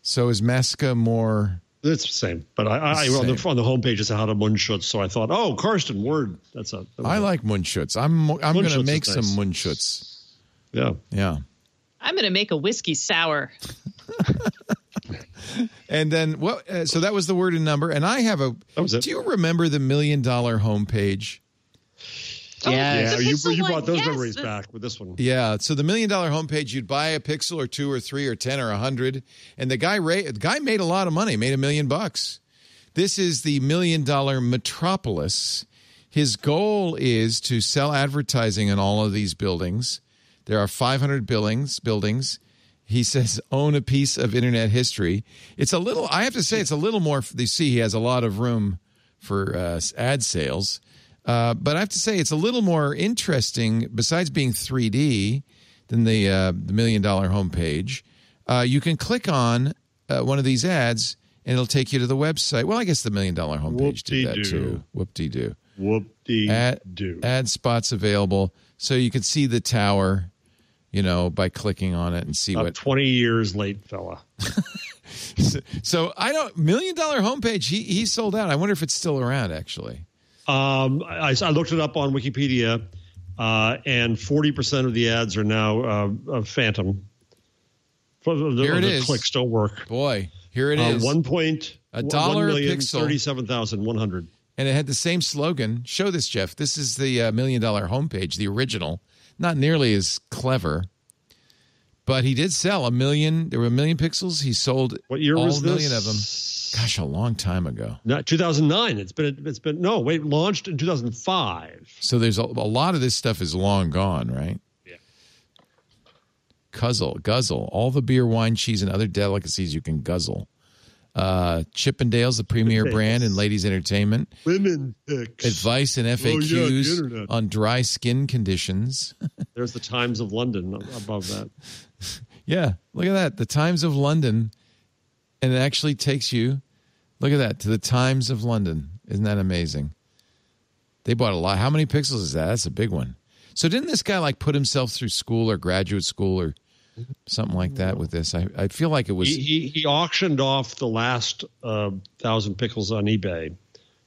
So is mask more? It's the same, but I, I It's the on the same. on the homepage is how to Mundschutz. So I thought, oh, Karsten, word. That's a. that was I a- like Mundschutz. I'm I'm going to make some nice. Mundschutz. Yeah. Yeah. I'm going to make a whiskey sour. And then what? Uh, so that was the word and number. And I have a. That was it. Do you remember the million dollar homepage? Oh, Yes. Yeah, the you, you brought those yes, memories the- back with this one. Yeah. So the million dollar homepage, you'd buy a pixel or two or three or ten or a hundred, and the guy ra- the guy made a lot of money, made a million bucks. This is the million dollar metropolis. His goal is to sell advertising in all of these buildings. There are 500 buildings. Buildings. He says own a piece of internet history. It's a little. I have to say, it's a little more. You see, he has a lot of room for uh, ad sales. Uh, but I have to say, it's a little more interesting. Besides being 3D than the uh, the million dollar homepage, uh, you can click on uh, one of these ads and it'll take you to the website. Well, I guess the million dollar homepage did that too. Whoop de doo. Whoop de Ad, do. ad spots available, so you can see the tower. You know, by clicking on it and see About what. twenty years late, fella. So I don't million dollar homepage. He he sold out. I wonder if it's still around. Actually, Um, I, I looked it up on Wikipedia, uh, and forty percent of the ads are now uh, phantom. The, Here it the is. clicks don't work. boy, here it Uh, is. one point A dollar a pixel. thirty-seven thousand one hundred. and it had the same slogan. Show this, Jeff. This is the uh, million dollar homepage, the original. Not nearly as clever, but he did sell a million. There were a million pixels. He sold What year all was this? million of them. Gosh, a long time ago. Not 2009. It's been it's been no wait launched in 2005. So there's a, a lot of this stuff is long gone, right? Yeah. Guzzle, guzzle, all the beer, wine, cheese, and other delicacies you can guzzle. Uh, Chippendales, the premier brand in ladies' entertainment. Women picks. Advice and Oh, yeah, FAQs on dry skin conditions. There's the Times of London above that. Yeah, look at that. The Times of London. And it actually takes you, look at that, to the Times of London. Isn't that amazing? They bought a lot. How many pixels is that? That's a big one. So didn't this guy like put himself through school or graduate school or something like that with this? I, I feel like it was. He, he, he auctioned off the last uh, thousand pickles on eBay,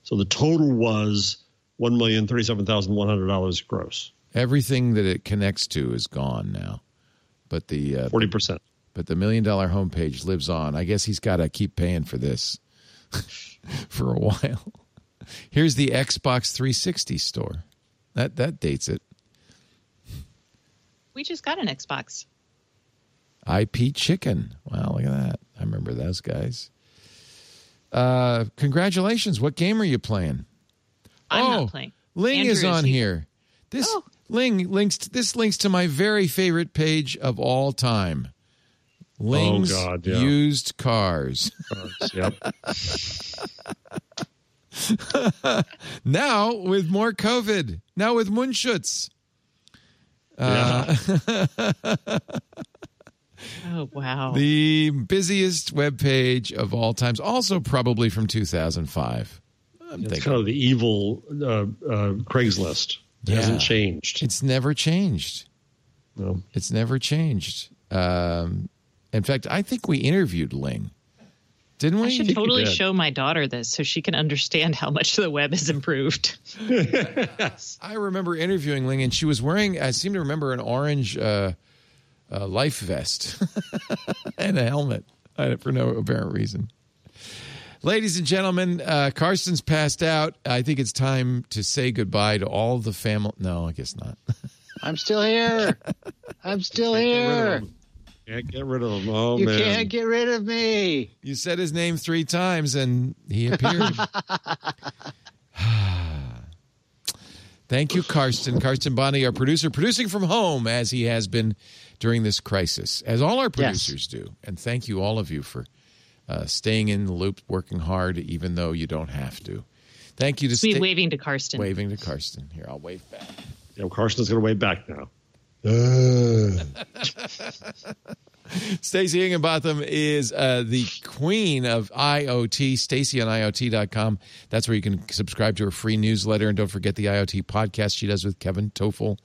so the total was one million thirty-seven thousand one hundred dollars gross, everything that it connects to is gone now. But the uh, forty percent. but the million dollar homepage lives on. I guess he's got to keep paying for this for a while. Here's the Xbox 360 store. That that dates it. We just got an Xbox. IP Chicken. Wow, look at that. I remember those guys. Uh, congratulations. What game are you playing? I'm oh, not playing. Ling Andrew is on He- here. This Oh. Ling links this links to my very favorite page of all time. Ling's Oh, God, yeah. used cars. yep. now with more COVID. Now with Mundschutz. Yeah. Oh wow. The busiest web page of all times. Also probably from 2005. I'm It's thinking. kind of the evil uh, uh, Craigslist. It Yeah. hasn't changed. It's never changed. No. It's never changed. Um, in fact, I think we interviewed Ling, didn't we? I should totally did. show my daughter this so she can understand how much the web has improved. I remember interviewing Ling, and she was wearing, I seem to remember, an orange uh, uh, life vest and a helmet uh, for no apparent reason. Ladies and gentlemen, uh, Karsten's passed out. I think it's time to say goodbye to all the family. No, I guess not. I'm still here. I'm still Get rid here. him. Can't get rid of him. Oh You man. can't get rid of me. You said his name three times, and he appeared. Thank you, Karsten. Karsten Bondy, our producer, producing from home as he has been during this crisis, as all our producers do. And thank you, all of you, for uh, staying in the loop, working hard, even though you don't have to. Thank you to Me sta- waving to Karsten. waving to Karsten. Here, I'll wave back. Yeah, Karsten's going to wave back now. Stacey Higginbotham is uh, the queen of IoT. Stacey on IoT.com. That's where you can subscribe to her free newsletter. And don't forget the IoT podcast she does with Kevin Tofel.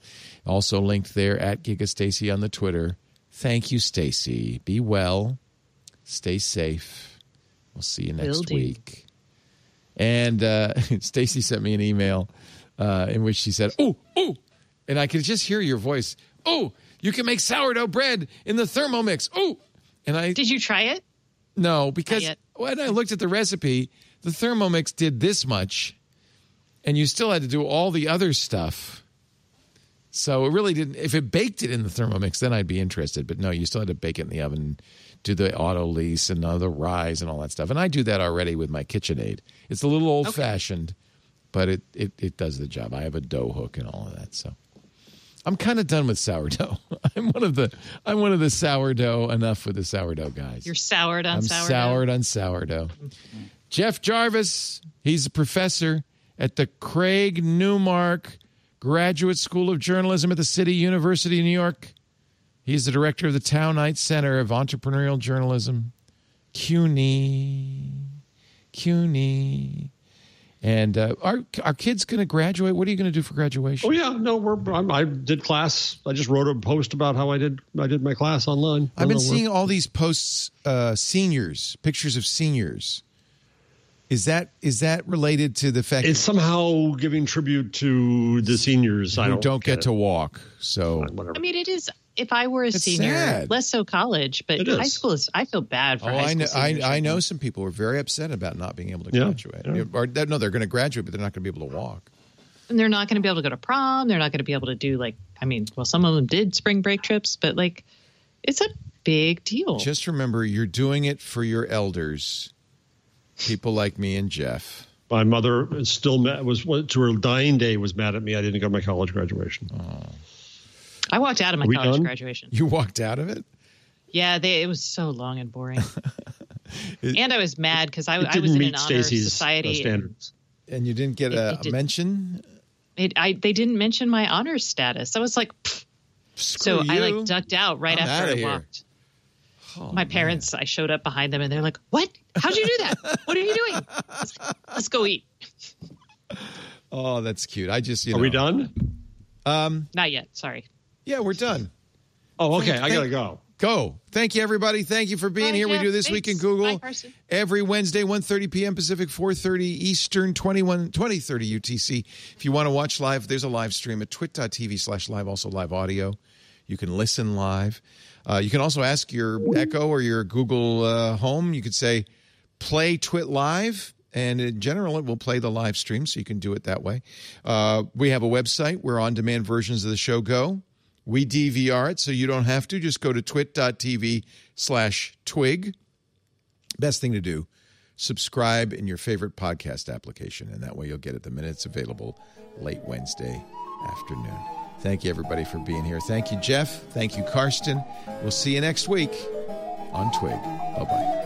Also linked there at Giga Stacey on the Twitter. Thank you, Stacey. Be well. Stay safe. We'll see you next do. week. And uh, Stacey sent me an email uh, in which she said, "Oh, oh," and I could just hear your voice. Oh, you can make sourdough bread in the Thermomix. Oh, and I Did you try it? no because when I looked at the recipe, the Thermomix did this much, and you still had to do all the other stuff. So it really didn't. If it baked it in the Thermomix, then I'd be interested. But no, you still had to bake it in the oven, do the autolyse and uh, the rise and all that stuff. And I do that already with my KitchenAid. It's a little old fashioned, but it, it it does the job. I have a dough hook and all of that. So I'm kind of done with sourdough. I'm one of the I'm one of the sourdough. Enough with the sourdough guys. You're soured on I'm sourdough. soured on sourdough. Jeff Jarvis, he's a professor at the Craig Newmark Graduate School of Journalism at the City University of New York. He's the director of the Tow-Knight Center of Entrepreneurial Journalism. CUNY. CUNY. And uh, are, are kids going to graduate? What are you going to do for graduation? Oh yeah, no, we're. I'm, I did class. I just wrote a post about how I did. I did my class online. I I've been know seeing all these posts, uh, seniors, pictures of seniors. Is that is that related to the fact It's somehow giving tribute to the seniors. I who don't, don't get it. to walk? So Whatever. I mean, it is. If I were a It's senior, sad. less so college, but high school is. I feel bad for Oh, high I school know. I, seniors I right know some people were very upset about not being able to Yeah, graduate. yeah. Or that- no, they're going to graduate, but they're not going to be able to walk. And they're not going to be able to go to prom. They're not going to be able to do like. I mean, well, some of them did spring break trips, but like, it's a big deal. Just remember, you're doing it for your elders, people like me and Jeff. My mother still mad, was to her dying day was mad at me. I didn't go to my college graduation. I walked out of my college done? graduation. You walked out of it. Yeah, they, it was so long and boring. and I was mad because I, I didn't was in meet an honor uh, society. and standards. And you didn't get It- a, it a mention. It, I, they didn't mention my honor status. I was like, pfft. so Screw I like ducked out right I'm after I here. walked. Oh, my parents, I showed up behind them and they're like, "What? How'd you do that? what are you doing? Let's, let's go eat." Oh, that's cute. I just you Are know. we done? Um, Not yet. Sorry. Yeah, we're done. Oh, okay. Thank- I gotta go. Go. Thank you, everybody. Thank you for being Bye, here. We do this week in Google Bye, every Wednesday, 1.30 p.m. Pacific, 4.30 Eastern, 21, 20.30 UTC. If you want to watch live, there's a live stream at twit.tv slash live, also live audio. You can listen live. Uh, you can also ask your Echo or your Google uh, Home. You could say, play Twit Live. And in general, it will play the live stream, so you can do it that way. Uh, we have a website where on demand versions of the show go. We DVR it, so you don't have to. Just go to twit.tv slash twig. Best thing to do, subscribe in your favorite podcast application, and that way you'll get it the minute it's available late Wednesday afternoon. Thank you, everybody, for being here. Thank you, Jeff. Thank you, Karsten. We'll see you next week on Twig. Bye bye.